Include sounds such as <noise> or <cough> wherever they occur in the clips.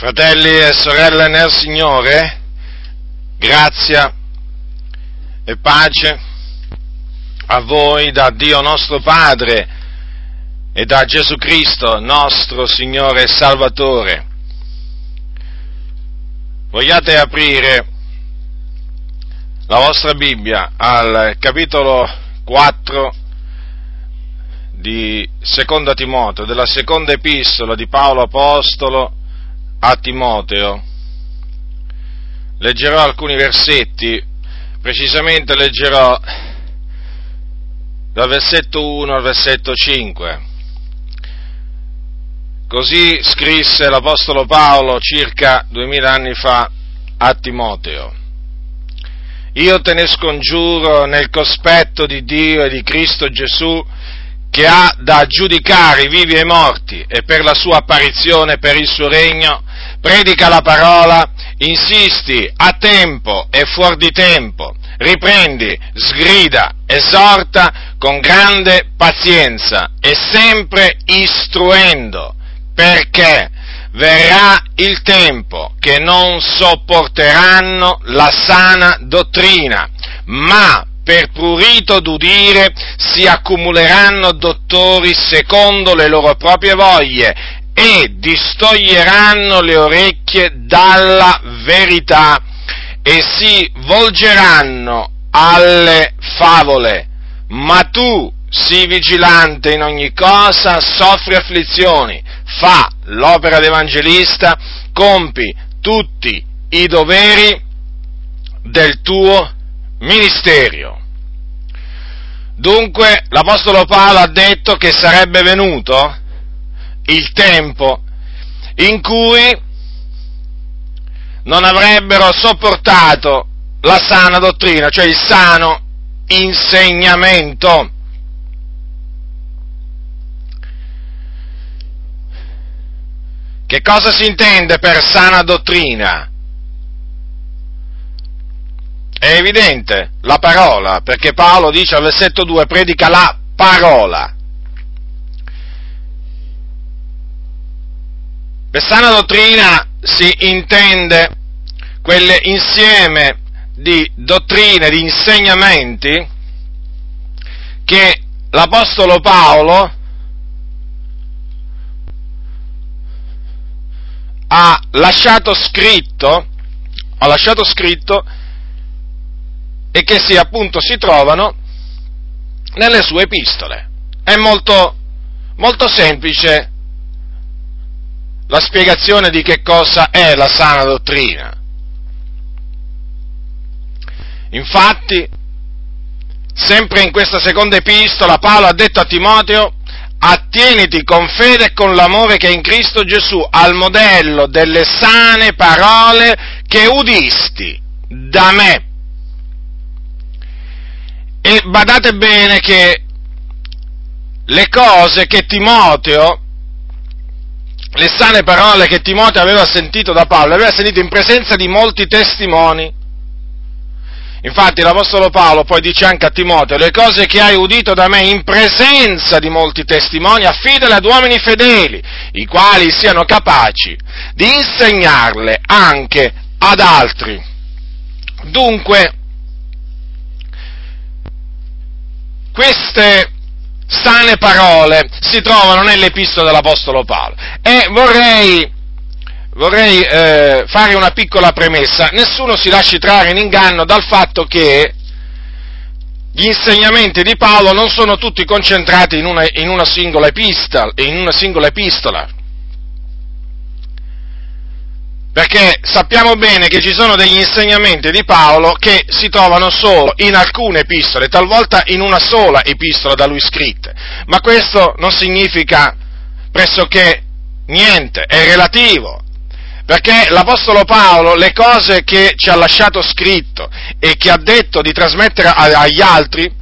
Fratelli e sorelle nel Signore, grazia e pace a voi da Dio nostro Padre e da Gesù Cristo, nostro Signore e Salvatore. Vogliate aprire la vostra Bibbia al capitolo 4 di Seconda Timoteo, della seconda epistola di Paolo Apostolo a Timoteo. Leggerò alcuni versetti, precisamente leggerò dal versetto 1 al versetto 5. Così scrisse l'Apostolo Paolo circa duemila anni fa a Timoteo. Io te ne scongiuro nel cospetto di Dio e di Cristo Gesù, che ha da giudicare i vivi e i morti e per la sua apparizione, per il suo regno, predica la parola, insisti a tempo e fuori di tempo, riprendi, sgrida, esorta con grande pazienza e sempre istruendo, perché verrà il tempo che non sopporteranno la sana dottrina, ma per prurito d'udire si accumuleranno dottori secondo le loro proprie voglie e distoglieranno le orecchie dalla verità e si volgeranno alle favole. Ma tu sii vigilante in ogni cosa, soffri afflizioni, fa l'opera d'evangelista, compi tutti i doveri del tuo ministero. Dunque l'Apostolo Paolo ha detto che sarebbe venuto il tempo in cui non avrebbero sopportato la sana dottrina, cioè il sano insegnamento. Che cosa si intende per sana dottrina? È evidente, la parola, perché Paolo dice al versetto 2, predica la parola. Per sana dottrina si intende quell'insieme di dottrine, di insegnamenti che l'Apostolo Paolo ha lasciato scritto, ha lasciato scritto e che si, appunto si trovano nelle sue epistole. È molto, molto semplice la spiegazione di che cosa è la sana dottrina. Infatti, sempre in questa seconda epistola, Paolo ha detto a Timoteo, attieniti con fede e con l'amore che è in Cristo Gesù al modello delle sane parole che udisti da me e badate bene che le cose che Timoteo, le sane parole che Timoteo aveva sentito da Paolo, aveva sentite in presenza di molti testimoni. Infatti l'Apostolo Paolo poi dice anche a Timoteo, le cose che hai udito da me in presenza di molti testimoni, affidale ad uomini fedeli, i quali siano capaci di insegnarle anche ad altri. Dunque, queste sane parole si trovano nell'epistola dell'Apostolo Paolo e vorrei, vorrei eh, fare una piccola premessa. Nessuno si lasci trarre in inganno dal fatto che gli insegnamenti di Paolo non sono tutti concentrati in una, in una, singola, epistola, in una singola epistola perché sappiamo bene che ci sono degli insegnamenti di Paolo che si trovano solo in alcune epistole, talvolta in una sola epistola da lui scritte, ma questo non significa pressoché niente, è relativo, perché l'Apostolo Paolo le cose che ci ha lasciato scritto e che ha detto di trasmettere agli altri,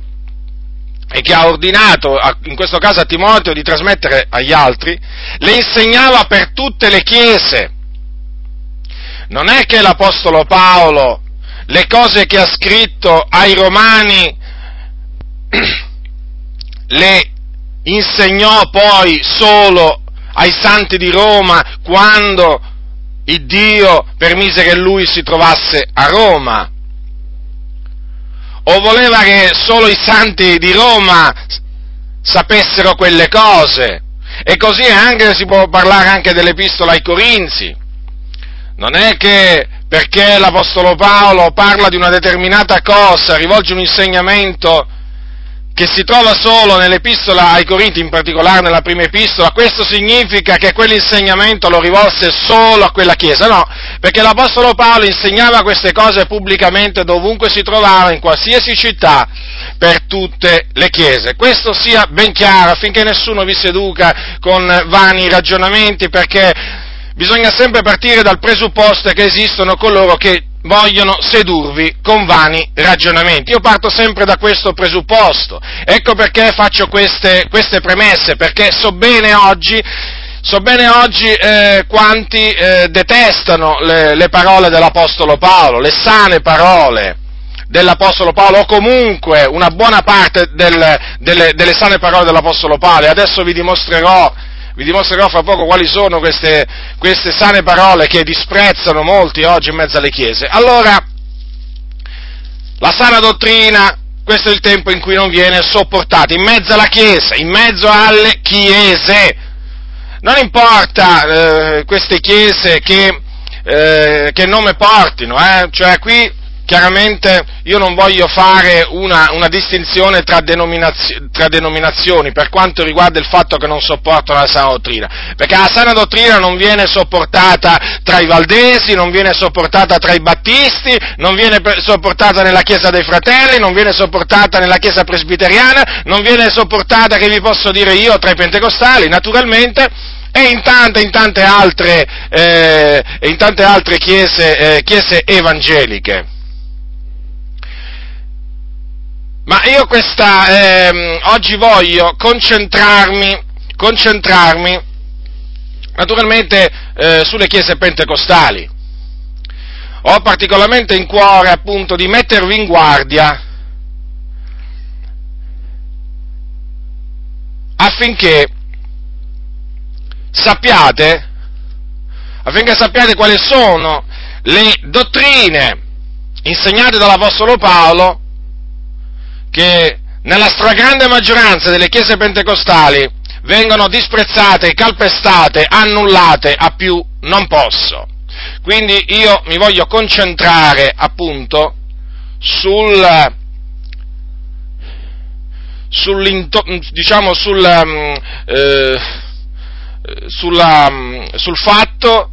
e che ha ordinato, in questo caso a Timoteo, di trasmettere agli altri, le insegnava per tutte le chiese non è che l'Apostolo Paolo le cose che ha scritto ai Romani <clears throat> le insegnò poi solo ai santi di Roma quando il Dio permise che lui si trovasse a Roma? O voleva che solo i santi di Roma sapessero quelle cose? E così anche si può parlare anche dell'epistola ai Corinzi. Non è che perché l'Apostolo Paolo parla di una determinata cosa, rivolge un insegnamento che si trova solo nell'epistola ai Corinti, in particolare nella prima epistola, questo significa che quell'insegnamento lo rivolse solo a quella chiesa, no, perché l'Apostolo Paolo insegnava queste cose pubblicamente dovunque si trovava, in qualsiasi città, per tutte le chiese. Questo sia ben chiaro affinché nessuno vi seduca con vani ragionamenti, perché bisogna sempre partire dal presupposto che esistono coloro che vogliono sedurvi con vani ragionamenti. Io parto sempre da questo presupposto. Ecco perché faccio queste, queste premesse, perché so bene oggi So bene oggi eh, quanti eh, detestano le, le, parole dell'Apostolo Paolo, le sane parole dell'Apostolo Paolo, o comunque una buona parte del, delle, delle, sane parole dell'Apostolo Paolo. E adesso vi dimostrerò vi dimostrerò fra poco quali sono queste, queste sane parole che disprezzano molti oggi in mezzo alle chiese. Allora, la sana dottrina, questo è il tempo in cui non viene sopportata, in mezzo alla Chiesa, in mezzo alle Chiese. Non importa eh, queste Chiese che, eh, che nome portino, eh? cioè qui Chiaramente io non voglio fare una, una distinzione tra, denominazio, tra, denominazioni per quanto riguarda il fatto che non sopportano la sana dottrina, perché la sana dottrina non viene sopportata tra i valdesi, non viene sopportata tra i battisti, non viene sopportata nella Chiesa dei fratelli, non viene sopportata nella Chiesa presbiteriana, non viene sopportata, che vi posso dire io, tra i pentecostali, naturalmente, e in tante, in tante altre, eh, in tante altre chiese, eh, chiese evangeliche. Ma io questa, ehm, oggi voglio concentrarmi, concentrarmi naturalmente eh, sulle chiese pentecostali. Ho particolarmente in cuore appunto di mettervi in guardia affinché sappiate, affinché sappiate quali sono le dottrine insegnate dall'Apostolo Paolo che nella stragrande maggioranza delle chiese pentecostali vengono disprezzate, calpestate, annullate a più non posso. Quindi io mi voglio concentrare appunto sul, diciamo sul, mm, eh, sulla, sul fatto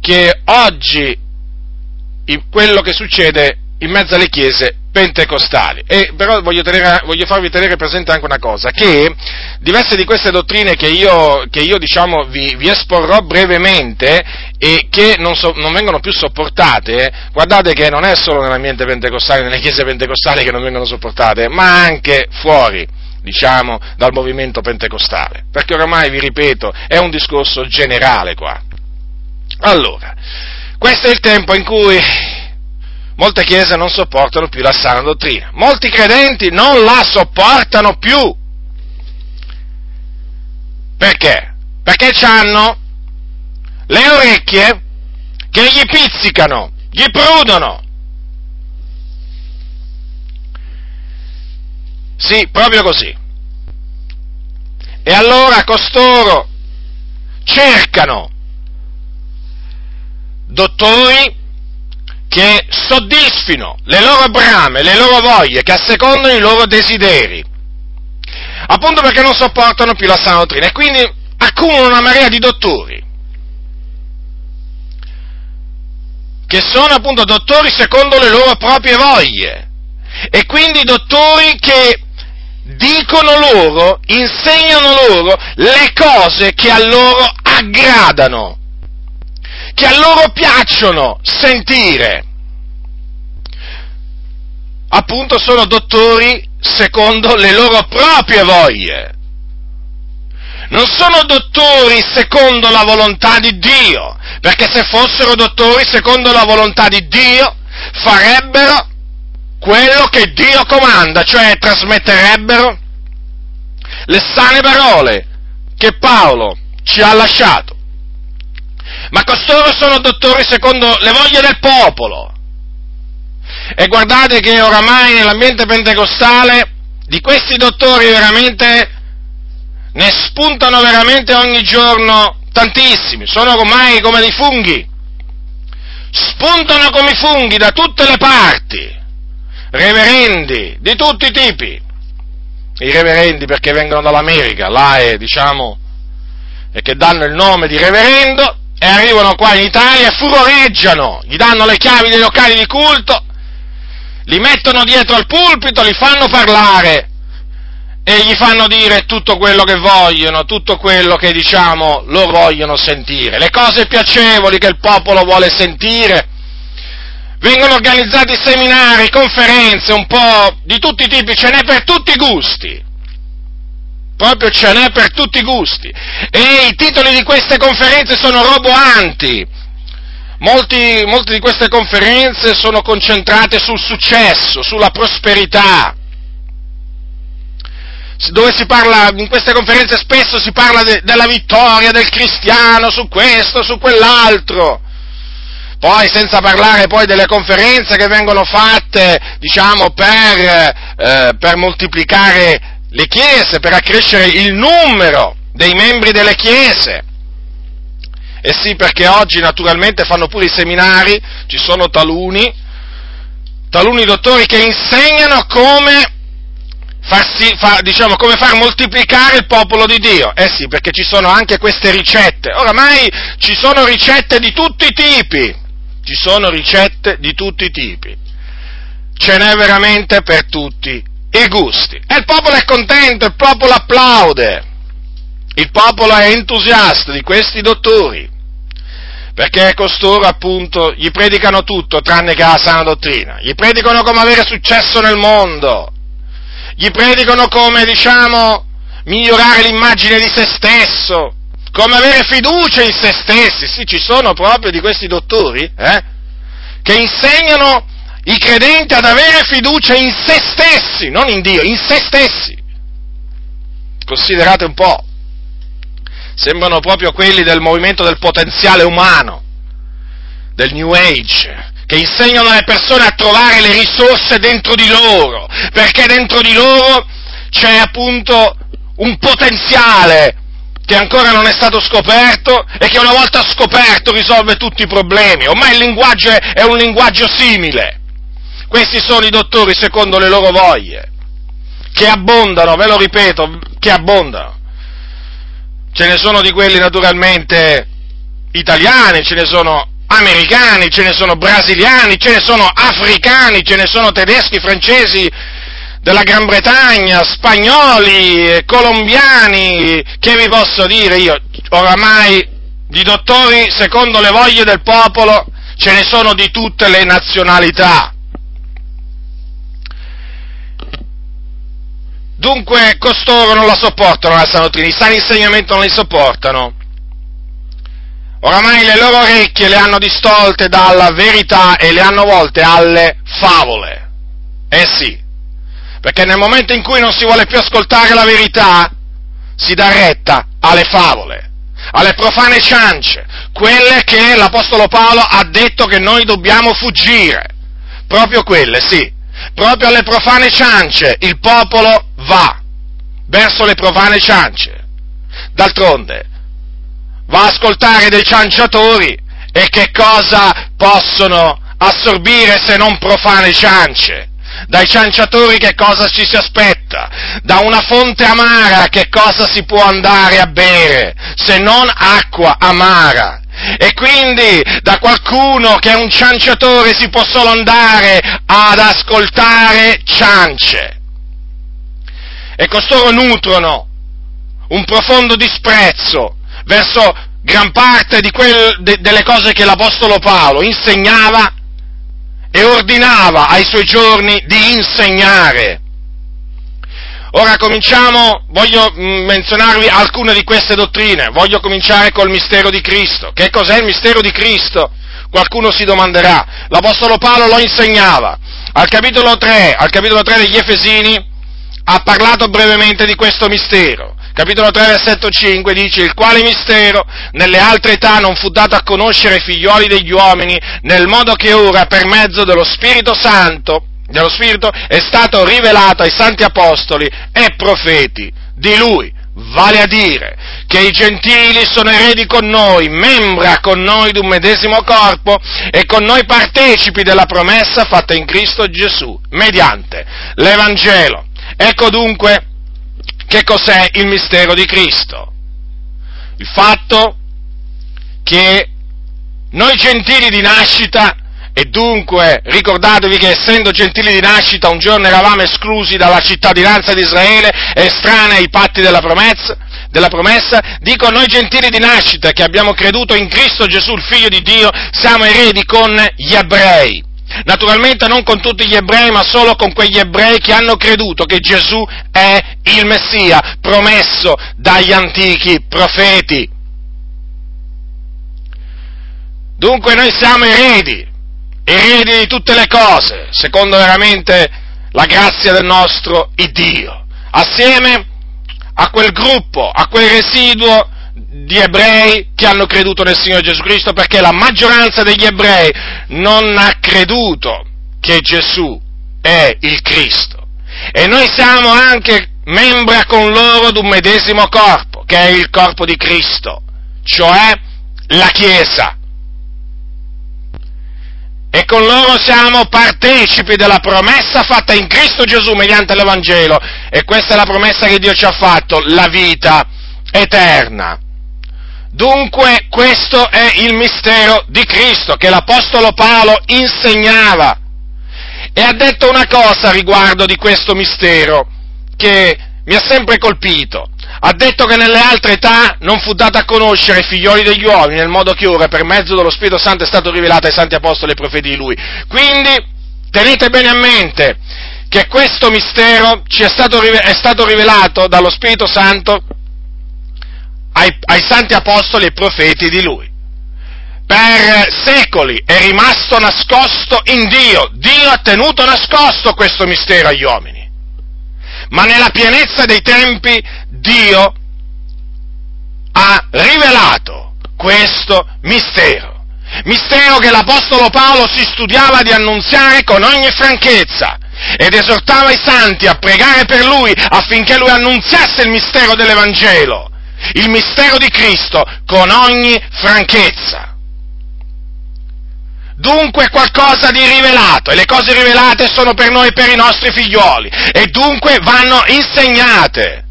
che oggi quello che succede in mezzo alle chiese pentecostali. E però voglio, tenere, voglio, farvi tenere presente anche una cosa, che diverse di queste dottrine che io, che io diciamo, vi, vi, esporrò brevemente e che non, so, non, vengono più sopportate, guardate che non è solo nell'ambiente pentecostale, nelle chiese pentecostali che non vengono sopportate, ma anche fuori diciamo, dal movimento pentecostale, perché oramai, vi ripeto, è un discorso generale qua. Allora, questo è il tempo in cui molte chiese non sopportano più la sana dottrina. Molti credenti non la sopportano più. Perché? Perché hanno le orecchie che gli pizzicano, gli prudono. Sì, proprio così. E allora costoro cercano dottori che soddisfino le loro brame, le loro voglie, che assecondano i loro desideri, appunto perché non sopportano più la sana dottrina e quindi accumulano una marea di dottori, che sono appunto dottori secondo le loro proprie voglie, e quindi dottori che dicono loro, insegnano loro le cose che a loro aggradano che a loro piacciono sentire. Appunto sono dottori secondo le loro proprie voglie. Non sono dottori secondo la volontà di Dio, perché se fossero dottori secondo la volontà di Dio farebbero quello che Dio comanda, cioè trasmetterebbero le sane parole che Paolo ci ha lasciato. Ma costoro sono dottori secondo le voglie del popolo. E guardate che oramai nell'ambiente pentecostale di questi dottori veramente ne spuntano veramente ogni giorno tantissimi, sono ormai come dei funghi, spuntano come funghi da tutte le parti, reverendi di tutti i tipi, i reverendi perché vengono dall'America, là è, diciamo, e che danno il nome di reverendo, e arrivano qua in Italia e furoreggiano, gli danno le chiavi dei locali di culto, li mettono dietro al pulpito, li fanno parlare e gli fanno dire tutto quello che vogliono, tutto quello che diciamo loro vogliono sentire, le cose piacevoli che il popolo vuole sentire. Vengono organizzati seminari, conferenze, un po' di tutti i tipi, ce n'è per tutti i gusti proprio ce n'è per tutti i gusti. E i titoli di queste conferenze sono roboanti. Molti, molte di queste conferenze sono concentrate sul successo, sulla prosperità. Dove si parla, in queste conferenze spesso si parla de, della vittoria del cristiano su questo, su quell'altro. Poi senza parlare poi delle conferenze che vengono fatte, diciamo, per, eh, per moltiplicare le chiese, per accrescere il numero dei membri delle chiese. E sì, perché oggi naturalmente fanno pure i seminari, ci sono taluni, taluni dottori che insegnano come farsi, fa, diciamo, come far moltiplicare il popolo di Dio. Eh sì, perché ci sono anche queste ricette. Oramai ci sono ricette di tutti i tipi, ci sono ricette di tutti i tipi. Ce n'è veramente per tutti i gusti. E il popolo è contento, il popolo applaude, il popolo è entusiasta di questi dottori, perché costoro appunto gli predicano tutto tranne che la sana dottrina, gli predicano come avere successo nel mondo, gli predicano come, diciamo, migliorare l'immagine di se stesso, come avere fiducia in se stessi, sì, ci sono proprio di questi dottori, eh, che insegnano i credenti ad avere fiducia in se stessi, non in Dio, in se stessi. Considerate un po', sembrano proprio quelli del movimento del potenziale umano, del New Age, che insegnano alle persone a trovare le risorse dentro di loro, perché dentro di loro c'è appunto un potenziale che ancora non è stato scoperto e che una volta scoperto risolve tutti i problemi. Ormai il linguaggio è un linguaggio simile. Questi sono i dottori secondo le loro voglie, che abbondano, ve lo ripeto, che abbondano. Ce ne sono di quelli naturalmente italiani, ce ne sono americani, ce ne sono brasiliani, ce ne sono africani, ce ne sono tedeschi, francesi, della Gran Bretagna, spagnoli, colombiani, che vi posso dire io, oramai di dottori secondo le voglie del popolo ce ne sono di tutte le nazionalità. Dunque costoro non la sopportano la sana dottrina, i sani insegnamenti non li sopportano. Oramai le loro orecchie le hanno distolte dalla verità e le hanno volte alle favole. Eh sì, perché nel momento in cui non si vuole più ascoltare la verità, si dà retta alle favole, alle profane ciance, quelle che l'Apostolo Paolo ha detto che noi dobbiamo fuggire. Proprio quelle, sì proprio alle profane ciance il popolo va, verso le profane ciance. D'altronde, va a ascoltare dei cianciatori e che cosa possono assorbire se non profane ciance? Dai cianciatori che cosa ci si aspetta? Da una fonte amara che cosa si può andare a bere se non acqua amara? E quindi da qualcuno che è un cianciatore si può solo andare ad ascoltare ciance. E costoro nutrono un profondo disprezzo verso gran parte quel, de, delle cose che l'Apostolo Paolo insegnava e ordinava ai suoi giorni di insegnare. Ora cominciamo, voglio mm, menzionarvi alcune di queste dottrine, voglio cominciare col mistero di Cristo. Che cos'è il mistero di Cristo? Qualcuno si domanderà. L'Apostolo Paolo lo insegnava. Al capitolo 3, al capitolo 3 degli Efesini ha parlato brevemente di questo mistero. capitolo 3, versetto 5, dice il quale mistero nelle altre età non fu dato a conoscere ai figlioli degli uomini, nel modo che ora per mezzo dello Spirito Santo, dello Spirito, è stato rivelato ai santi apostoli e profeti di Lui vale a dire che i gentili sono eredi con noi, membra con noi di un medesimo corpo e con noi partecipi della promessa fatta in Cristo Gesù, mediante l'Evangelo. Ecco dunque che cos'è il mistero di Cristo. Il fatto che noi gentili di nascita e dunque ricordatevi che essendo gentili di nascita un giorno eravamo esclusi dalla cittadinanza di Israele, estranei ai patti della promessa, della promessa, dico noi gentili di nascita che abbiamo creduto in Cristo Gesù, il Figlio di Dio, siamo eredi con gli ebrei. Naturalmente non con tutti gli ebrei, ma solo con quegli ebrei che hanno creduto che Gesù è il Messia promesso dagli antichi profeti. Dunque noi siamo eredi, eredi di tutte le cose, secondo veramente la grazia del nostro Dio, assieme a quel gruppo, a quel residuo di ebrei che hanno creduto nel Signore Gesù Cristo, perché la maggioranza degli ebrei non ha creduto che Gesù è il Cristo. E noi siamo anche membra con loro di un medesimo corpo, che è il corpo di Cristo, cioè la Chiesa e con loro siamo partecipi della promessa fatta in Cristo Gesù mediante l'Evangelo. E questa è la promessa che Dio ci ha fatto, la vita eterna. Dunque questo è il mistero di Cristo che l'Apostolo Paolo insegnava. E ha detto una cosa riguardo di questo mistero che mi ha sempre colpito ha detto che nelle altre età non fu dato a conoscere i figlioli degli uomini, nel modo che ora per mezzo dello Spirito Santo è stato rivelato ai santi apostoli e profeti di lui. Quindi tenete bene a mente che questo mistero è stato, è stato rivelato dallo Spirito Santo ai, ai santi apostoli e profeti di lui. Per secoli è rimasto nascosto in Dio. Dio ha tenuto nascosto questo mistero agli uomini ma nella pienezza dei tempi Dio ha rivelato questo mistero. Mistero che l'Apostolo Paolo si studiava di annunziare con ogni franchezza ed esortava i santi a pregare per lui affinché lui annunziasse il mistero dell'Evangelo, il mistero di Cristo con ogni franchezza. Dunque qualcosa di rivelato e le cose rivelate sono per noi e per i nostri figlioli e dunque vanno insegnate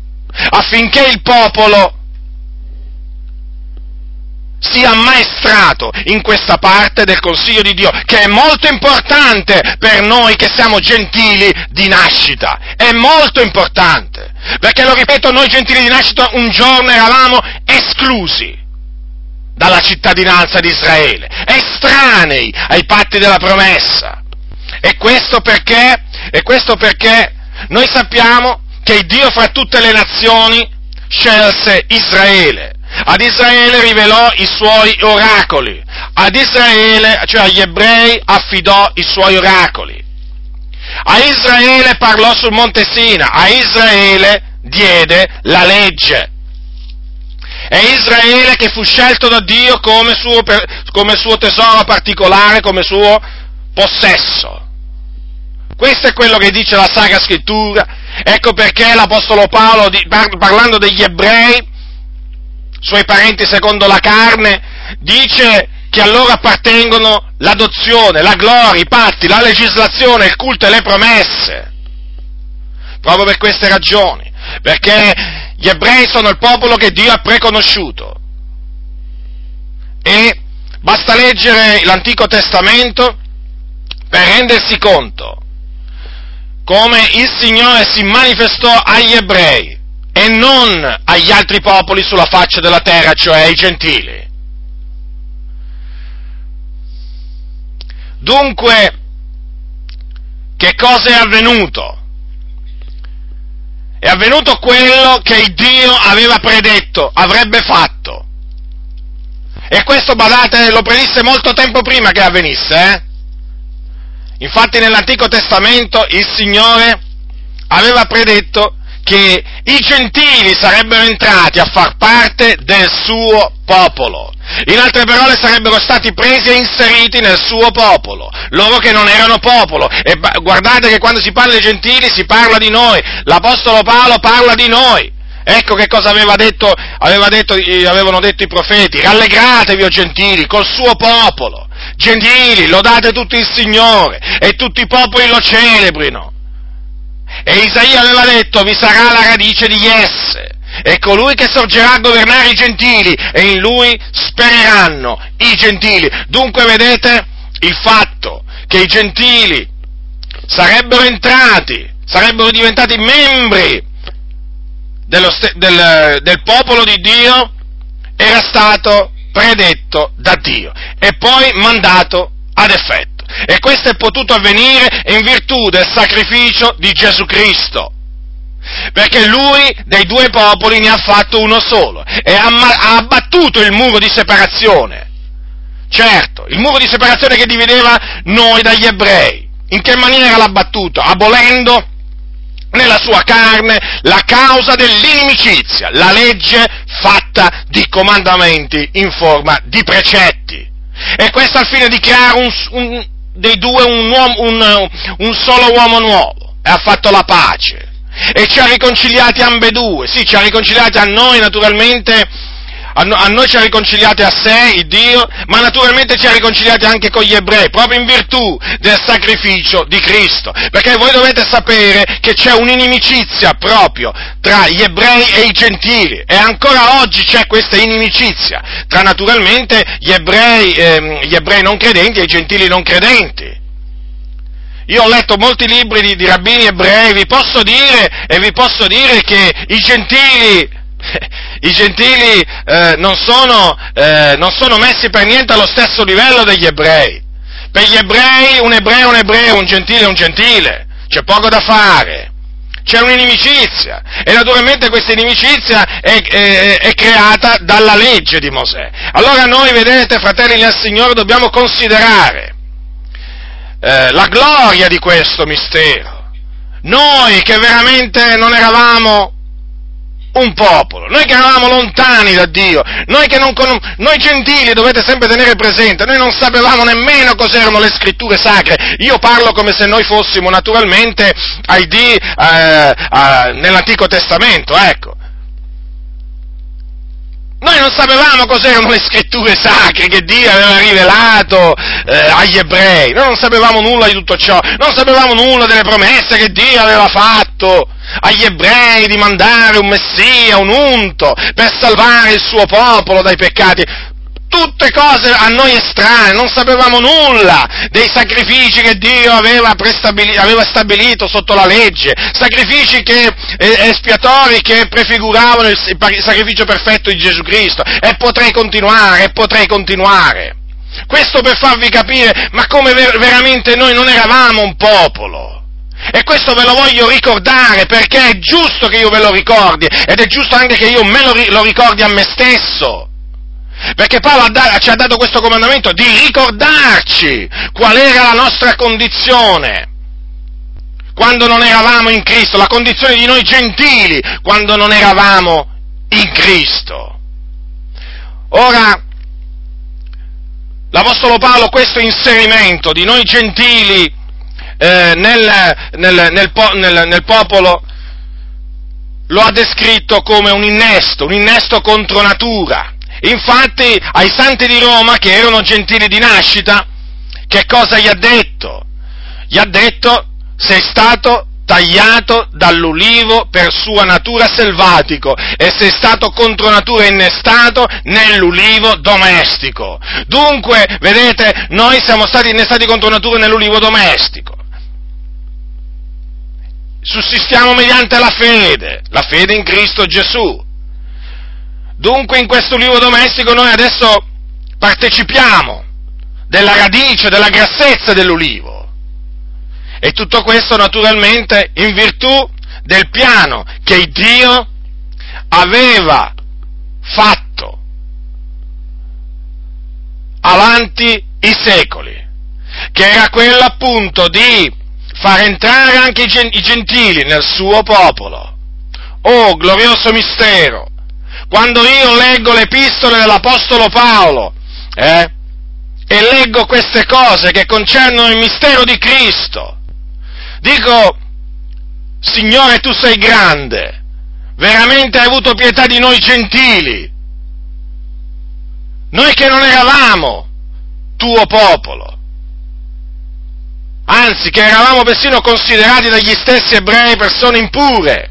affinché il popolo sia ammaestrato in questa parte del Consiglio di Dio, che è molto importante per noi che siamo gentili di nascita, è molto importante, perché lo ripeto, noi gentili di nascita un giorno eravamo esclusi dalla cittadinanza di Israele, estranei ai patti della promessa. E questo perché? E questo perché noi sappiamo che Dio fra tutte le nazioni scelse Israele. Ad Israele rivelò i suoi oracoli. Ad Israele, cioè agli ebrei, affidò i suoi oracoli. A Israele parlò sul monte Sina. A Israele diede la legge. È Israele che fu scelto da Dio come suo, come suo tesoro particolare, come suo possesso. Questo è quello che dice la Sacra Scrittura. Ecco perché l'Apostolo Paolo, parlando degli ebrei, suoi parenti secondo la carne, dice che a loro appartengono l'adozione, la gloria, i patti, la legislazione, il culto e le promesse. Proprio per queste ragioni. Perché gli ebrei sono il popolo che Dio ha preconosciuto. E basta leggere l'Antico Testamento per rendersi conto come il Signore si manifestò agli ebrei e non agli altri popoli sulla faccia della terra, cioè ai gentili. Dunque, che cosa è avvenuto? È avvenuto quello che Dio aveva predetto, avrebbe fatto. E questo, badate, lo predisse molto tempo prima che avvenisse, eh? Infatti nell'Antico Testamento il Signore aveva predetto che i gentili sarebbero entrati a far parte del suo popolo. In altre parole sarebbero stati presi e inseriti nel suo popolo, loro che non erano popolo. E guardate che quando si parla dei gentili si parla di noi, l'Apostolo Paolo parla di noi. Ecco che cosa aveva detto, aveva detto, avevano detto i profeti, rallegratevi o gentili col suo popolo, gentili, lodate tutti il Signore e tutti i popoli lo celebrino. E Isaia aveva detto, vi sarà la radice di esse, e colui che sorgerà a governare i gentili, e in lui spereranno i gentili. Dunque vedete il fatto che i gentili sarebbero entrati, sarebbero diventati membri dello, del, del popolo di Dio era stato predetto da Dio e poi mandato ad effetto. E questo è potuto avvenire in virtù del sacrificio di Gesù Cristo. Perché lui dei due popoli ne ha fatto uno solo e ha, abbattuto il muro di separazione. Certo, il muro di separazione che divideva noi dagli ebrei. In che maniera l'ha abbattuto? Abolendo nella sua carne la causa dell'inimicizia, la legge fatta di comandamenti in forma di precetti. E questo al fine di creare un, un, dei due un, uomo, un, solo uomo nuovo. E ha fatto la pace. E ci ha riconciliati ambedue. Sì, ci ha riconciliati a noi naturalmente a noi ci ha riconciliati a sé, il Dio, ma naturalmente ci ha riconciliati anche con gli ebrei, proprio in virtù del sacrificio di Cristo. Perché voi dovete sapere che c'è un'inimicizia proprio tra gli ebrei e i gentili, e ancora oggi c'è questa inimicizia tra naturalmente gli ebrei, ehm, gli ebrei non credenti e i gentili non credenti. Io ho letto molti libri di, di, rabbini ebrei, vi posso dire, e vi posso dire che i gentili i gentili eh, non, sono, eh, non sono messi per niente allo stesso livello degli ebrei. Per gli ebrei un ebreo è un ebreo, un gentile è un gentile, c'è poco da fare c'è un'inimicizia e naturalmente questa inimicizia è, è, è, creata dalla legge di Mosè. Allora noi, vedete, fratelli nel Signore, dobbiamo considerare eh, la gloria di questo mistero. Noi che veramente non eravamo un popolo, noi che eravamo lontani da Dio, noi non noi gentili dovete sempre tenere presente, noi non sapevamo nemmeno cos'erano le scritture sacre, io parlo come se noi fossimo naturalmente ai dì eh, eh, nell'Antico Testamento, ecco. Noi non sapevamo cos'erano le scritture sacre che Dio aveva rivelato eh, agli ebrei, noi non sapevamo nulla di tutto ciò, non sapevamo nulla delle promesse che Dio aveva fatto agli ebrei di mandare un Messia, un unto, per salvare il suo popolo dai peccati. Tutte cose a noi estranee, non sapevamo nulla dei sacrifici che Dio aveva, aveva stabilito sotto la legge, sacrifici che, eh, espiatori che prefiguravano il, il sacrificio perfetto di Gesù Cristo. E potrei continuare, e potrei continuare. Questo per farvi capire, ma come ver- veramente noi non eravamo un popolo. E questo ve lo voglio ricordare perché è giusto che io ve lo ricordi ed è giusto anche che io me lo, lo ricordi a me stesso. Perché Paolo ci ha dato questo comandamento di ricordarci qual era la nostra condizione quando non eravamo in Cristo, la condizione di noi gentili quando non eravamo in Cristo. Ora, l'Apostolo Paolo questo inserimento di noi gentili eh, nel, nel, nel, nel popolo lo ha descritto come un innesto, un innesto contro natura. Infatti ai santi di Roma, che erano gentili di nascita, che cosa gli ha detto? Gli ha detto sei stato tagliato dall'ulivo per sua natura selvatico e sei stato contro natura innestato nell'ulivo domestico. Dunque, vedete, noi siamo stati innestati contro natura nell'ulivo domestico sussistiamo mediante la fede, la fede in Cristo Gesù. Dunque in questo libro domestico noi adesso partecipiamo della radice, della grassezza dell'ulivo. E tutto questo naturalmente in virtù del piano che Dio aveva fatto avanti i secoli, che era quello appunto di far entrare anche i gentili nel suo popolo, oh glorioso mistero, quando io leggo le epistole dell'Apostolo Paolo, eh, e leggo queste cose che concernono il mistero di Cristo, dico, Signore tu sei grande, veramente hai avuto pietà di noi gentili, noi che non eravamo tuo popolo, anzi che eravamo persino considerati dagli stessi ebrei persone impure,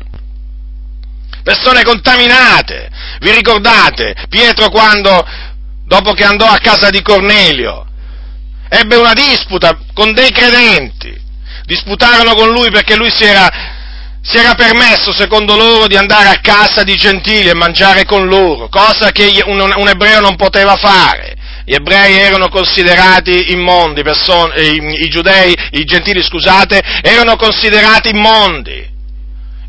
persone contaminate. Vi ricordate Pietro quando, dopo che andò a casa di Cornelio, ebbe una disputa con dei credenti, disputarono con lui perché lui si era, si era permesso, secondo loro, di andare a casa di gentili e mangiare con loro, cosa che un, un ebreo non poteva fare gli ebrei erano considerati immondi, persone, eh, i, i giudei, i gentili scusate, erano considerati immondi.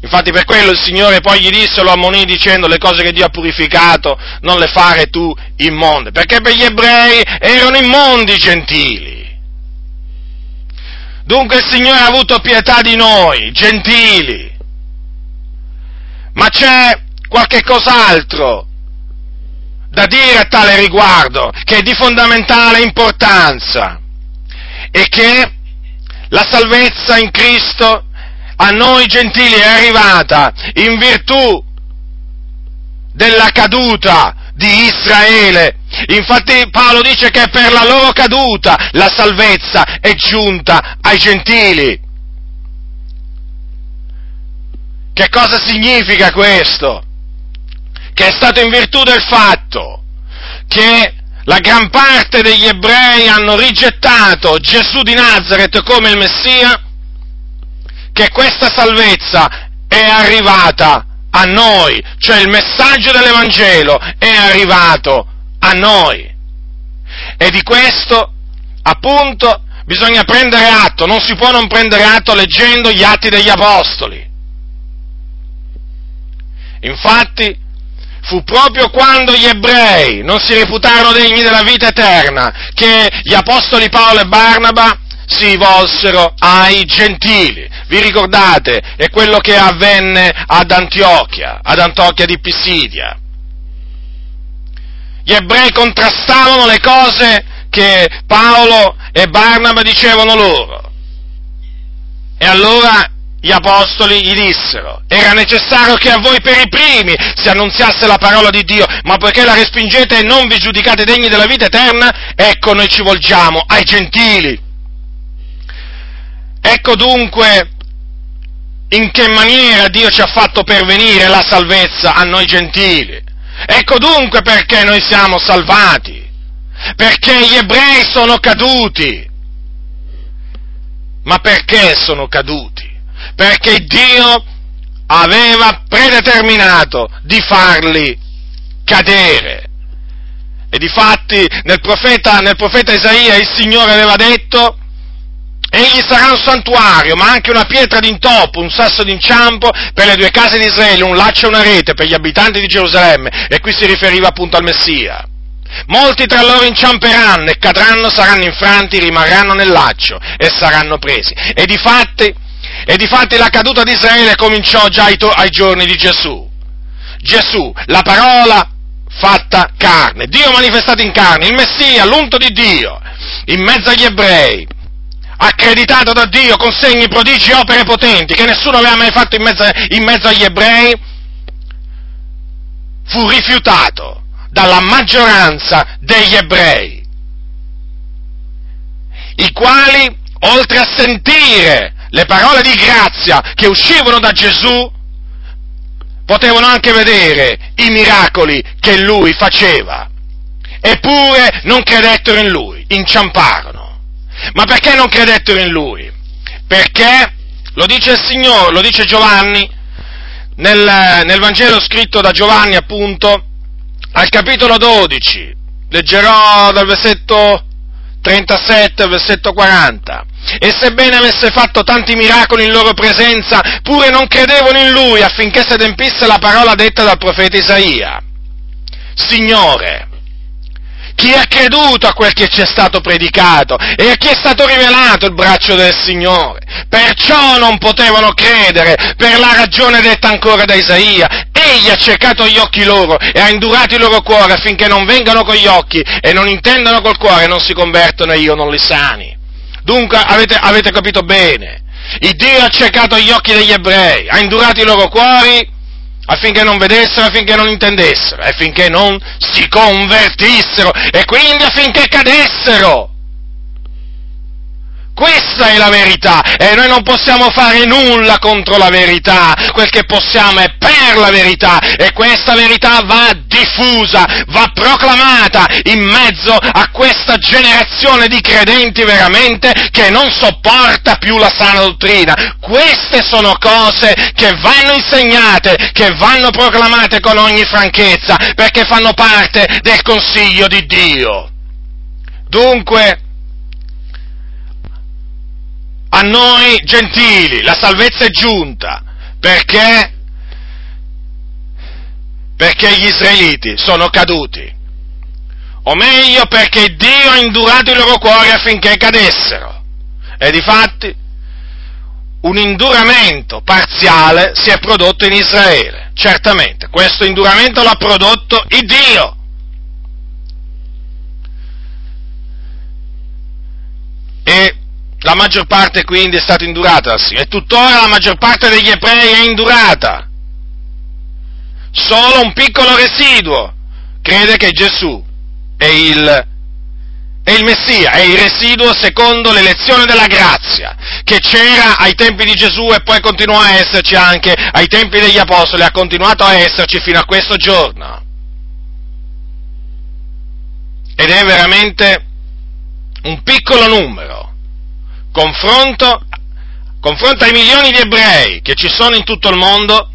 Infatti per quello il Signore poi gli disse, lo ammonì dicendo le cose che Dio ha purificato, non le fare tu immonde, perché per gli ebrei erano immondi i gentili. Dunque il Signore ha avuto pietà di noi, gentili. Ma c'è qualche cos'altro da dire a tale riguardo, che è di fondamentale importanza, e che la salvezza in Cristo a noi gentili è arrivata in virtù della caduta di Israele. Infatti Paolo dice che per la loro caduta la salvezza è giunta ai gentili. Che cosa significa questo? che è stato in virtù del fatto che la gran parte degli ebrei hanno rigettato Gesù di Nazareth come il Messia, che questa salvezza è arrivata a noi, cioè il messaggio dell'Evangelo è arrivato a noi. E di questo, appunto, bisogna prendere atto, non si può non prendere atto leggendo gli atti degli Apostoli. Infatti, fu proprio quando gli ebrei non si reputarono degni della vita eterna che gli apostoli Paolo e Barnaba si volsero ai gentili. Vi ricordate? È quello che avvenne ad Antiochia, ad Antiochia di Pisidia. Gli ebrei contrastavano le cose che Paolo e Barnaba dicevano loro. E allora gli apostoli gli dissero, era necessario che a voi per i primi si annunziasse la parola di Dio, ma poiché la respingete e non vi giudicate degni della vita eterna, ecco noi ci volgiamo ai gentili. Ecco dunque in che maniera Dio ci ha fatto pervenire la salvezza a noi gentili. Ecco dunque perché noi siamo salvati, perché gli ebrei sono caduti. Ma perché sono caduti? perché Dio aveva predeterminato di farli cadere. E difatti nel profeta, nel profeta Isaia il Signore aveva detto, egli sarà un santuario, ma anche una pietra d'intoppo, un sasso d'inciampo per le due case di Israele, un laccio e una rete per gli abitanti di Gerusalemme. E qui si riferiva appunto al Messia. Molti tra loro inciamperanno e cadranno, saranno infranti, rimarranno nel laccio e saranno presi. E difatti e difatti la caduta di Israele cominciò già ai, to- ai giorni di Gesù. Gesù, la parola fatta carne, Dio manifestato in carne, il Messia, l'unto di Dio, in mezzo agli ebrei, accreditato da Dio con segni, prodigi e opere potenti che nessuno aveva mai fatto in mezzo, in mezzo agli ebrei, fu rifiutato dalla maggioranza degli ebrei, i quali, oltre a sentire le parole di grazia che uscivano da Gesù, potevano anche vedere i miracoli che lui faceva. Eppure non credettero in lui, inciamparono. Ma perché non credettero in lui? Perché, lo dice il Signore, lo dice Giovanni, nel, nel Vangelo scritto da Giovanni appunto, al capitolo 12, leggerò dal versetto 37 al versetto 40. E sebbene avesse fatto tanti miracoli in loro presenza, pure non credevano in lui affinché si adempisse la parola detta dal profeta Isaia. Signore, chi ha creduto a quel che ci è stato predicato e a chi è stato rivelato il braccio del Signore. Perciò non potevano credere per la ragione detta ancora da Isaia. Egli ha cercato gli occhi loro e ha indurato i loro cuori affinché non vengano con gli occhi e non intendano col cuore e non si convertono e io non li sani. Dunque avete, avete capito bene. Il Dio ha cercato gli occhi degli ebrei, ha indurato i loro cuori affinché non vedessero, affinché non intendessero, affinché non si convertissero e quindi affinché cadessero. Questa è la verità e noi non possiamo fare nulla contro la verità, quel che possiamo è per la verità e questa verità va diffusa, va proclamata in mezzo a questa generazione di credenti veramente che non sopporta più la sana dottrina. Queste sono cose che vanno insegnate, che vanno proclamate con ogni franchezza perché fanno parte del consiglio di Dio. Dunque, a noi gentili, la salvezza è giunta, perché? Perché gli israeliti sono caduti, o meglio perché Dio ha indurato i loro cuori affinché cadessero. E difatti un induramento parziale si è prodotto in Israele, certamente, questo induramento l'ha prodotto il Dio. E la maggior parte quindi è stata indurata dal Signore e tuttora la maggior parte degli ebrei è indurata. Solo un piccolo residuo crede che Gesù è il, è il Messia, è il residuo secondo l'elezione della grazia, che c'era ai tempi di Gesù e poi continuò a esserci anche ai tempi degli Apostoli, ha continuato a esserci fino a questo giorno. Ed è veramente un piccolo numero confronto, confronto ai milioni di ebrei che ci sono in tutto il mondo,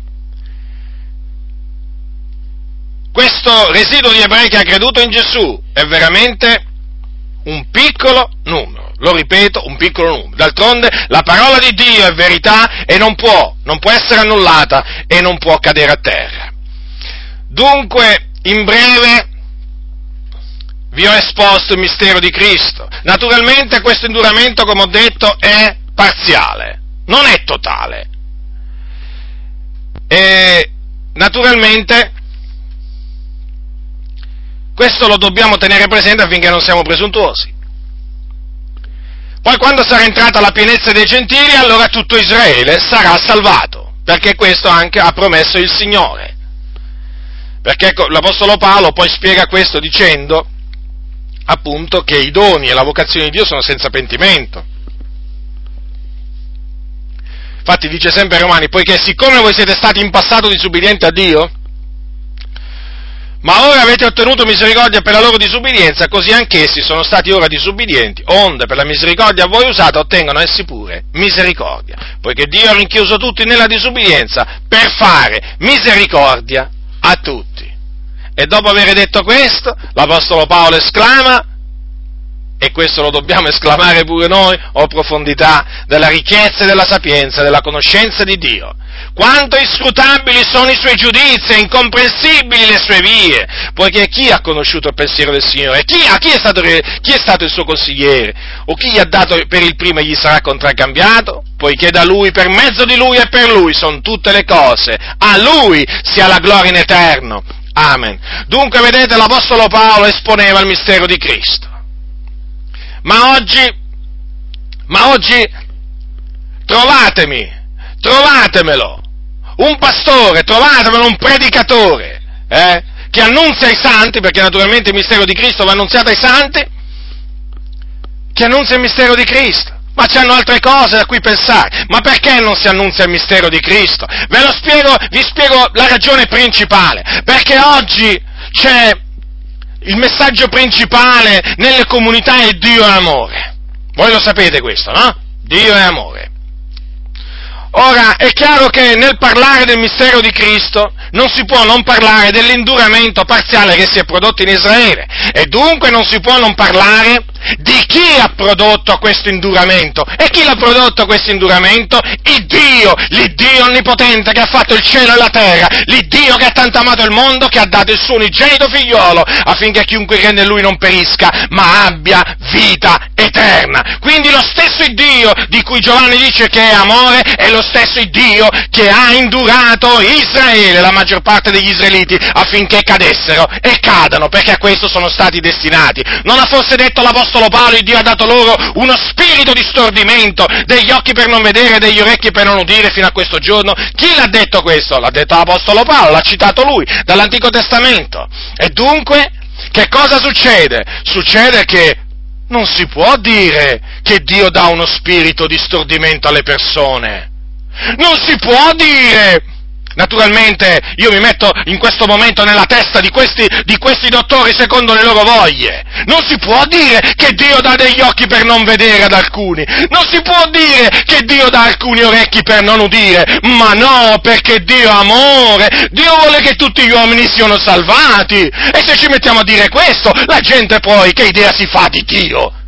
questo residuo di ebrei che ha creduto in Gesù è veramente un piccolo numero, lo ripeto, un piccolo numero. D'altronde la parola di Dio è verità e non può, non può essere annullata e non può cadere a terra. Dunque, in breve, vi ho esposto il mistero di Cristo. Naturalmente questo induramento, come ho detto, è parziale, non è totale. E naturalmente questo lo dobbiamo tenere presente affinché non siamo presuntuosi. Poi quando sarà entrata la pienezza dei gentili, allora tutto Israele sarà salvato, perché questo anche ha promesso il Signore. Perché ecco, l'Apostolo Paolo poi spiega questo dicendo appunto che i doni e la vocazione di Dio sono senza pentimento. Infatti dice sempre Romani, poiché siccome voi siete stati in passato disubbidienti a Dio, ma ora avete ottenuto misericordia per la loro disubbidienza, così anch'essi sono stati ora disubbidienti, onde per la misericordia a voi usata ottengono essi pure misericordia, poiché Dio ha rinchiuso tutti nella disubbidienza per fare misericordia a tutti. E dopo aver detto questo, l'Apostolo Paolo esclama, e questo lo dobbiamo esclamare pure noi, o profondità della ricchezza e della sapienza, della conoscenza di Dio. Quanto inscrutabili sono i suoi giudizi e incomprensibili le sue vie, poiché chi ha conosciuto il pensiero del Signore? Chi, chi, è stato, chi è stato il suo consigliere? O chi gli ha dato per il primo e gli sarà contraccambiato? Poiché da Lui, per mezzo di Lui e per Lui sono tutte le cose. A Lui sia la gloria in eterno. Amen. Dunque, vedete, l'Apostolo Paolo esponeva il mistero di Cristo. Ma oggi, ma oggi, trovatemi, trovatemelo, un pastore, trovatemelo, un predicatore, eh, che annunzia ai santi, perché naturalmente il mistero di Cristo va annunziato ai santi, che annunzia il mistero di Cristo. Ma c'hanno altre cose da cui pensare. Ma perché non si annunzia il mistero di Cristo? Ve lo spiego, vi spiego la ragione principale. Perché oggi c'è il messaggio principale nelle comunità è Dio è amore. Voi lo sapete questo, no? Dio è amore. Ora, è chiaro che nel parlare del mistero di Cristo non si può non parlare dell'induramento parziale che si è prodotto in Israele e dunque non si può non parlare di chi ha prodotto questo induramento? E chi l'ha prodotto questo induramento? Il Dio, l'Iddio onnipotente che ha fatto il cielo e la terra, l'Iddio che ha tanto amato il mondo che ha dato il suo unigenito figliolo affinché chiunque crede in lui non perisca, ma abbia vita eterna. Quindi lo stesso Dio di cui Giovanni dice che è amore è lo stesso Dio che ha indurato Israele, la maggior parte degli israeliti, affinché cadessero e cadano, perché a questo sono stati destinati. Non ha forse detto l'Apostolo Paolo, il Dio ha dato loro uno spirito di stordimento, degli occhi per non vedere, degli orecchi per non udire fino a questo giorno? Chi l'ha detto questo? L'ha detto l'Apostolo Paolo, l'ha citato lui, dall'Antico Testamento. E dunque, che cosa succede? Succede che non si può dire che Dio dà uno spirito di stordimento alle persone. Non si può dire Naturalmente io mi metto in questo momento nella testa di questi, di questi, dottori secondo le loro voglie. Non si può dire che Dio dà degli occhi per non vedere ad alcuni. Non si può dire che Dio dà alcuni orecchi per non udire. Ma no, perché Dio è amore. Dio vuole che tutti gli uomini siano salvati. E se ci mettiamo a dire questo, la gente poi che idea si fa di Dio?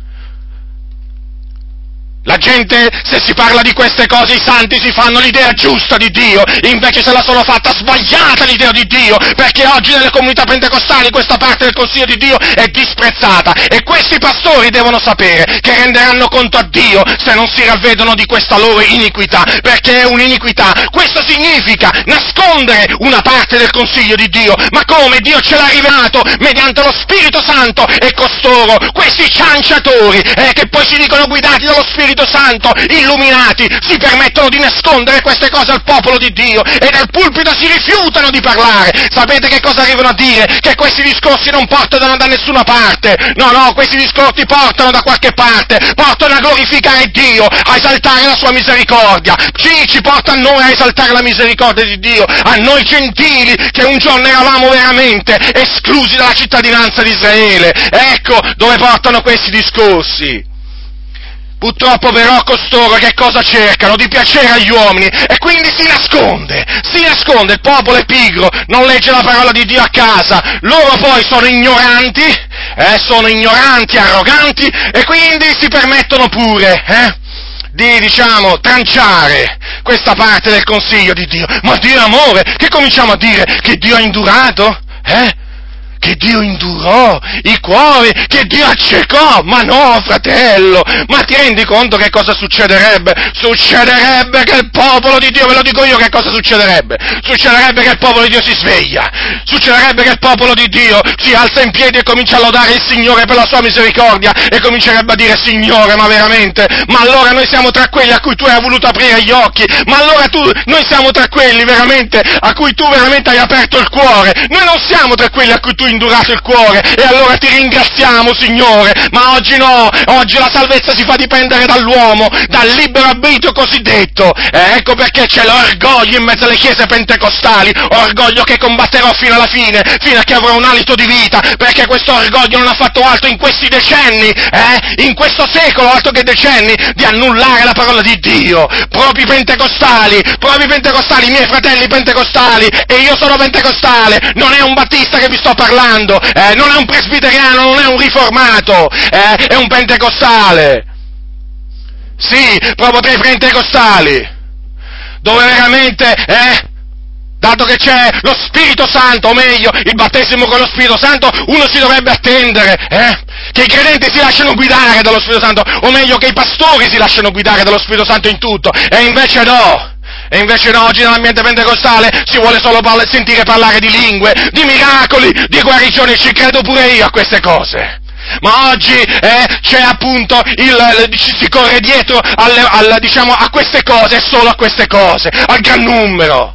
La gente, se si parla di queste cose, i santi si fanno l'idea giusta di Dio, invece se la sono fatta sbagliata l'idea di Dio, perché oggi nelle comunità pentecostali questa parte del Consiglio di Dio è disprezzata. E questi pastori devono sapere che renderanno conto a Dio se non si ravvedono di questa loro iniquità, perché è un'iniquità. Questo significa nascondere una parte del Consiglio di Dio, ma come? Dio ce l'ha rivelato mediante lo Spirito Santo e costoro, questi cianciatori, eh, che poi si dicono guidati dallo Spirito Spirito Santo, illuminati, si permettono di nascondere queste cose al popolo di Dio e dal pulpito si rifiutano di parlare. Sapete che cosa arrivano a dire? Che questi discorsi non portano da nessuna parte. No, no, questi discorsi portano da qualche parte, portano a glorificare Dio, a esaltare la sua misericordia. Sì, ci porta a noi a esaltare la misericordia di Dio, a noi gentili che un giorno eravamo veramente esclusi dalla cittadinanza di Israele. Ecco dove portano questi discorsi. Purtroppo però costoro che cosa cercano? Di piacere agli uomini e quindi si nasconde, si nasconde, il popolo è pigro, non legge la parola di Dio a casa, loro poi sono ignoranti, eh, sono ignoranti, arroganti e quindi si permettono pure, eh, di, diciamo, tranciare questa parte del consiglio di Dio. Ma Dio è amore, che cominciamo a dire? Che Dio ha indurato? Eh? Che Dio indurò i cuori, che Dio accecò. Ma no, fratello, ma ti rendi conto che cosa succederebbe? Succederebbe che il popolo di Dio, ve lo dico io che cosa succederebbe? Succederebbe che il popolo di Dio si sveglia, succederebbe che il popolo di Dio si alza in piedi e comincia a lodare il Signore per la sua misericordia e comincerebbe a dire Signore, ma veramente, ma allora noi siamo tra quelli a cui tu hai voluto aprire gli occhi, ma allora tu, noi siamo tra quelli veramente a cui tu veramente hai aperto il cuore, noi non siamo tra quelli a cui tu indurato il cuore. E allora ti ringraziamo Signore, ma oggi no, oggi la salvezza si fa dipendere dall'uomo, dal libero arbitrio cosiddetto, eh, ecco perché c'è l'orgoglio in mezzo alle chiese pentecostali, orgoglio che combatterò fino alla fine, fino a che avrò un alito di vita, perché questo orgoglio non ha fatto altro in questi decenni, eh, in questo secolo, altro che decenni, di annullare la parola di Dio, proprio i pentecostali, proprio i pentecostali, i miei fratelli pentecostali, e io sono pentecostale, non è un battista che vi sto parlando, parlando, eh, non è un presbiteriano, non è un riformato, eh, è un pentecostale. Sì, proprio tra i pentecostali, dove veramente, eh, dato che c'è lo Spirito Santo, o meglio, il battesimo con lo Spirito Santo, uno si dovrebbe attendere, eh, che i credenti si lasciano guidare dallo Spirito Santo, o meglio, che i pastori si lasciano guidare dallo Spirito Santo in tutto, e invece no. E invece no, oggi nell'ambiente pentecostale si vuole solo parla- sentire parlare di lingue, di miracoli, di guarigioni, ci credo pure io a queste cose. Ma oggi eh, c'è appunto il, ci si corre dietro alle, al, diciamo, a queste cose, solo a queste cose, al gran numero.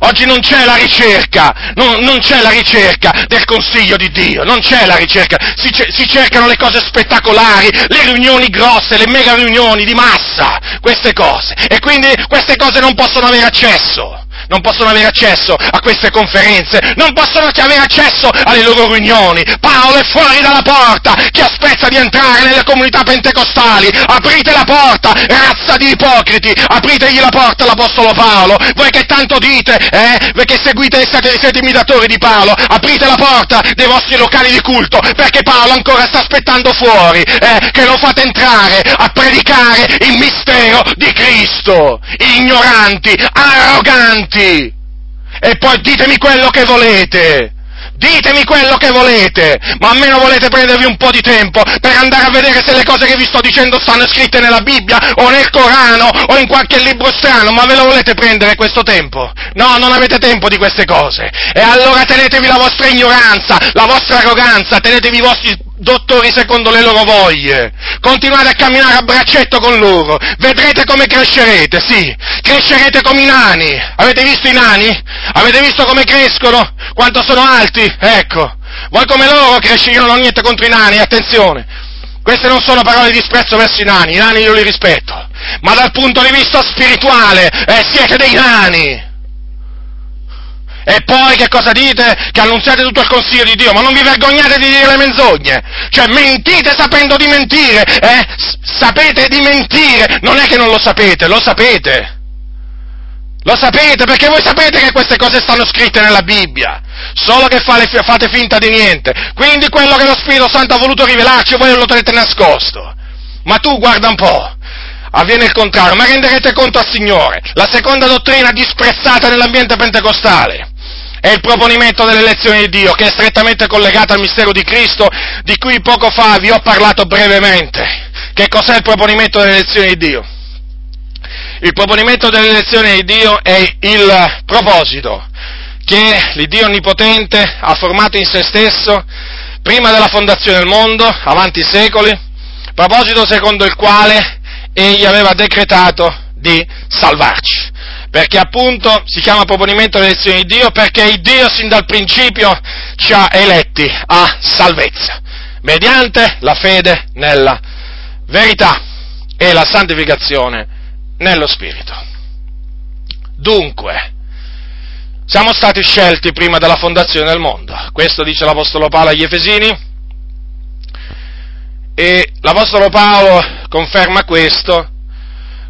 Oggi non c'è la ricerca, non, non, c'è la ricerca del consiglio di Dio, non c'è la ricerca, si, si, cercano le cose spettacolari, le riunioni grosse, le mega riunioni di massa, queste cose, e quindi queste cose non possono avere accesso, non possono avere accesso a queste conferenze, non possono avere accesso alle loro riunioni. Paolo è fuori dalla porta, chi aspetta di entrare nelle comunità pentecostali, aprite la porta, razza di ipocriti, apritegli la porta all'Apostolo Paolo, voi che tanto dite, eh, voi che seguite e siete, siete imitatori di Paolo, aprite la porta dei vostri locali di culto, perché Paolo ancora sta aspettando fuori, eh, che lo fate entrare a predicare il mistero di Cristo, ignoranti, arroganti, e poi ditemi quello che volete. Ditemi quello che volete, ma almeno volete prendervi un po' di tempo per andare a vedere se le cose che vi sto dicendo stanno scritte nella Bibbia o nel Corano o in qualche libro strano, ma ve lo volete prendere questo tempo? No, non avete tempo di queste cose. E allora tenetevi la vostra ignoranza, la vostra arroganza, tenetevi i vostri dottori secondo le loro voglie, continuate a camminare a braccetto con loro, vedrete come crescerete, sì, crescerete come i nani, avete visto i nani? Avete visto come crescono? Quanto sono alti? Ecco, voi come loro crescete, io non ho niente contro i nani, attenzione, queste non sono parole di disprezzo verso i nani, i nani io li rispetto, ma dal punto di vista spirituale eh, siete dei nani, e poi che cosa dite? Che annunziate tutto il consiglio di Dio, ma non vi vergognate di dire le menzogne? Cioè mentite sapendo di mentire, eh? sapete di mentire, non è che non lo sapete, lo sapete. Lo sapete perché voi sapete che queste cose stanno scritte nella Bibbia, solo che fate finta di niente. Quindi quello che lo Spirito Santo ha voluto rivelarci voi lo tenete nascosto. Ma tu guarda un po', avviene il contrario, ma renderete conto al Signore. La seconda dottrina disprezzata nell'ambiente pentecostale è il proponimento dell'elezione di Dio, che è strettamente collegato al mistero di Cristo, di cui poco fa vi ho parlato brevemente. Che cos'è il proponimento dell'elezione di Dio? Il proponimento dell'elezione di Dio è il proposito che l'Iddio Onnipotente ha formato in se stesso prima della fondazione del mondo, avanti i secoli, proposito secondo il quale egli aveva decretato di salvarci perché appunto si chiama proponimento dell'elezione di Dio, perché il Dio sin dal principio ci ha eletti a salvezza, mediante la fede nella verità e la santificazione nello Spirito. Dunque, siamo stati scelti prima della fondazione del mondo, questo dice l'Apostolo Paolo agli Efesini, e l'Apostolo Paolo conferma questo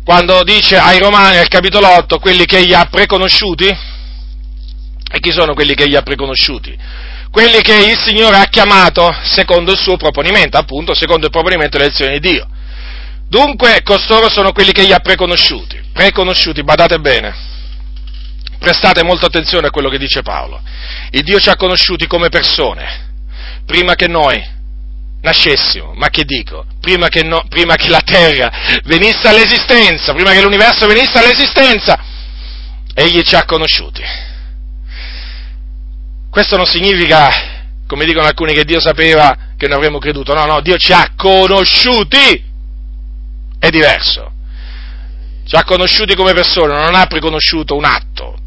quando dice ai Romani al capitolo 8 quelli che egli ha preconosciuti, e chi sono quelli che egli ha preconosciuti? Quelli che il Signore ha chiamato secondo il suo proponimento, appunto secondo il proponimento dell'elezione di Dio. Dunque costoro sono quelli che egli ha preconosciuti, preconosciuti, badate bene, prestate molta attenzione a quello che dice Paolo. Il Dio ci ha conosciuti come persone, prima che noi nascessimo, ma che dico, prima che, no, prima che la terra venisse all'esistenza, prima che l'universo venisse all'esistenza, egli ci ha conosciuti. Questo non significa, come dicono alcuni, che Dio sapeva che noi avremmo creduto, no, no, Dio ci ha conosciuti, è diverso. Ci ha conosciuti come persone, non ha preconosciuto un atto.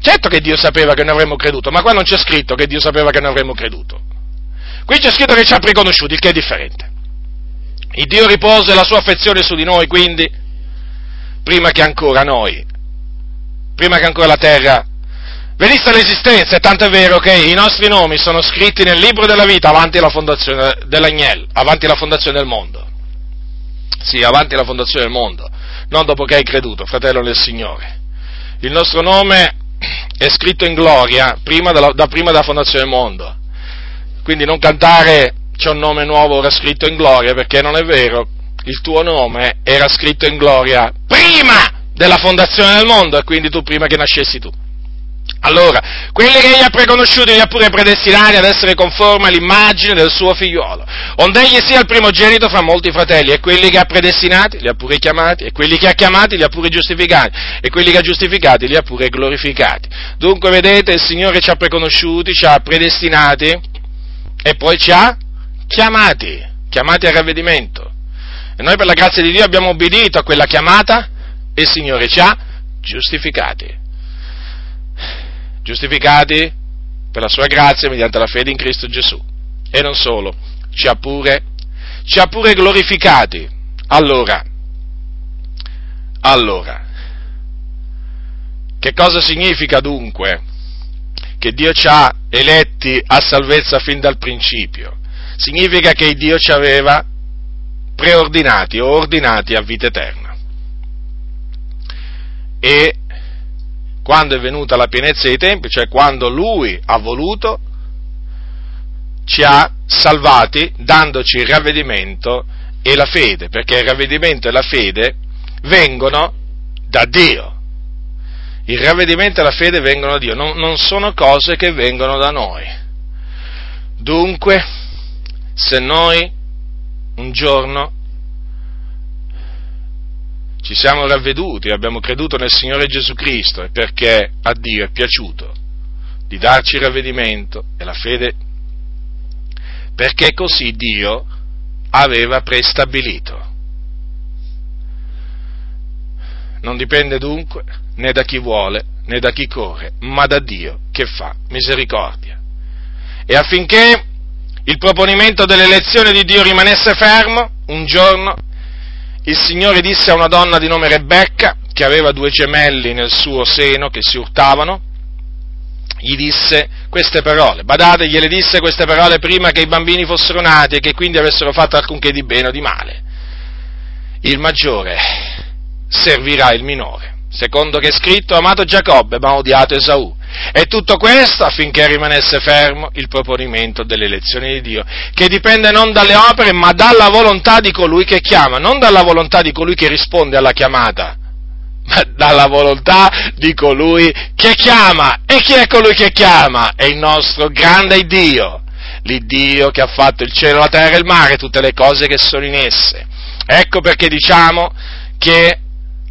Certo che Dio sapeva che noi avremmo creduto, ma qua non c'è scritto che Dio sapeva che noi avremmo creduto. Qui c'è scritto che ci ha preconosciuti, il che è differente. Il Dio ripose la sua affezione su di noi, quindi, prima che ancora noi, prima che ancora la terra venisse all'esistenza, e tanto è vero che i nostri nomi sono scritti nel libro della vita avanti la fondazione dell'Agnello, avanti la fondazione del mondo. Sì, avanti la fondazione del mondo, non dopo che hai creduto, fratello del Signore. Il nostro nome è scritto in gloria prima della, da prima della fondazione del mondo. Quindi non cantare c'è un nome nuovo ora scritto in gloria, perché non è vero, il tuo nome era scritto in gloria prima della fondazione del mondo e quindi tu prima che nascessi tu. Allora, quelli che egli ha preconosciuti li ha pure predestinati ad essere conformi all'immagine del suo figliuolo, onde egli sia il primogenito fra molti fratelli, e quelli che ha predestinati li ha pure chiamati, e quelli che ha chiamati li ha pure giustificati, e quelli che ha giustificati li ha pure glorificati. Dunque, vedete, il Signore ci ha preconosciuti, ci ha predestinati, e poi ci ha chiamati, chiamati al ravvedimento. E noi per la grazia di Dio abbiamo obbedito a quella chiamata e il Signore ci ha giustificati. Giustificati per la sua grazia mediante la fede in Cristo Gesù. E non solo, ci ha pure, ci ha pure glorificati. Allora, allora, Che cosa significa dunque? Che Dio ci ha eletti a salvezza fin dal principio. Significa che Dio ci aveva preordinati o ordinati a vita eterna. E quando è venuta la pienezza dei tempi, cioè quando Lui ha voluto, ci ha salvati dandoci il ravvedimento e la fede, perché il ravvedimento e la fede vengono da Dio. Il ravvedimento e la fede vengono da Dio, non, non sono cose che vengono da noi. Dunque, se noi un giorno ci siamo ravveduti, abbiamo creduto nel Signore Gesù Cristo, è perché a Dio è piaciuto di darci il ravvedimento e la fede, perché così Dio aveva prestabilito. Non dipende dunque né da chi vuole né da chi corre, ma da Dio che fa misericordia. E affinché il proponimento dell'elezione di Dio rimanesse fermo, un giorno il Signore disse a una donna di nome Rebecca, che aveva due gemelli nel suo seno che si urtavano, gli disse queste parole. Badate, gliele disse queste parole prima che i bambini fossero nati e che quindi avessero fatto alcunché di bene o di male. Il maggiore servirà il minore. Secondo che è scritto, amato Giacobbe, ma odiato Esaù. E tutto questo affinché rimanesse fermo il proponimento dell'elezione di Dio, che dipende non dalle opere, ma dalla volontà di colui che chiama, non dalla volontà di colui che risponde alla chiamata, ma dalla volontà di colui che chiama. E chi è colui che chiama? È il nostro grande Dio, l'Iddio che ha fatto il cielo, la terra e il mare, tutte le cose che sono in esse. Ecco perché diciamo che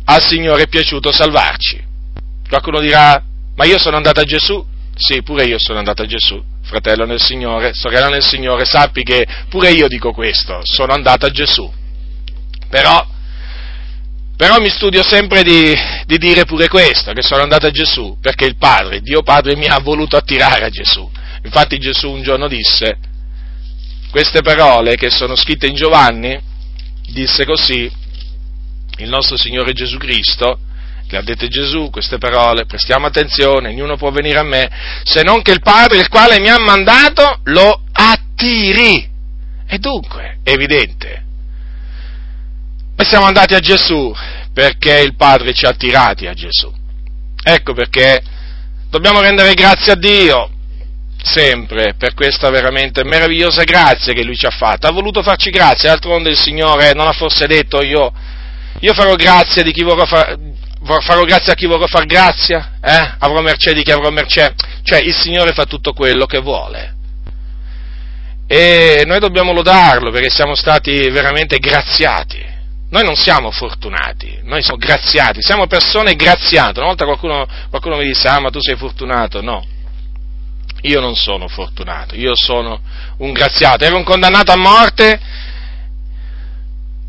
al Signore è piaciuto salvarci. Qualcuno dirà, ma io sono andato a Gesù? Sì, pure io sono andato a Gesù, fratello nel Signore, sorella nel Signore, sappi che pure io dico questo, sono andato a Gesù. Però, però mi studio sempre di, di dire pure questo, che sono andato a Gesù, perché il Padre, Dio Padre mi ha voluto attirare a Gesù. Infatti Gesù un giorno disse, queste parole che sono scritte in Giovanni, disse così, il nostro Signore Gesù Cristo, le ha dette Gesù queste parole, prestiamo attenzione, ognuno può venire a me, se non che il Padre, il quale mi ha mandato, lo attiri. E dunque, è evidente. Noi siamo andati a Gesù perché il Padre ci ha attirati a Gesù. Ecco perché dobbiamo rendere grazie a Dio sempre per questa veramente meravigliosa grazia che Lui ci ha fatta. Ha voluto farci grazia, d'altronde il Signore non ha forse detto io io farò grazia di chi vorrà far, farò grazia a chi vorrà far grazia, eh? avrò mercé di chi avrò mercé, cioè il Signore fa tutto quello che vuole. E noi dobbiamo lodarlo perché siamo stati veramente graziati. Noi non siamo fortunati, noi siamo graziati, siamo persone graziate. Una volta qualcuno, qualcuno mi disse, ah ma tu sei fortunato, no. Io non sono fortunato, io sono un graziato, ero un condannato a morte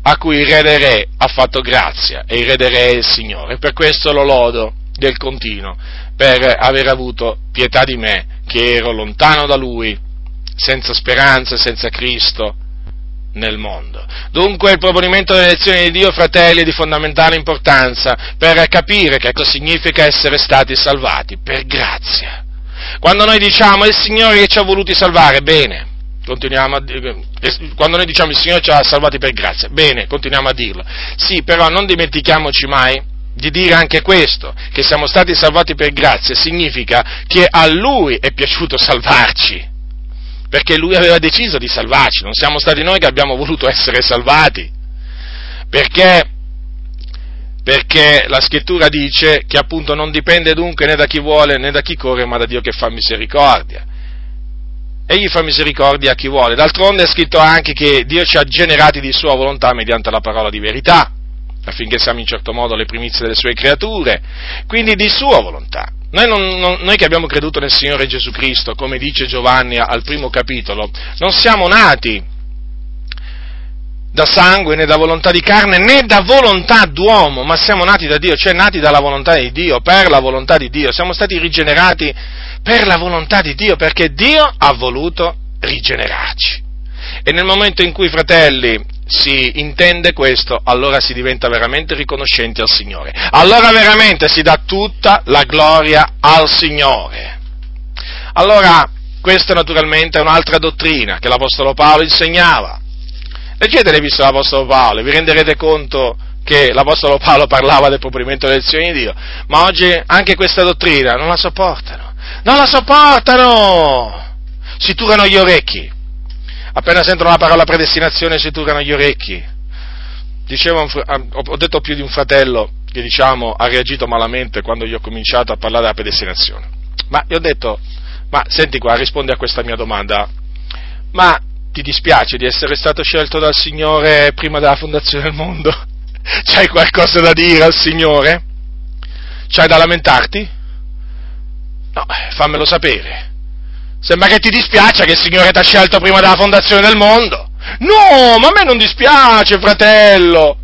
a cui il Re dei Re ha fatto grazia e il Re dei Re è il Signore. Per questo lo lodo del continuo, per aver avuto pietà di me, che ero lontano da Lui, senza speranza, senza Cristo nel mondo. Dunque il proponimento dell'elezione di Dio, fratelli, è di fondamentale importanza per capire che cosa significa essere stati salvati, per grazia. Quando noi diciamo è il Signore che ci ha voluti salvare, bene, continuiamo a dire, quando noi diciamo il Signore ci ha salvati per grazia, bene, continuiamo a dirlo. Sì, però non dimentichiamoci mai di dire anche questo, che siamo stati salvati per grazia, significa che a Lui è piaciuto salvarci, perché Lui aveva deciso di salvarci, non siamo stati noi che abbiamo voluto essere salvati, perché, perché la scrittura dice che appunto non dipende dunque né da chi vuole né da chi corre, ma da Dio che fa misericordia egli fa misericordia a chi vuole. D'altronde è scritto anche che Dio ci ha generati di sua volontà mediante la parola di verità, affinché siamo in certo modo le primizie delle sue creature, quindi di sua volontà. Noi, non, non, noi, che abbiamo creduto nel Signore Gesù Cristo, come dice Giovanni al primo capitolo, non siamo nati da sangue né da volontà di carne né da volontà d'uomo, ma siamo nati da Dio, cioè nati dalla volontà di Dio, per la volontà di Dio, siamo stati rigenerati per la volontà di Dio, perché Dio ha voluto rigenerarci. E nel momento in cui, fratelli, si intende questo, allora si diventa veramente riconoscenti al Signore. Allora veramente si dà tutta la gloria al Signore. Allora, questa naturalmente è un'altra dottrina che l'Apostolo Paolo insegnava. Leggete le epistole dell'Apostolo Paolo vi renderete conto che l'Apostolo Paolo parlava del proponimento delle elezioni di Dio, ma oggi anche questa dottrina non la sopportano. Non la sopportano! Si turano gli orecchi. Appena sentono la parola predestinazione si turano gli orecchi. Dicevo, ho detto più di un fratello che diciamo ha reagito malamente quando gli ho cominciato a parlare della predestinazione. Ma gli ho detto, ma senti qua, rispondi a questa mia domanda. Ma ti dispiace di essere stato scelto dal Signore prima della fondazione del mondo? <laughs> C'hai qualcosa da dire al Signore? C'hai da lamentarti? No, fammelo sapere. Sembra che ti dispiace che il Signore ti ha scelto prima della fondazione del mondo. No, ma a me non dispiace, fratello.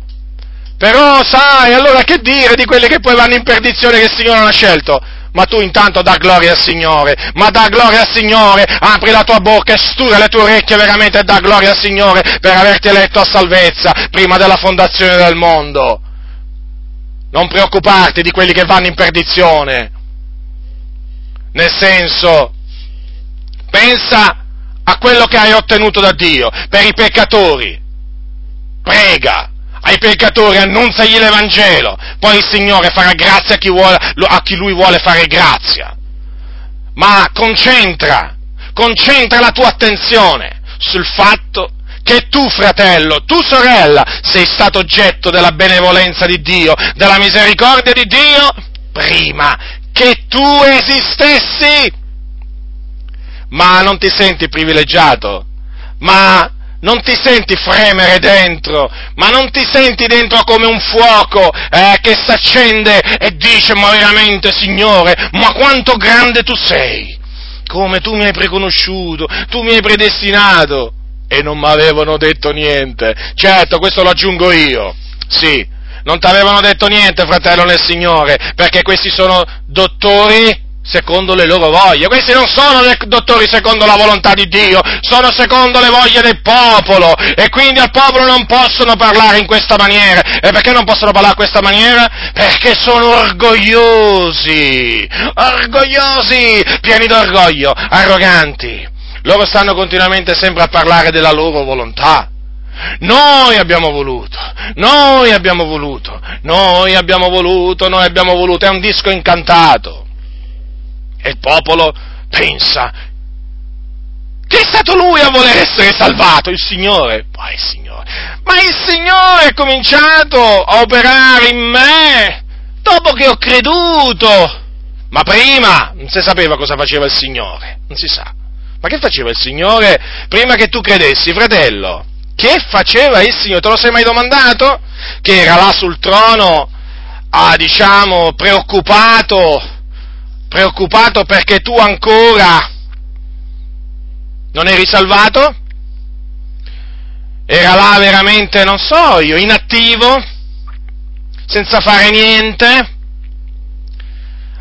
Però, sai, allora che dire di quelli che poi vanno in perdizione che il Signore non ha scelto? Ma tu intanto dà gloria al Signore, ma dà gloria al Signore, apri la tua bocca e stura le tue orecchie veramente e dà gloria al Signore per averti eletto a salvezza prima della fondazione del mondo. Non preoccuparti di quelli che vanno in perdizione. Nel senso, pensa a quello che hai ottenuto da Dio per i peccatori. Prega, ai peccatori, annunzagli l'Evangelo, poi il Signore farà grazia a chi, vuole, a chi Lui vuole fare grazia. Ma concentra, concentra la tua attenzione sul fatto che tu, fratello, tu, sorella, sei stato oggetto della benevolenza di Dio, della misericordia di Dio, prima che tu esistessi. Ma non ti senti privilegiato? Ma non ti senti fremere dentro, ma non ti senti dentro come un fuoco eh, che si accende e dice, ma veramente Signore, ma quanto grande tu sei, come tu mi hai preconosciuto, tu mi hai predestinato! E non mi avevano detto niente. Certo, questo lo aggiungo io, sì, non ti avevano detto niente, fratello nel Signore, perché questi sono dottori secondo le loro voglie. Questi non sono dottori secondo la volontà di Dio, sono secondo le voglie del popolo e quindi al popolo non possono parlare in questa maniera. E perché non possono parlare in questa maniera? Perché sono orgogliosi, orgogliosi, pieni d'orgoglio, arroganti. Loro stanno continuamente sempre a parlare della loro volontà. Noi abbiamo voluto, noi abbiamo voluto, noi abbiamo voluto, noi abbiamo voluto, è un disco incantato. E il popolo pensa che è stato lui a voler essere salvato, il Signore. Poi il Signore. Ma il Signore ha cominciato a operare in me dopo che ho creduto. Ma prima non si sapeva cosa faceva il Signore, non si sa. Ma che faceva il Signore prima che tu credessi, fratello? Che faceva il Signore? Te lo sei mai domandato? Che era là sul trono, ah, diciamo, preoccupato preoccupato perché tu ancora non eri salvato? Era là veramente, non so io, inattivo, senza fare niente?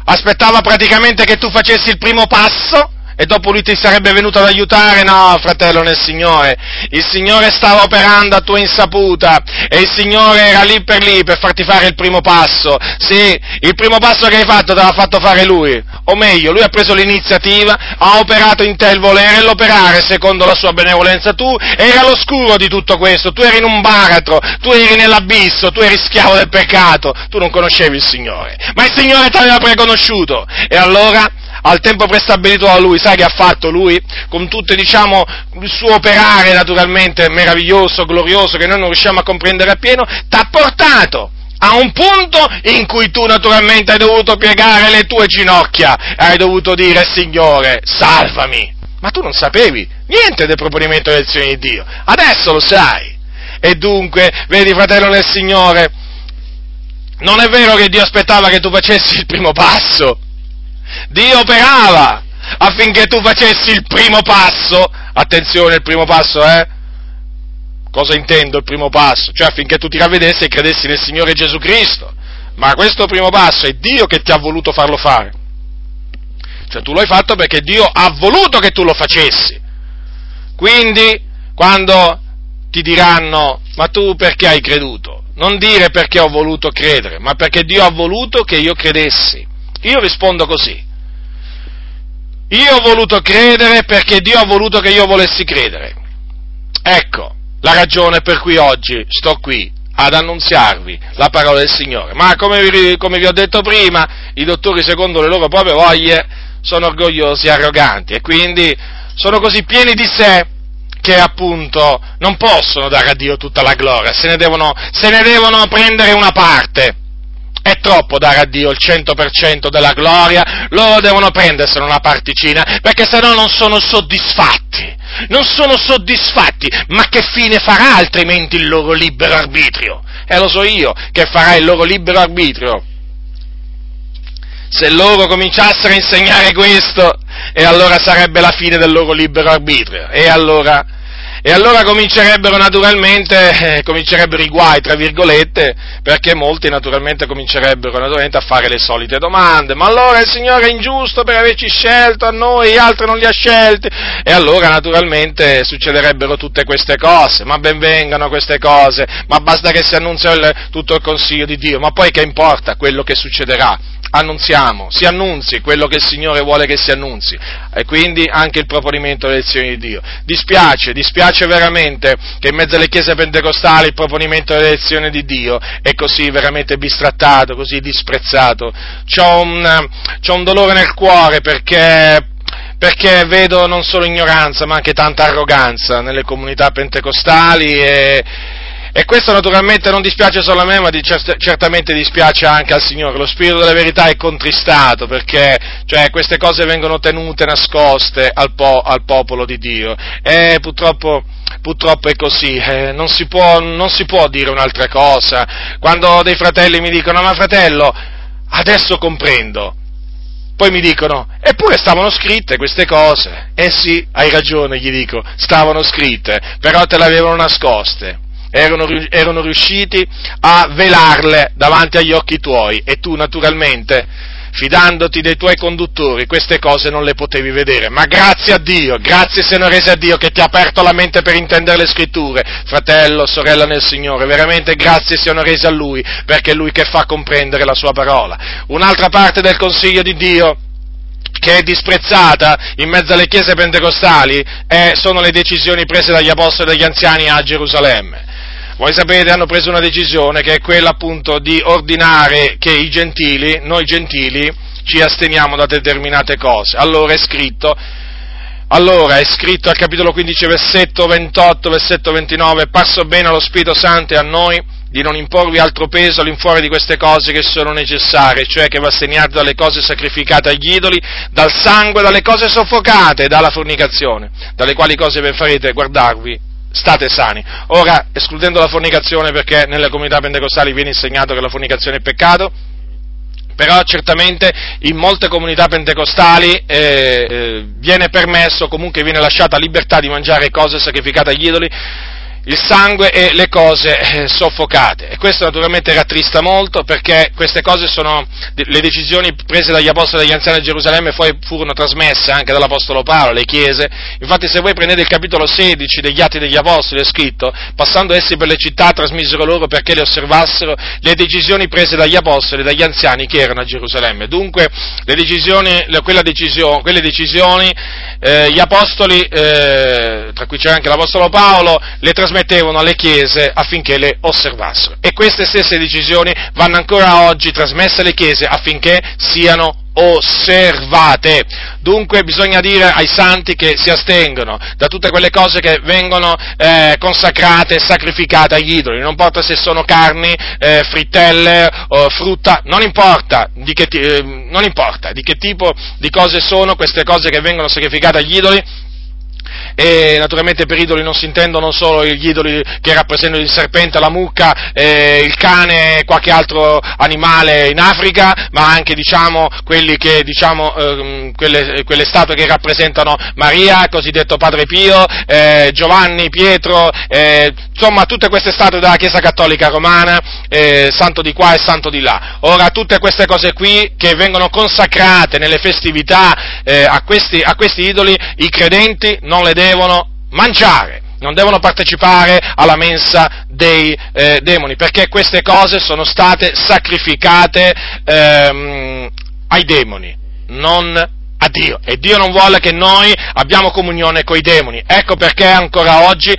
Aspettava praticamente che tu facessi il primo passo? E dopo lui ti sarebbe venuto ad aiutare? No, fratello nel Signore, il Signore stava operando a tua insaputa e il Signore era lì per lì per farti fare il primo passo. Sì, il primo passo che hai fatto te l'ha fatto fare lui, o meglio, lui ha preso l'iniziativa, ha operato in te il volere e l'operare secondo la sua benevolenza. Tu eri all'oscuro di tutto questo, tu eri in un baratro, tu eri nell'abisso, tu eri schiavo del peccato, tu non conoscevi il Signore, ma il Signore ti aveva preconosciuto. E allora al tempo prestabilito da lui, sai che ha fatto lui? Con tutto, diciamo, il suo operare naturalmente meraviglioso, glorioso, che noi non riusciamo a comprendere appieno, ti ha portato a un punto in cui tu naturalmente hai dovuto piegare le tue ginocchia, hai dovuto dire Signore, salvami. Ma tu non sapevi niente del proponimento delle elezioni di Dio, adesso lo sai. E dunque, vedi fratello nel Signore, non è vero che Dio aspettava che tu facessi il primo passo, Dio operava affinché tu facessi il primo passo, attenzione il primo passo, eh? Cosa intendo il primo passo? Cioè affinché tu ti ravvedessi e credessi nel Signore Gesù Cristo. Ma questo primo passo è Dio che ti ha voluto farlo fare. Cioè tu l'hai fatto perché Dio ha voluto che tu lo facessi. Quindi, quando ti diranno, ma tu perché hai creduto? Non dire perché ho voluto credere, ma perché Dio ha voluto che io credessi. Io rispondo così. Io ho voluto credere perché Dio ha voluto che io volessi credere. Ecco la ragione per cui oggi sto qui ad annunziarvi la parola del Signore. Ma come vi, come vi ho detto prima, i dottori secondo le loro proprie voglie sono orgogliosi e arroganti e quindi sono così pieni di sé che appunto non possono dare a Dio tutta la gloria, se ne devono, se ne devono prendere una parte. È troppo dare a Dio il 100% della gloria, loro devono prendersene una particina, perché se no non sono soddisfatti, non sono soddisfatti, ma che fine farà altrimenti il loro libero arbitrio? E lo so io che farà il loro libero arbitrio. Se loro cominciassero a insegnare questo, e allora sarebbe la fine del loro libero arbitrio, e allora e allora comincerebbero naturalmente, eh, comincerebbero i guai, tra virgolette, perché molti naturalmente comincerebbero naturalmente a fare le solite domande, ma allora il Signore è ingiusto per averci scelto a noi, gli altri non li ha scelti, e allora naturalmente succederebbero tutte queste cose, ma ben vengano queste cose, ma basta che si annunzia tutto il consiglio di Dio, ma poi che importa quello che succederà? Annunziamo, si annunzi quello che il Signore vuole che si annunzi e quindi anche il proponimento delle elezioni di Dio. Dispiace, dispiace veramente che in mezzo alle chiese pentecostali il proponimento delle elezioni di Dio è così veramente bistrattato, così disprezzato. C'ho un, c'ho un dolore nel cuore perché perché vedo non solo ignoranza ma anche tanta arroganza nelle comunità pentecostali e, e questo naturalmente non dispiace solo a me, ma certamente dispiace anche al Signore. Lo Spirito della verità è contristato perché cioè, queste cose vengono tenute nascoste al, po- al popolo di Dio. E purtroppo, purtroppo è così, eh, non, si può, non si può dire un'altra cosa. Quando dei fratelli mi dicono, ma fratello, adesso comprendo. Poi mi dicono, eppure stavano scritte queste cose. Eh sì, hai ragione, gli dico, stavano scritte, però te le avevano nascoste erano, erano riusciti a velarle davanti agli occhi tuoi e tu naturalmente fidandoti dei tuoi conduttori, queste cose non le potevi vedere. Ma grazie a Dio, grazie siano rese a Dio che ti ha aperto la mente per intendere le scritture. Fratello, sorella nel Signore, veramente grazie siano rese a Lui, perché è Lui che fa comprendere la sua parola. Un'altra parte del consiglio di Dio che è disprezzata in mezzo alle chiese pentecostali eh, sono le decisioni prese dagli apostoli e dagli anziani a Gerusalemme voi sapete, hanno preso una decisione che è quella appunto di ordinare che i gentili, noi gentili, ci asteniamo da determinate cose. Allora è scritto, allora è scritto al capitolo 15, versetto 28, versetto 29, passo bene allo Spirito Santo e a noi di non imporvi altro peso all'infuori di queste cose che sono necessarie, cioè che vi asteniate dalle cose sacrificate agli idoli, dal sangue, dalle cose soffocate dalla fornicazione, dalle quali cose vi farete guardarvi state sani. Ora, escludendo la fornicazione perché nelle comunità pentecostali viene insegnato che la fornicazione è peccato, però certamente in molte comunità pentecostali eh, eh, viene permesso, comunque viene lasciata libertà di mangiare cose sacrificate agli idoli, il sangue e le cose eh, soffocate. E questo naturalmente rattrista molto perché queste cose sono le decisioni prese dagli apostoli e dagli anziani di Gerusalemme poi furono trasmesse anche dall'apostolo Paolo alle chiese. Infatti se voi prendete il capitolo 16 degli Atti degli Apostoli è scritto, passando essi per le città trasmisero loro perché le osservassero le decisioni prese dagli apostoli e dagli anziani che erano a Gerusalemme. Dunque decisioni, quelle decisioni eh, gli apostoli, eh, tra cui c'era anche l'apostolo Paolo, le trasmettevano alle chiese affinché le osservassero. E queste stesse decisioni vanno ancora oggi trasmesse alle chiese affinché siano osservate. Dunque bisogna dire ai santi che si astengono da tutte quelle cose che vengono eh, consacrate e sacrificate agli idoli, non importa se sono carni, eh, frittelle o frutta, non importa, di che, eh, non importa di che tipo di cose sono queste cose che vengono sacrificate agli idoli, e naturalmente per idoli non si intendono solo gli idoli che rappresentano il serpente, la mucca, eh, il cane e qualche altro animale in Africa, ma anche diciamo, che, diciamo, eh, quelle, quelle, statue che rappresentano Maria, cosiddetto Padre Pio, eh, Giovanni, Pietro, insomma tutte queste statue della Chiesa Cattolica Romana, santo di qua e santo di là. Ora tutte queste cose qui che vengono consacrate nelle festività eh, a questi, a questi idoli, i credenti non le devono mangiare non devono partecipare alla mensa dei eh, demoni, perché queste cose sono state sacrificate ehm, ai demoni, non a Dio. E Dio non vuole che noi abbiamo comunione con i demoni. Ecco perché ancora oggi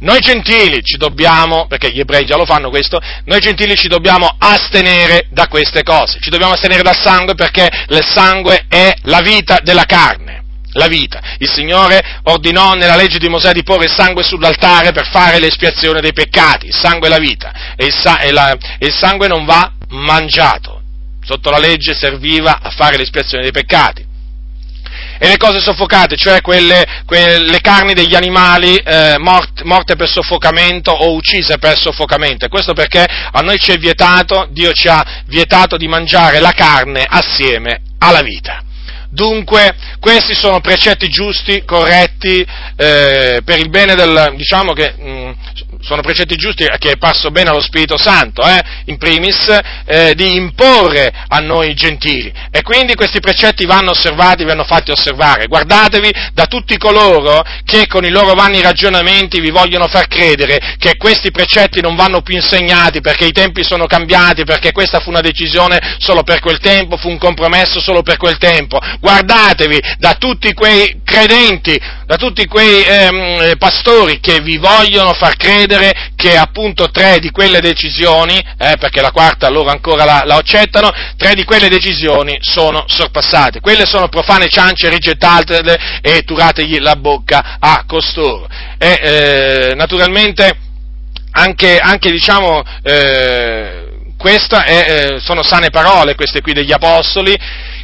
noi gentili ci dobbiamo, perché gli ebrei già lo fanno questo, noi gentili ci dobbiamo astenere da queste cose, ci dobbiamo astenere dal sangue perché il sangue è la vita della carne. La vita. Il Signore ordinò nella legge di Mosè di porre il sangue sull'altare per fare l'espiazione dei peccati. Il sangue è la vita e il, sa- e la- e il sangue non va mangiato. Sotto la legge serviva a fare l'espiazione dei peccati e le cose soffocate, cioè quelle, quelle carni degli animali eh, mort, morte per soffocamento o uccise per soffocamento. Questo perché a noi ci è vietato, Dio ci ha vietato di mangiare la carne assieme alla vita. Dunque, questi sono precetti giusti, corretti, eh, per il bene del, diciamo che, mh, mm, sono precetti giusti che passo bene allo Spirito Santo, eh, in primis, eh, di imporre a noi gentili. E quindi questi precetti vanno osservati, vanno fatti osservare. Guardatevi da tutti coloro che con i loro vanni ragionamenti vi vogliono far credere che questi precetti non vanno più insegnati perché i tempi sono cambiati, perché questa fu una decisione solo per quel tempo, fu un compromesso solo per quel tempo. Guardatevi da tutti quei credenti, da tutti quei ehm, pastori che vi vogliono far credere credere che appunto tre di quelle decisioni, eh, perché la quarta loro ancora la, la, accettano, tre di quelle decisioni sono sorpassate. Quelle sono profane ciance, rigettatele e turategli la bocca a costoro. E eh, naturalmente anche, anche diciamo, eh, queste eh, sono sane parole, queste qui degli apostoli,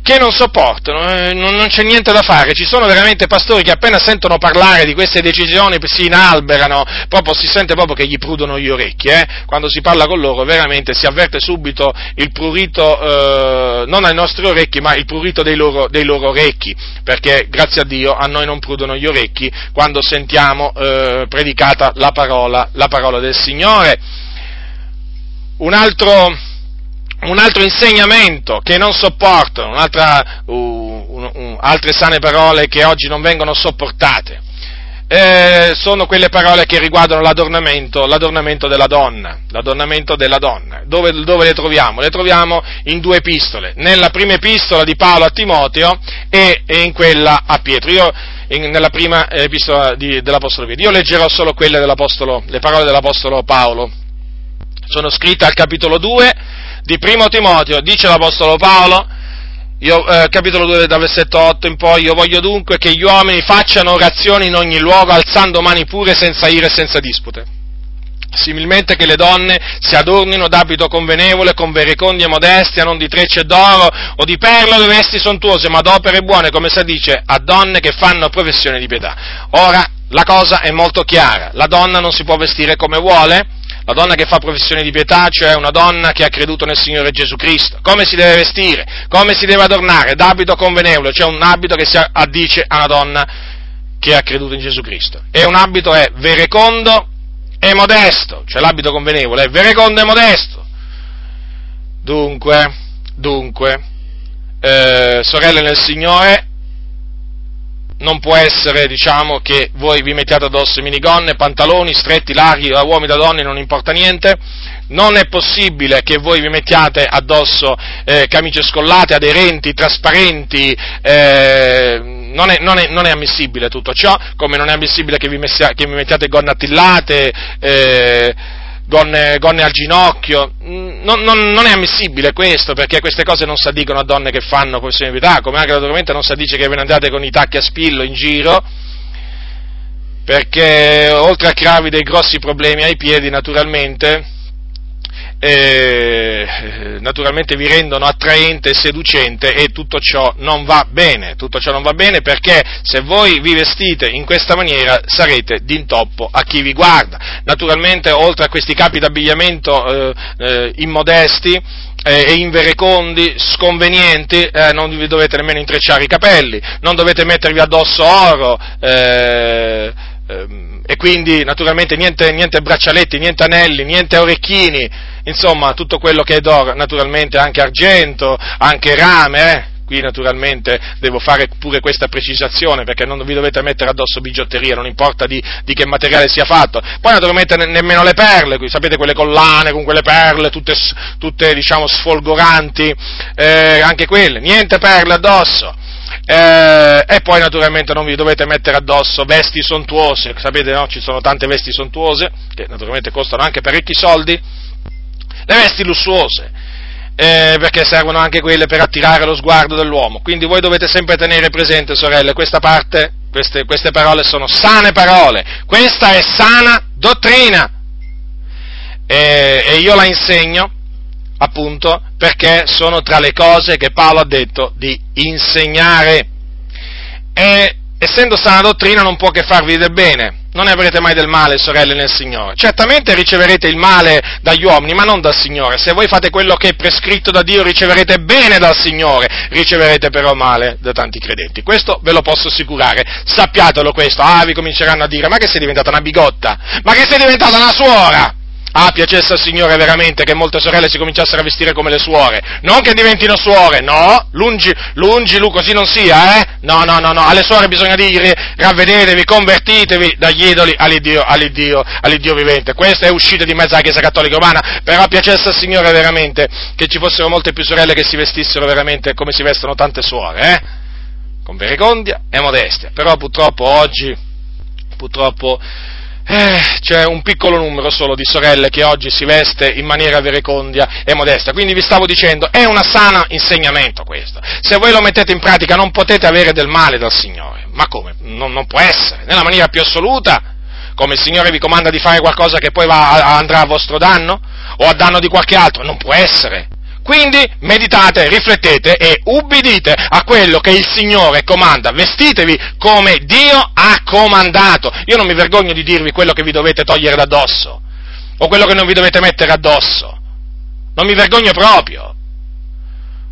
che non sopportano, eh, non, non, c'è niente da fare, ci sono veramente pastori che appena sentono parlare di queste decisioni si inalberano, proprio si sente proprio che gli prudono gli orecchi, eh? quando si parla con loro veramente si avverte subito il prurito, eh, non ai nostri orecchi, ma il prurito dei loro, dei loro, orecchi, perché grazie a Dio a noi non prudono gli orecchi quando sentiamo eh, predicata la parola, la parola del Signore. Un altro, un altro insegnamento che non sopportano, uh, un, un, altre sane parole che oggi non vengono sopportate, eh, sono quelle parole che riguardano l'adornamento, l'adornamento della donna, l'adornamento della donna. Dove, dove, le troviamo? Le troviamo in due epistole, nella prima epistola di Paolo a Timoteo e, e in quella a Pietro. Io, in, nella prima epistola di, dell'Apostolo Pietro. Io leggerò solo quelle dell'Apostolo, le parole dell'Apostolo Paolo. Sono scritte al capitolo 2 di Primo Timoteo, dice l'Apostolo Paolo, io, eh, capitolo 2 da versetto 8 in poi, io voglio dunque che gli uomini facciano orazioni in ogni luogo, alzando mani pure, senza ire e senza dispute. Similmente che le donne si adornino d'abito convenevole, con verecondi e modestia, non di trecce d'oro o di perla o di vesti sontuose, ma d'opere buone, come si dice, a donne che fanno professione di pietà. Ora, la cosa è molto chiara, la donna non si può vestire come vuole, la donna che fa professione di pietà, cioè una donna che ha creduto nel Signore Gesù Cristo. Come si deve vestire? Come si deve adornare? D'abito convenevole, cioè un abito che si addice a una donna che ha creduto in Gesù Cristo. E un abito è verecondo e modesto, cioè l'abito convenevole è verecondo e modesto. Dunque, dunque, eh, sorelle nel Signore, non può essere, diciamo, che voi vi mettiate addosso minigonne, pantaloni stretti, larghi, da uomini, da donne, non importa niente. Non è possibile che voi vi mettiate addosso eh, camicie scollate, aderenti, trasparenti, eh, non, è, non, è, non, è, ammissibile tutto ciò, come non è ammissibile che vi, messia, che vi mettiate gonne attillate, eh, gonne, gonne al ginocchio, mm, non, non, non, è ammissibile questo, perché queste cose non si addicono a donne che fanno pietà, come anche naturalmente non si addice che ve ne andate con i tacchi a spillo in giro, perché oltre a crearvi dei grossi problemi ai piedi, naturalmente, eh, naturalmente vi rendono attraente e seducente e tutto ciò non va bene, tutto ciò non va bene perché se voi vi vestite in questa maniera sarete d'intoppo a chi vi guarda. Naturalmente oltre a questi capi d'abbigliamento eh, eh, immodesti, eh, e inverecondi, sconvenienti, eh, non vi dovete nemmeno intrecciare i capelli, non dovete mettervi addosso oro, eh, e quindi naturalmente niente, niente braccialetti, niente anelli, niente orecchini, insomma tutto quello che è d'oro, naturalmente anche argento, anche rame, eh? qui naturalmente devo fare pure questa precisazione perché non vi dovete mettere addosso bigiotteria, non importa di, di che materiale sia fatto. Poi naturalmente ne, nemmeno le perle, sapete quelle collane con quelle perle tutte, tutte diciamo sfolgoranti, eh, anche quelle, niente perle addosso. Eh, e poi naturalmente non vi dovete mettere addosso vesti sontuose, sapete no? Ci sono tante vesti sontuose che naturalmente costano anche parecchi soldi, le vesti lussuose, eh, perché servono anche quelle per attirare lo sguardo dell'uomo. Quindi voi dovete sempre tenere presente, sorelle, questa parte, queste, queste parole sono sane parole, questa è sana dottrina. E, e io la insegno appunto perché sono tra le cose che Paolo ha detto di insegnare. E essendo sana dottrina non può che farvi del bene, non ne avrete mai del male, sorelle nel Signore. Certamente riceverete il male dagli uomini, ma non dal Signore. Se voi fate quello che è prescritto da Dio, riceverete bene dal Signore, riceverete però male da tanti credenti. Questo ve lo posso assicurare. Sappiatelo questo. Ah, vi cominceranno a dire, ma che sei diventata una bigotta? Ma che sei diventata una suora? Ah, piacesse al Signore veramente che molte sorelle si cominciassero a vestire come le suore. Non che diventino suore, no, lungi, lungi, lu, così non sia, eh? No, no, no, no, alle suore bisogna dire ravvedetevi, convertitevi dagli idoli all'Iddio, all'Iddio, all'Iddio vivente. Questa è uscita di mezzo alla Chiesa Cattolica Romana, però piacesse al Signore veramente che ci fossero molte più sorelle che si vestissero veramente come si vestono tante suore, eh? Con verecondia e modestia. Però purtroppo oggi, purtroppo eh, c'è un piccolo numero solo di sorelle che oggi si veste in maniera verecondia e modesta. Quindi vi stavo dicendo, è un sana insegnamento questo. Se voi lo mettete in pratica non potete avere del male dal Signore. Ma come? Non, non può essere, nella maniera più assoluta. Come il Signore vi comanda di fare qualcosa che poi va, andrà a vostro danno? O a danno di qualche altro? Non può essere. Quindi meditate, riflettete e ubbidite a quello che il Signore comanda. Vestitevi come Dio ha comandato. Io non mi vergogno di dirvi quello che vi dovete togliere da addosso o quello che non vi dovete mettere addosso. Non mi vergogno proprio.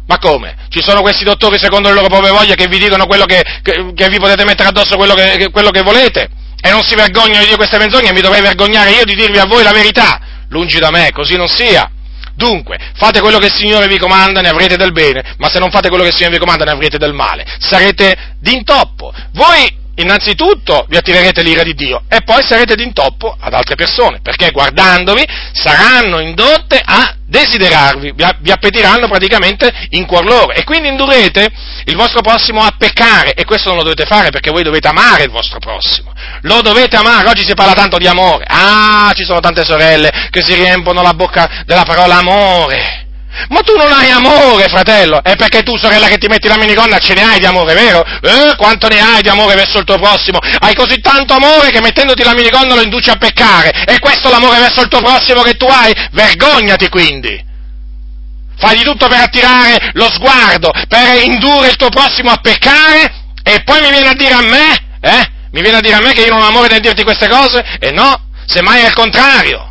Ma come? Ci sono questi dottori secondo le loro proprie voglie che vi dicono quello che, che, che vi potete mettere addosso quello che, quello che volete? E non si vergognano di dire queste menzogne e mi dovrei vergognare io di dirvi a voi la verità. Lungi da me, così non sia. Dunque, fate quello che il Signore vi comanda, ne avrete del bene, ma se non fate quello che il Signore vi comanda, ne avrete del male. Sarete d'intoppo. Voi innanzitutto vi attirerete l'ira di Dio e poi sarete d'intoppo ad altre persone, perché guardandovi saranno indotte a desiderarvi, vi appetiranno praticamente in cuor loro e quindi indurrete il vostro prossimo a peccare e questo non lo dovete fare perché voi dovete amare il vostro prossimo, lo dovete amare, oggi si parla tanto di amore, ah ci sono tante sorelle che si riempono la bocca della parola amore, ma tu non hai amore, fratello, è perché tu, sorella, che ti metti la minigonna ce ne hai di amore, vero? Eh, quanto ne hai di amore verso il tuo prossimo? Hai così tanto amore che mettendoti la minigonna lo induci a peccare. E questo l'amore verso il tuo prossimo che tu hai? Vergognati quindi! Fai di tutto per attirare lo sguardo, per indurre il tuo prossimo a peccare e poi mi viene a dire a me, eh? Mi viene a dire a me che io non ho amore nel dirti queste cose? E no, semmai è il contrario.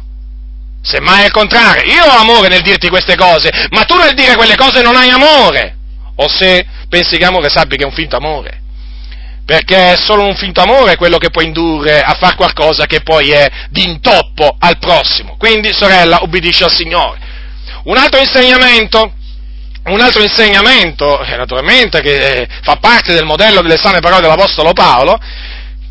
Semmai il contrario, io ho amore nel dirti queste cose, ma tu nel dire quelle cose non hai amore. O se pensi che amore sappi che è un finto amore. Perché è solo un finto amore quello che può indurre a fare qualcosa che poi è d'intoppo al prossimo. Quindi, sorella, obbedisci al Signore. Un altro insegnamento, un altro insegnamento, eh, naturalmente, che eh, fa parte del modello delle sane parole dell'Apostolo Paolo,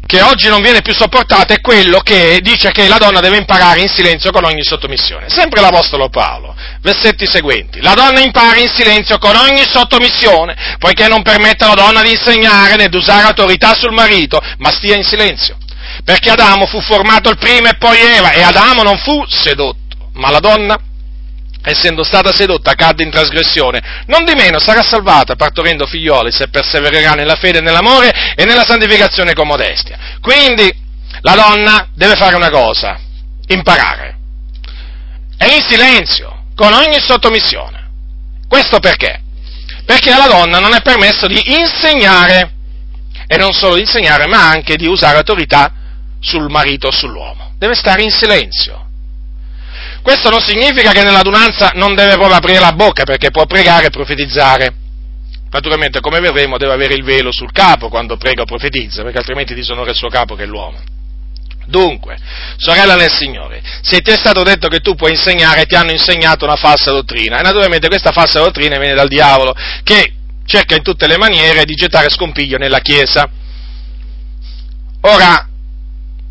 che oggi non viene più sopportato è quello che dice che la donna deve imparare in silenzio con ogni sottomissione. Sempre l'Apostolo Paolo, versetti seguenti. La donna impara in silenzio con ogni sottomissione, poiché non permette alla donna di insegnare né di usare autorità sul marito, ma stia in silenzio. Perché Adamo fu formato il primo e poi Eva, e Adamo non fu sedotto, ma la donna essendo stata sedotta, cadde in trasgressione, non di meno sarà salvata partorendo figlioli se persevererà nella fede, nell'amore e nella santificazione con modestia. Quindi la donna deve fare una cosa, imparare. E in silenzio, con ogni sottomissione. Questo perché? Perché alla donna non è permesso di insegnare, e non solo di insegnare, ma anche di usare autorità sul marito o sull'uomo. Deve stare in silenzio questo non significa che nell'adunanza non deve proprio aprire la bocca perché può pregare e profetizzare. Naturalmente, come vedremo, deve avere il velo sul capo quando prega o profetizza, perché altrimenti disonora il suo capo che è l'uomo. Dunque, sorella nel Signore, se ti è stato detto che tu puoi insegnare, ti hanno insegnato una falsa dottrina, e naturalmente questa falsa dottrina viene dal diavolo, che cerca in tutte le maniere di gettare scompiglio nella Chiesa. Ora,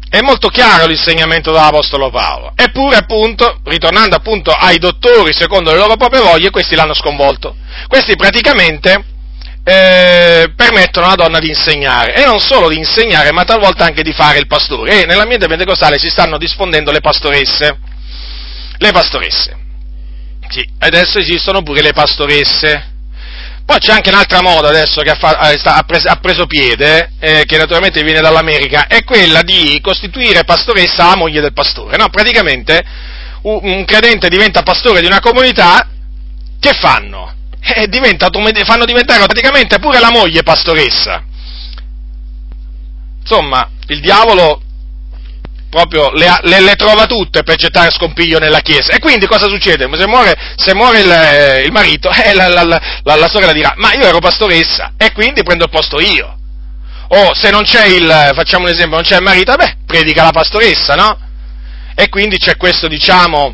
è molto chiaro l'insegnamento dell'Apostolo Paolo, eppure appunto, ritornando appunto ai dottori secondo le loro proprie voglie, questi l'hanno sconvolto. Questi praticamente eh, permettono alla donna di insegnare, e non solo di insegnare, ma talvolta anche di fare il pastore. E nell'ambiente pentecostale si stanno diffondendo le pastoresse. Le pastoresse. Sì, adesso esistono pure le pastoresse. Poi c'è anche un'altra moda adesso che ha, fa, ha, preso, piede, eh, che naturalmente viene dall'America, è quella di costituire pastoressa la moglie del pastore. No, praticamente un, un credente diventa pastore di una comunità, che fanno? Eh, diventa, fanno diventare praticamente pure la moglie pastoressa. Insomma, il diavolo proprio le, le, le, trova tutte per gettare scompiglio nella Chiesa. E quindi cosa succede? Se muore, se muore il, eh, il, marito, eh, la, la, la, la, sorella dirà, ma io ero pastoressa e quindi prendo il posto io. O se non c'è il, facciamo un esempio, non c'è il marito, beh, predica la pastoressa, no? E quindi c'è questo, diciamo,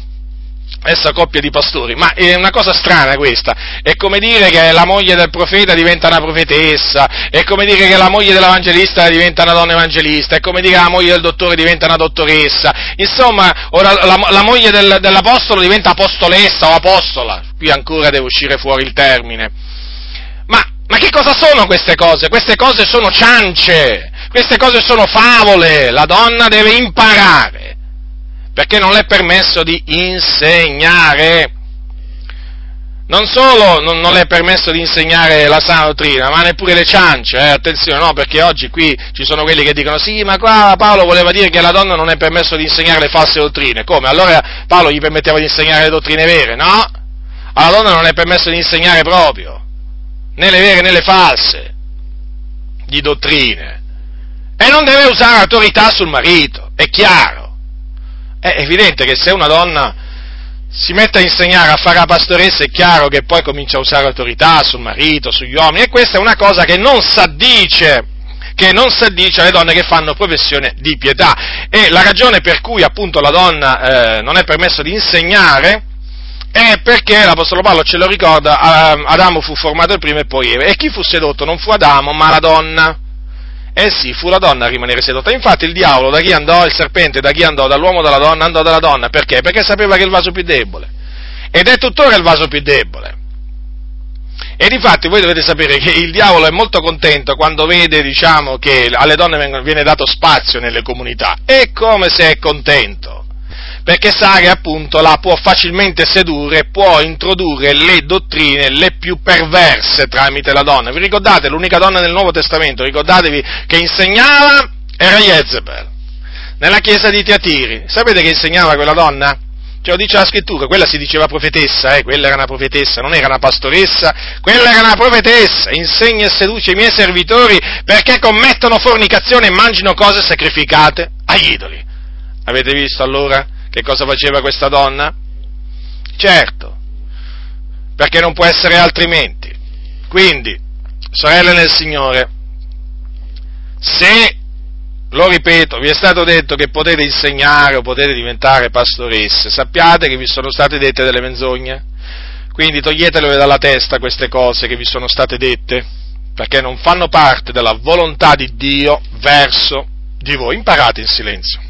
essa coppia di pastori, ma è una cosa strana questa, è come dire che la moglie del profeta diventa una profetessa, è come dire che la moglie dell'evangelista diventa una donna evangelista, è come dire che la moglie del dottore diventa una dottoressa, insomma, ora la, la moglie del, dell'apostolo diventa apostolessa o apostola, qui ancora deve uscire fuori il termine. Ma, ma che cosa sono queste cose? Queste cose sono ciance, queste cose sono favole, la donna deve imparare perché non le è permesso di insegnare. Non solo non, non le è permesso di insegnare la sana dottrina, ma neppure le ciance, eh, attenzione, no, perché oggi qui ci sono quelli che dicono sì, ma qua Paolo voleva dire che alla donna non è permesso di insegnare le false dottrine. Come? Allora Paolo gli permetteva di insegnare le dottrine vere? No, alla donna non è permesso di insegnare proprio, né le vere né le false, di dottrine. E non deve usare autorità sul marito, è chiaro. È evidente che se una donna si mette a insegnare a fare la pastoressa è chiaro che poi comincia a usare autorità sul marito, sugli uomini e questa è una cosa che non s'addice che non si addice alle donne che fanno professione di pietà. E la ragione per cui appunto la donna eh, non è permesso di insegnare è perché l'Apostolo Paolo ce lo ricorda, Adamo fu formato il primo e poi Eva. E chi fu sedotto non fu Adamo, ma la donna. Eh sì, fu la donna a rimanere sedotta. Infatti il diavolo da chi andò, il serpente da chi andò, dall'uomo dalla donna, andò dalla donna. Perché? Perché sapeva che è il vaso più debole. Ed è tuttora il vaso più debole. E difatti voi dovete sapere che il diavolo è molto contento quando vede, diciamo, che alle donne viene dato spazio nelle comunità. È come se è contento perché sa che appunto la può facilmente sedurre, può introdurre le dottrine le più perverse tramite la donna. Vi ricordate l'unica donna nel Nuovo Testamento? Ricordatevi che insegnava era Jezebel, nella chiesa di Tiatiri. Sapete che insegnava quella donna? Lo dice la scrittura, quella si diceva profetessa, eh, quella era una profetessa, non era una pastoressa, quella era una profetessa, insegna e seduce i miei servitori perché commettono fornicazione e mangino cose sacrificate agli idoli. Avete visto allora? Che cosa faceva questa donna? Certo, perché non può essere altrimenti. Quindi, sorelle nel Signore, se, lo ripeto, vi è stato detto che potete insegnare o potete diventare pastoresse, sappiate che vi sono state dette delle menzogne. Quindi toglietele dalla testa queste cose che vi sono state dette, perché non fanno parte della volontà di Dio verso di voi. Imparate in silenzio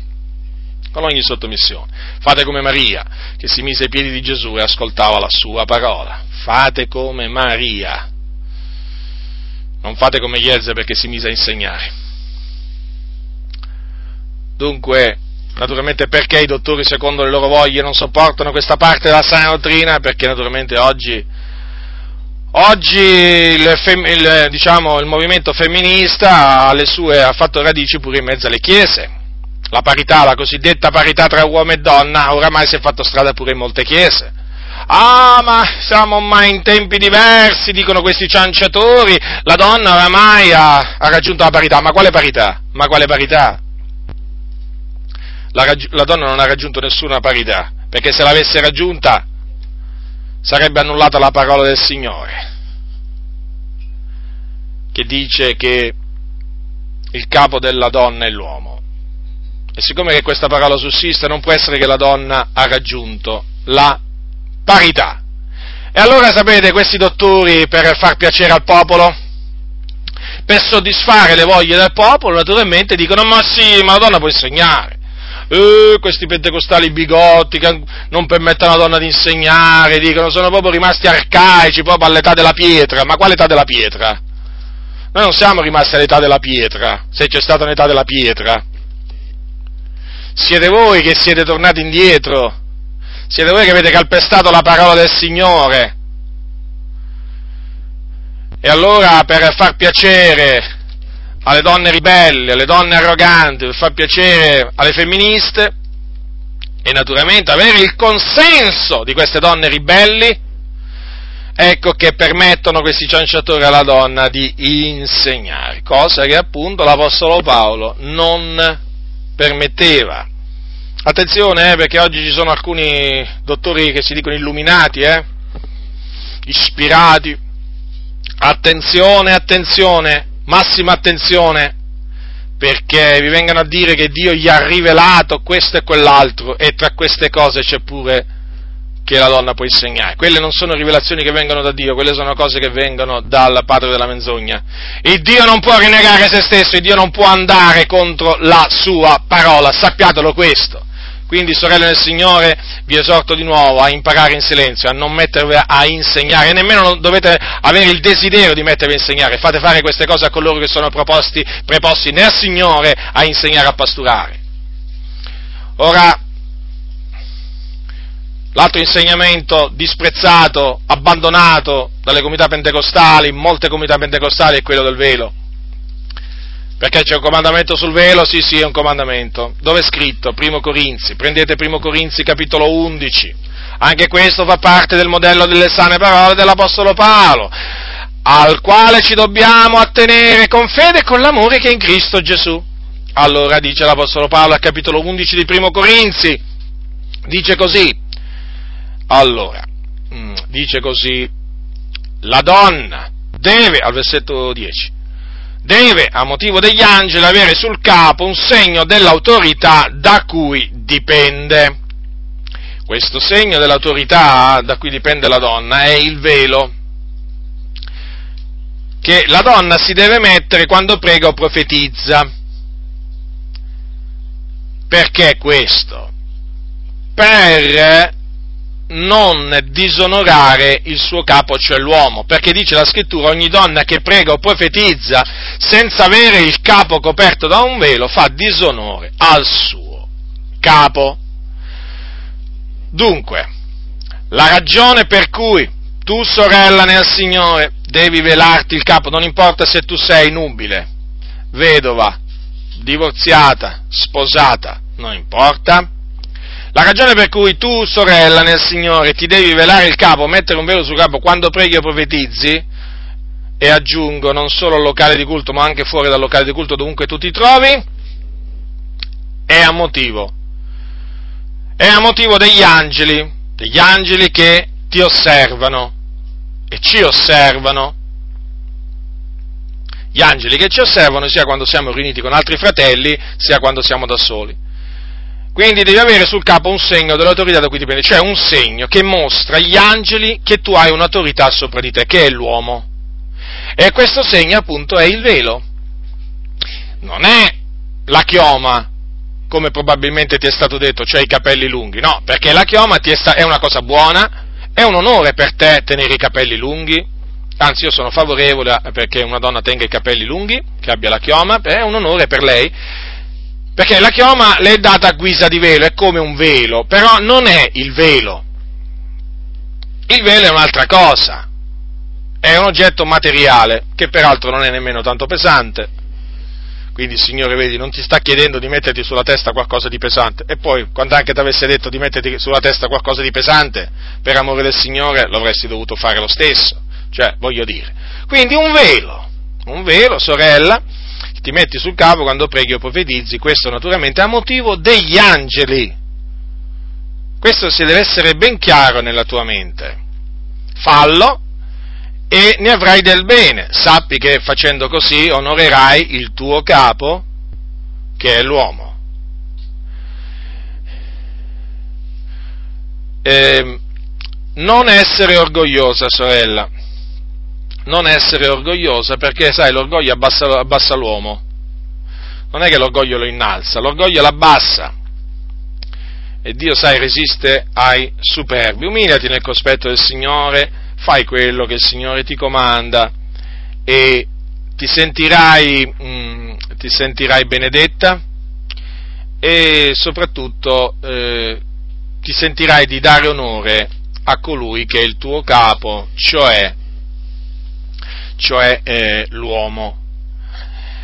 con ogni sottomissione. Fate come Maria, che si mise ai piedi di Gesù e ascoltava la sua parola. Fate come Maria. Non fate come Jezze perché si mise a insegnare. Dunque, naturalmente perché i dottori secondo le loro voglie non sopportano questa parte della sana dottrina? Perché naturalmente oggi, oggi il, il, diciamo, il movimento femminista ha, sue, ha fatto radici pure in mezzo alle chiese la parità, la cosiddetta parità tra uomo e donna, oramai si è fatto strada pure in molte chiese. Ah, ma siamo ormai in tempi diversi, dicono questi cianciatori, la donna oramai ha, ha raggiunto la parità. Ma quale parità? Ma quale parità? La, la donna non ha raggiunto nessuna parità, perché se l'avesse raggiunta sarebbe annullata la parola del Signore, che dice che il capo della donna è l'uomo. E siccome che questa parola sussiste, non può essere che la donna ha raggiunto la parità. E allora sapete, questi dottori per far piacere al popolo, per soddisfare le voglie del popolo, naturalmente dicono, ma sì, ma la donna può insegnare. Eh, questi pentecostali bigotti che non permettono alla donna di insegnare, dicono, sono proprio rimasti arcaici, proprio all'età della pietra. Ma quale età della pietra? Noi non siamo rimasti all'età della pietra, se c'è stata un'età della pietra. Siete voi che siete tornati indietro, siete voi che avete calpestato la parola del Signore. E allora per far piacere alle donne ribelli, alle donne arroganti, per far piacere alle femministe e naturalmente avere il consenso di queste donne ribelli, ecco che permettono questi cianciatori alla donna di insegnare, cosa che appunto l'Apostolo Paolo non permetteva. Attenzione, eh, perché oggi ci sono alcuni dottori che si dicono illuminati, eh, ispirati. Attenzione, attenzione, massima attenzione, perché vi vengano a dire che Dio gli ha rivelato questo e quell'altro, e tra queste cose c'è pure che la donna può insegnare. Quelle non sono rivelazioni che vengono da Dio, quelle sono cose che vengono dal padre della menzogna. Il Dio non può rinnegare se stesso, il Dio non può andare contro la sua parola, sappiatelo questo. Quindi, sorelle del Signore, vi esorto di nuovo a imparare in silenzio, a non mettervi a insegnare, e nemmeno dovete avere il desiderio di mettervi a insegnare. Fate fare queste cose a coloro che sono proposti, preposti nel Signore a insegnare a pasturare. Ora, l'altro insegnamento disprezzato, abbandonato dalle comunità pentecostali, molte comunità pentecostali, è quello del velo. Perché c'è un comandamento sul velo? Sì, sì, è un comandamento. Dove è scritto? Primo Corinzi. Prendete Primo Corinzi capitolo 11. Anche questo fa parte del modello delle sane parole dell'Apostolo Paolo, al quale ci dobbiamo attenere con fede e con l'amore che è in Cristo Gesù. Allora dice l'Apostolo Paolo al capitolo 11 di Primo Corinzi, dice così, allora, mm, dice così, la donna deve, al versetto 10, deve, a motivo degli angeli, avere sul capo un segno dell'autorità da cui dipende. Questo segno dell'autorità da cui dipende la donna è il velo che la donna si deve mettere quando prega o profetizza. Perché questo? Per non disonorare il suo capo, cioè l'uomo, perché dice la scrittura, ogni donna che prega o profetizza senza avere il capo coperto da un velo fa disonore al suo capo. Dunque, la ragione per cui tu, sorella nel Signore, devi velarti il capo, non importa se tu sei nubile, vedova, divorziata, sposata, non importa, la ragione per cui tu, sorella nel Signore, ti devi velare il capo, mettere un velo sul capo quando preghi o profetizzi, e aggiungo non solo al locale di culto, ma anche fuori dal locale di culto dovunque tu ti trovi, è a motivo. È a motivo degli angeli, degli angeli che ti osservano e ci osservano. Gli angeli che ci osservano sia quando siamo riuniti con altri fratelli, sia quando siamo da soli. Quindi devi avere sul capo un segno dell'autorità da cui dipende, cioè un segno che mostra agli angeli che tu hai un'autorità sopra di te, che è l'uomo. E questo segno appunto è il velo. Non è la chioma, come probabilmente ti è stato detto, cioè i capelli lunghi, no, perché la chioma è una cosa buona, è un onore per te tenere i capelli lunghi, anzi io sono favorevole perché una donna tenga i capelli lunghi, che abbia la chioma, è un onore per lei, perché la chioma le è data a guisa di velo, è come un velo, però non è il velo. Il velo è un'altra cosa, è un oggetto materiale, che peraltro non è nemmeno tanto pesante. Quindi Signore, vedi, non ti sta chiedendo di metterti sulla testa qualcosa di pesante. E poi, quando anche ti avesse detto di metterti sulla testa qualcosa di pesante, per amore del Signore, lo avresti dovuto fare lo stesso. Cioè, voglio dire. Quindi un velo, un velo, sorella, ti metti sul capo quando preghi o profetizzi, questo naturalmente a motivo degli angeli. Questo si deve essere ben chiaro nella tua mente. Fallo e ne avrai del bene. Sappi che facendo così onorerai il tuo capo, che è l'uomo. Eh, non essere orgogliosa, sorella. Non essere orgogliosa perché, sai, l'orgoglio abbassa, abbassa l'uomo. Non è che l'orgoglio lo innalza, l'orgoglio l'abbassa. E Dio, sai, resiste ai superbi. Umiliati nel cospetto del Signore, fai quello che il Signore ti comanda e ti sentirai, mm, ti sentirai benedetta e soprattutto eh, ti sentirai di dare onore a colui che è il tuo capo, cioè, cioè eh, l'uomo.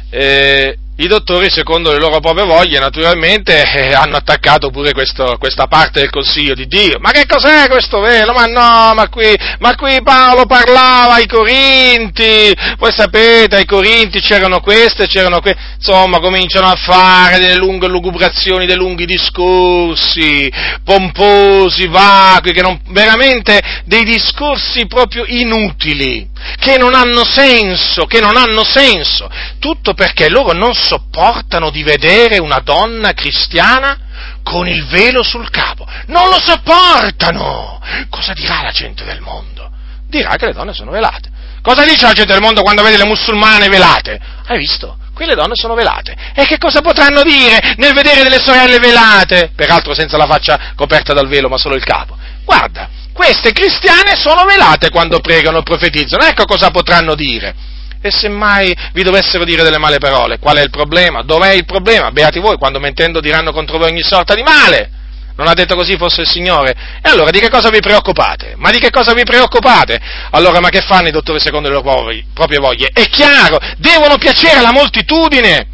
Eh, i dottori, secondo le loro proprie voglie, naturalmente <laughs> eh, hanno attaccato pure questo, questa parte del consiglio di Dio. Ma che cos'è questo velo? Ma no, ma qui, ma qui Paolo parlava ai Corinti. Voi sapete, ai Corinti c'erano queste, c'erano queste. Insomma, cominciano a fare delle lunghe lugubrazioni, dei lunghi discorsi, pomposi, vacui, che non, veramente dei discorsi proprio inutili che non hanno senso, che non hanno senso, tutto perché loro non sopportano di vedere una donna cristiana con il velo sul capo, non lo sopportano! Cosa dirà la gente del mondo? Dirà che le donne sono velate. Cosa dice la gente del mondo quando vede le musulmane velate? Hai visto? Quelle donne sono velate. E che cosa potranno dire nel vedere delle sorelle velate? Peraltro senza la faccia coperta dal velo, ma solo il capo. Guarda, queste cristiane sono velate quando pregano o profetizzano, ecco cosa potranno dire. E se mai vi dovessero dire delle male parole, qual è il problema? Dov'è il problema? Beati voi, quando mentendo diranno contro voi ogni sorta di male. Non ha detto così fosse il Signore? E allora di che cosa vi preoccupate? Ma di che cosa vi preoccupate? Allora, ma che fanno i dottori secondo le loro proprie voglie? È chiaro, devono piacere alla moltitudine.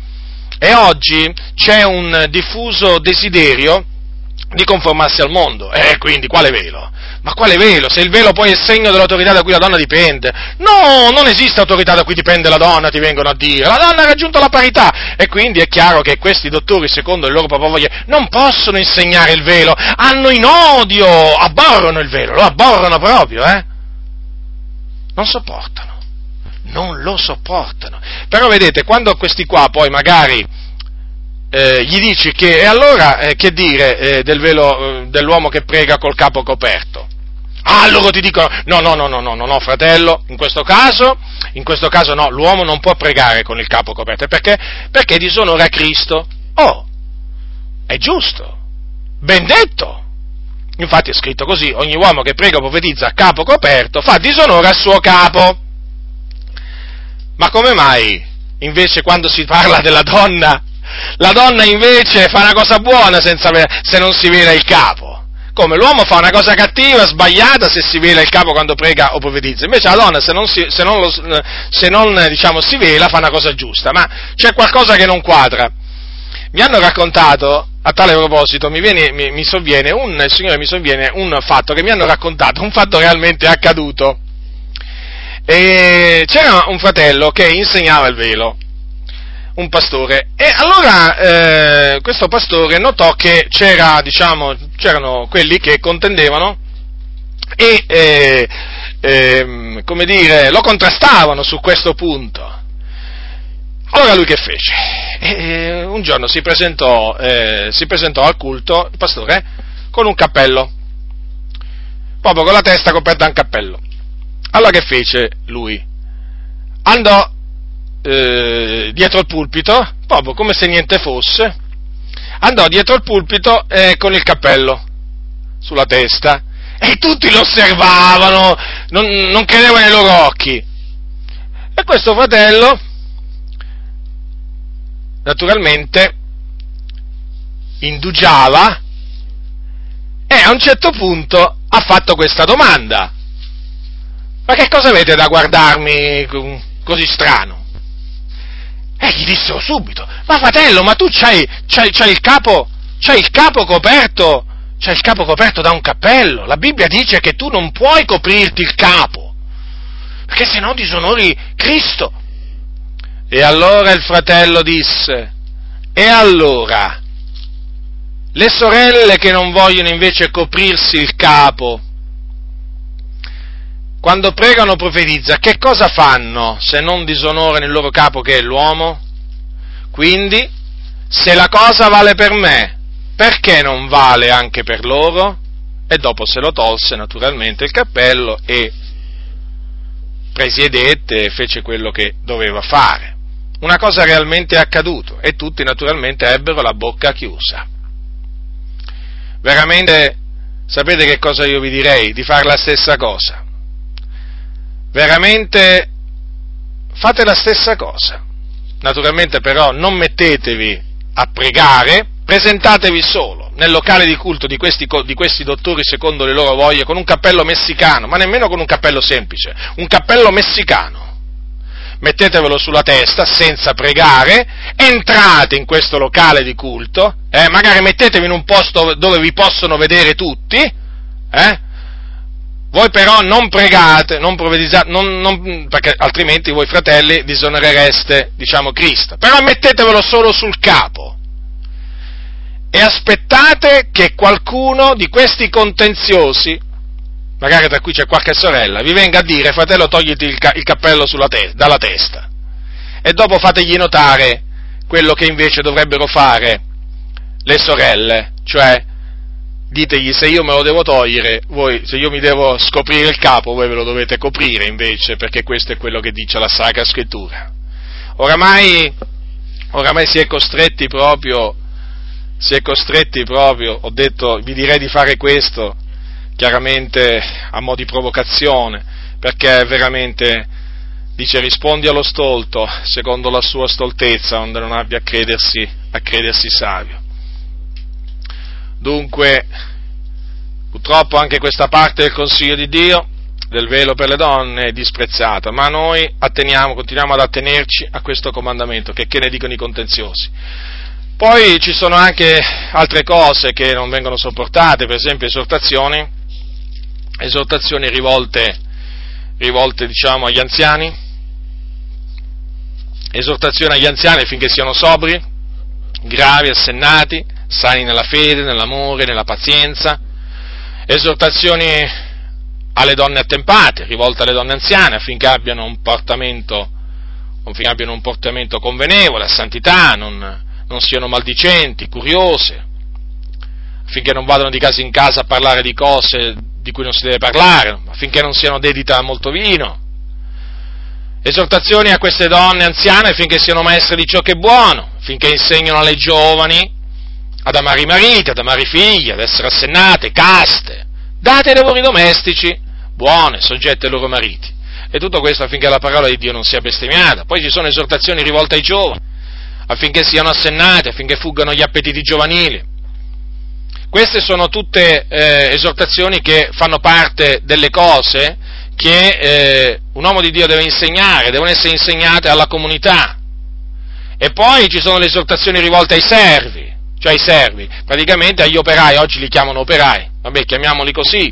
E oggi c'è un diffuso desiderio di conformarsi al mondo. E quindi quale velo? Ma quale velo? Se il velo poi è segno dell'autorità da cui la donna dipende. No, non esiste autorità da cui dipende la donna, ti vengono a dire. La donna ha raggiunto la parità. E quindi è chiaro che questi dottori, secondo le loro proprie voglie, non possono insegnare il velo. Hanno in odio, abborrono il velo, lo abborrono proprio, eh? Non sopportano. Non lo sopportano. Però vedete, quando questi qua poi magari eh, gli dici che, e allora eh, che dire eh, del velo eh, dell'uomo che prega col capo coperto? Ah, loro ti dicono, no, no, no, no, no, no, no, fratello, in questo caso, in questo caso no, l'uomo non può pregare con il capo coperto, perché? Perché disonora Cristo. Oh, è giusto, ben detto. Infatti è scritto così, ogni uomo che prega o profetizza a capo coperto fa disonore al suo capo. Ma come mai, invece, quando si parla della donna la donna invece fa una cosa buona senza, se non si vela il capo. Come l'uomo fa una cosa cattiva, sbagliata, se si vela il capo quando prega o profetizza. Invece la donna, se non, si, se non, lo, se non diciamo, si vela, fa una cosa giusta. Ma c'è qualcosa che non quadra. Mi hanno raccontato, a tale proposito, mi, viene, mi, mi sovviene un, il Signore mi sovviene un fatto che mi hanno raccontato, un fatto realmente accaduto. E c'era un fratello che insegnava il velo un pastore. E allora eh, questo pastore notò che c'era, diciamo, c'erano quelli che contendevano e, eh, eh, come dire, lo contrastavano su questo punto. Allora lui che fece? E un giorno si presentò, eh, si presentò al culto il pastore con un cappello, proprio con la testa coperta da un cappello. Allora che fece lui? Andò eh, dietro al pulpito, proprio come se niente fosse, andò dietro al pulpito eh, con il cappello sulla testa e tutti lo osservavano, non, non credevano ai loro occhi. E questo fratello, naturalmente, indugiava e a un certo punto ha fatto questa domanda. Ma che cosa avete da guardarmi così strano? E gli dissero subito, ma fratello, ma tu c'hai, c'hai, c'hai, il capo, c'hai il capo coperto, c'hai il capo coperto da un cappello. La Bibbia dice che tu non puoi coprirti il capo, perché se no disonori Cristo. E allora il fratello disse, e allora, le sorelle che non vogliono invece coprirsi il capo, quando pregano profetizza, che cosa fanno se non disonorano il loro capo che è l'uomo? Quindi, se la cosa vale per me, perché non vale anche per loro? e dopo se lo tolse naturalmente il cappello e presiedette e fece quello che doveva fare. Una cosa realmente è accaduto e tutti naturalmente ebbero la bocca chiusa. Veramente sapete che cosa io vi direi? Di fare la stessa cosa. Veramente fate la stessa cosa. Naturalmente però non mettetevi a pregare, presentatevi solo nel locale di culto di questi, di questi, dottori secondo le loro voglie con un cappello messicano, ma nemmeno con un cappello semplice, un cappello messicano. Mettetevelo sulla testa senza pregare, entrate in questo locale di culto, eh, magari mettetevi in un posto dove vi possono vedere tutti, eh, voi però non pregate, non non, non, perché altrimenti voi fratelli disonorereste, diciamo, Cristo. Però mettetevelo solo sul capo. E aspettate che qualcuno di questi contenziosi, magari tra cui c'è qualche sorella, vi venga a dire, fratello, togliti il, il cappello te- dalla testa. E dopo fategli notare quello che invece dovrebbero fare le sorelle, cioè ditegli se io me lo devo togliere, voi, se io mi devo scoprire il capo, voi ve lo dovete coprire invece, perché questo è quello che dice la Sacra Scrittura. Oramai, oramai si è costretti proprio, si è costretti proprio, ho detto, vi direi di fare questo, chiaramente a mo' di provocazione, perché veramente dice rispondi allo stolto secondo la sua stoltezza, onde non abbia a credersi, a credersi savio. Dunque, purtroppo anche questa parte del consiglio di Dio, del velo per le donne, è disprezzata, ma noi atteniamo, continuiamo ad attenerci a questo comandamento, che, che ne dicono i contenziosi. Poi ci sono anche altre cose che non vengono sopportate, per esempio esortazioni, esortazioni rivolte, rivolte diciamo, agli anziani, esortazioni agli anziani affinché siano sobri, gravi, assennati, sani nella fede, nell'amore, nella pazienza, esortazioni alle donne attempate, rivolte alle donne anziane affinché abbiano un portamento, affinché abbiano un portamento convenevole, a santità, non, non siano maldicenti, curiose, affinché non vadano di casa in casa a parlare di cose di cui non si deve parlare, affinché non siano dedite a molto vino. Esortazioni a queste donne anziane affinché siano maestre di ciò che è buono, affinché insegnino alle giovani ad amare i mariti, ad amare i figli, ad essere assennate, caste, date ai lavori domestici, buone, soggette ai loro mariti. E tutto questo affinché la parola di Dio non sia bestemmiata. Poi ci sono esortazioni rivolte ai giovani, affinché siano assennate, affinché fuggano gli appetiti giovanili. Queste sono tutte eh, esortazioni che fanno parte delle cose che eh, un uomo di Dio deve insegnare, devono essere insegnate alla comunità. E poi ci sono le esortazioni rivolte ai servi, cioè ai servi, praticamente agli operai, oggi li chiamano operai, vabbè, chiamiamoli così,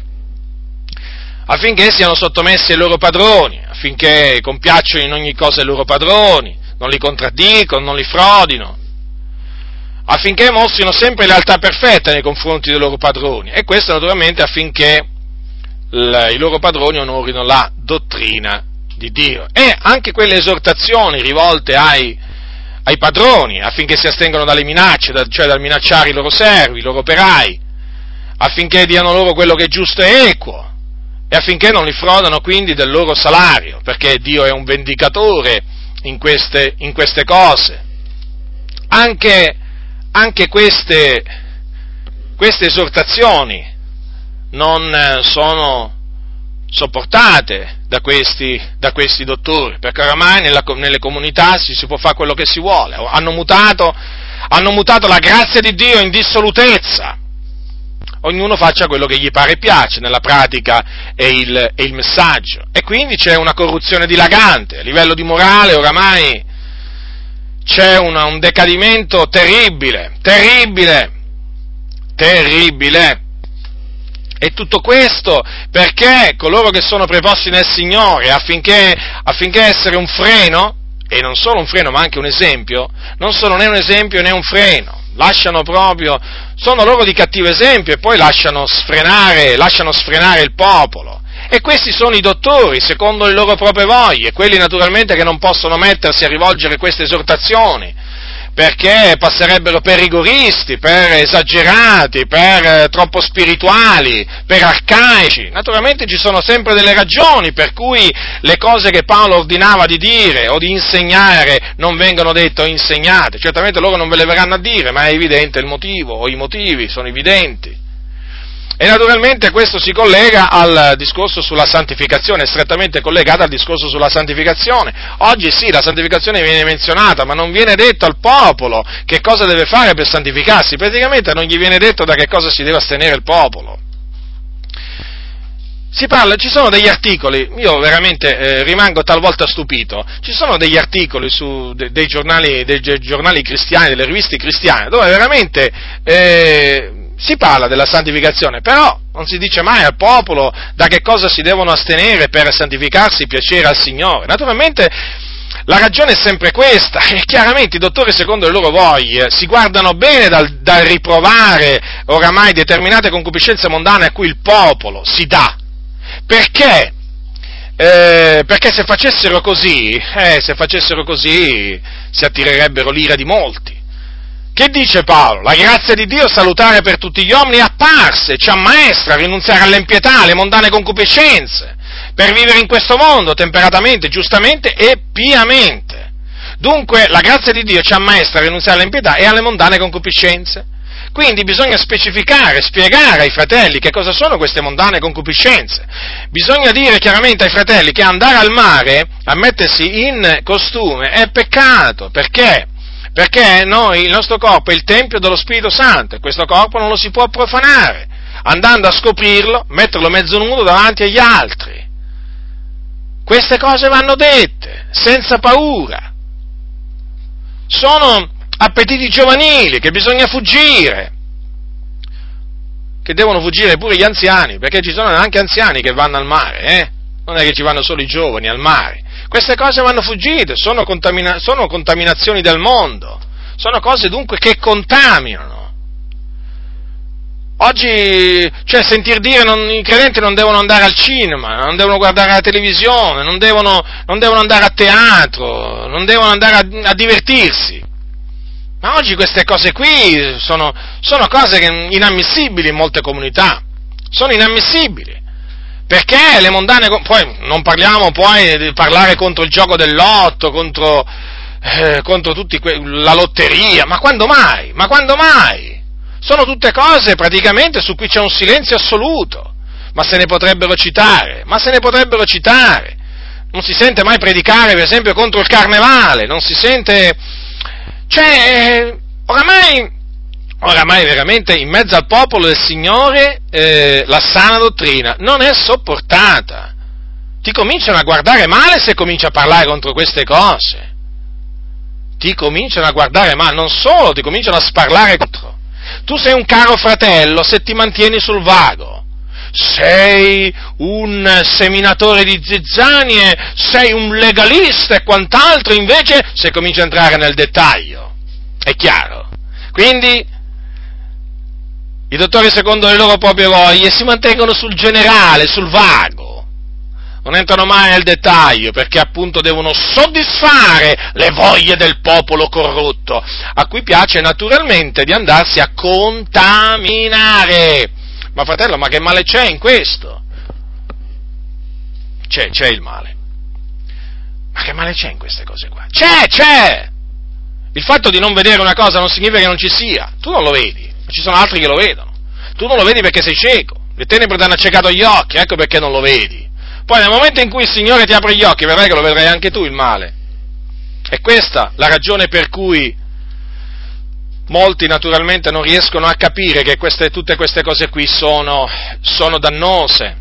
affinché siano sottomessi ai loro padroni, affinché compiacciono in ogni cosa i loro padroni, non li contraddicono, non li frodino, affinché mostrino sempre lealtà perfetta nei confronti dei loro padroni, e questo naturalmente affinché i loro padroni onorino la dottrina di Dio. E anche quelle esortazioni rivolte ai ai padroni affinché si astengano dalle minacce, cioè dal minacciare i loro servi, i loro operai, affinché diano loro quello che è giusto e equo e affinché non li frodano quindi del loro salario, perché Dio è un vendicatore in queste, in queste cose. Anche, anche queste, queste esortazioni non sono sopportate da questi, da questi dottori, perché oramai nella, nelle comunità si, si, può fare quello che si vuole, hanno mutato, hanno mutato la grazia di Dio in dissolutezza. Ognuno faccia quello che gli pare e piace nella pratica e il, e il messaggio. E quindi c'è una corruzione dilagante, a livello di morale oramai c'è una, un decadimento terribile, terribile, terribile. E tutto questo perché coloro che sono preposti nel Signore affinché, affinché essere un freno, e non solo un freno ma anche un esempio, non sono né un esempio né un freno, lasciano proprio, sono loro di cattivo esempio e poi lasciano sfrenare, lasciano sfrenare il popolo. E questi sono i dottori, secondo le loro proprie voglie, quelli naturalmente che non possono mettersi a rivolgere queste esortazioni, perché passerebbero per rigoristi, per esagerati, per eh, troppo spirituali, per arcaici. Naturalmente ci sono sempre delle ragioni per cui le cose che Paolo ordinava di dire o di insegnare non vengono dette o insegnate. Certamente loro non ve le verranno a dire, ma è evidente il motivo, o i motivi sono evidenti. E naturalmente questo si collega al discorso sulla santificazione, è strettamente collegato al discorso sulla santificazione. Oggi sì, la santificazione viene menzionata, ma non viene detto al popolo che cosa deve fare per santificarsi, praticamente non gli viene detto da che cosa si deve astenere il popolo. Parla, ci sono degli articoli, io veramente eh, rimango talvolta stupito, ci sono degli articoli su, de, dei, giornali, dei, giornali, cristiani, delle riviste cristiane, dove veramente eh, si parla della santificazione, però non si dice mai al popolo da che cosa si devono astenere per santificarsi e piacere al Signore. Naturalmente la ragione è sempre questa, e chiaramente i dottori secondo le loro voglie si guardano bene dal, dal riprovare oramai determinate concupiscenze mondane a cui il popolo si dà. Perché? Eh, perché se facessero così, eh, se facessero così si attirerebbero l'ira di molti. Che dice Paolo? La grazia di Dio salutare per tutti gli uomini è apparsa ci ammaestra a rinunziare all'impietà, alle mondane concupiscenze, per vivere in questo mondo temperatamente, giustamente e piamente. Dunque la grazia di Dio ci ammaestra a rinunziare all'impietà e alle mondane concupiscenze. Quindi bisogna specificare, spiegare ai fratelli che cosa sono queste mondane concupiscenze. Bisogna dire chiaramente ai fratelli che andare al mare, a mettersi in costume, è peccato. Perché? Perché noi, il nostro corpo è il Tempio dello Spirito Santo e questo corpo non lo si può profanare, andando a scoprirlo, metterlo mezzo nudo davanti agli altri. Queste cose vanno dette, senza paura. Sono appetiti giovanili che bisogna fuggire, che devono fuggire pure gli anziani, perché ci sono anche anziani che vanno al mare, eh? non è che ci vanno solo i giovani al mare. Queste cose vanno fuggite, sono, contamina- sono contaminazioni del mondo, sono cose dunque che contaminano. Oggi, cioè, sentir dire non, i credenti non devono andare al cinema, non devono guardare la televisione, non devono, non devono andare a teatro, non devono andare a, a divertirsi. Ma oggi queste cose qui sono, sono cose inammissibili in molte comunità, sono inammissibili. Perché le mondane, poi non parliamo poi di parlare contro il gioco del lotto, contro, eh, contro que- la lotteria, ma quando mai? Ma quando mai? Sono tutte cose praticamente su cui c'è un silenzio assoluto, ma se ne potrebbero citare, ma se ne potrebbero citare. Non si sente mai predicare, per esempio, contro il carnevale, non si sente... Cioè, oramai oramai veramente in mezzo al popolo del Signore eh, la sana dottrina non è sopportata. Ti cominciano a guardare male se cominci a parlare contro queste cose. Ti cominciano a guardare male, non solo, ti cominciano a sparlare contro. Tu sei un caro fratello se ti mantieni sul vago. Sei un seminatore di zizzanie, sei un legalista e quant'altro invece se cominci a entrare nel dettaglio. È chiaro? Quindi i dottori, secondo le loro proprie voglie, si mantengono sul generale, sul vago. Non entrano mai nel dettaglio perché appunto devono soddisfare le voglie del popolo corrotto, a cui piace naturalmente di andarsi a contaminare. Ma fratello, ma che male c'è in questo? C'è, c'è il male. Ma che male c'è in queste cose qua? C'è, c'è! Il fatto di non vedere una cosa non significa che non ci sia. Tu non lo vedi ci sono altri che lo vedono. Tu non lo vedi perché sei cieco, le tenebre ti hanno accecato gli occhi, ecco perché non lo vedi. Poi nel momento in cui il Signore ti apre gli occhi, vedrai che lo vedrai anche tu il male. E questa la ragione per cui molti naturalmente non riescono a capire che queste, tutte queste cose qui sono, sono dannose.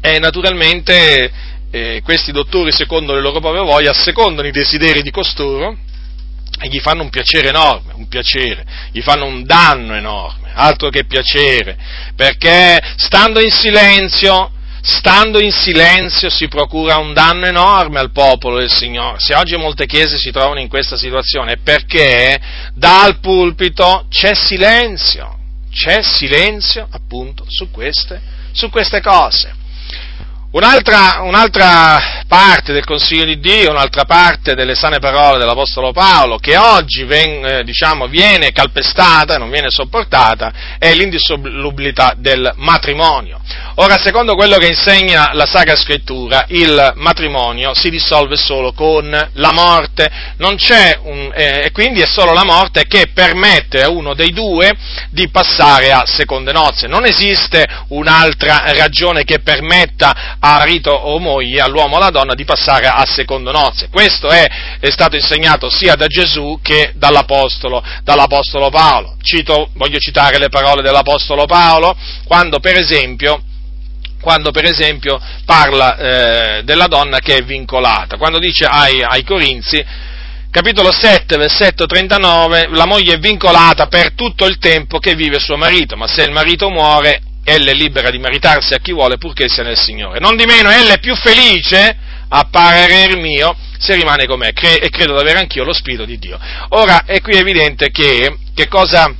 E naturalmente eh, questi dottori, secondo le loro proprie voglie, assecondano i desideri di costoro e gli fanno un piacere enorme, un piacere, gli fanno un danno enorme, altro che piacere, perché stando in silenzio, stando in silenzio si procura un danno enorme al popolo del Signore. Se oggi molte chiese si trovano in questa situazione è perché dal pulpito c'è silenzio, c'è silenzio appunto su queste, su queste cose. Un'altra, un'altra parte del Consiglio di Dio, un'altra parte delle sane parole dell'Apostolo Paolo, che oggi ven, eh, diciamo, viene calpestata, non viene sopportata, è l'indissolubilità del matrimonio. Ora, secondo quello che insegna la Sacra Scrittura, il matrimonio si dissolve solo con la morte, un, eh, e quindi è solo la morte che permette a uno dei due di passare a seconde nozze. Non esiste un'altra ragione che permetta a marito o moglie, all'uomo o alla donna, di passare a seconde nozze. Questo è, è stato insegnato sia da Gesù che dall'Apostolo, dall'Apostolo Paolo. Cito, voglio citare le parole dell'Apostolo Paolo, quando per esempio quando per esempio parla eh, della donna che è vincolata, quando dice ai, ai Corinzi, capitolo 7, versetto 39, la moglie è vincolata per tutto il tempo che vive suo marito, ma se il marito muore, ella è libera di maritarsi a chi vuole purché sia nel Signore. Non di meno, ella è più felice, a parer mio, se rimane con me, e credo di avere anch'io lo Spirito di Dio. Ora, è qui evidente che, che cosa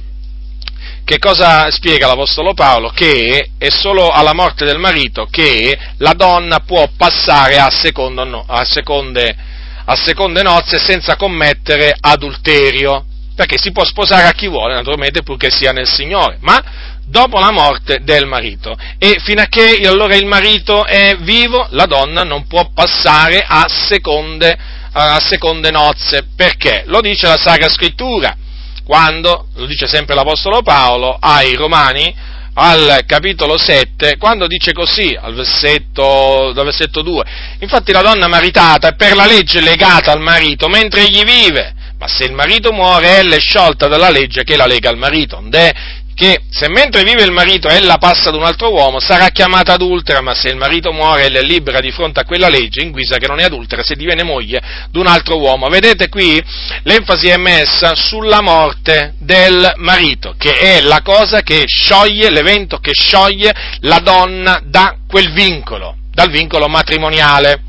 che cosa spiega l'Apostolo Paolo? Che è solo alla morte del marito che la donna può passare a, secondo, a, seconde, a seconde nozze senza commettere adulterio, perché si può sposare a chi vuole, naturalmente purché sia nel Signore, ma dopo la morte del marito. E fino a che allora il marito è vivo, la donna non può passare a seconde, a seconde nozze. Perché? Lo dice la Sacra Scrittura quando, lo dice sempre l'Apostolo Paolo, ai Romani, al capitolo 7, quando dice così, al versetto, al versetto 2, infatti la donna maritata è per la legge legata al marito mentre egli vive, ma se il marito muore ella è sciolta dalla legge che la lega al marito, ond'è che se mentre vive il marito ella passa ad un altro uomo, sarà chiamata adultera, ma se il marito muore ella è libera di fronte a quella legge, in guisa che non è adultera se diviene moglie di un altro uomo. Vedete qui l'enfasi è messa sulla morte del marito, che è la cosa che scioglie, l'evento che scioglie la donna da quel vincolo, dal vincolo matrimoniale.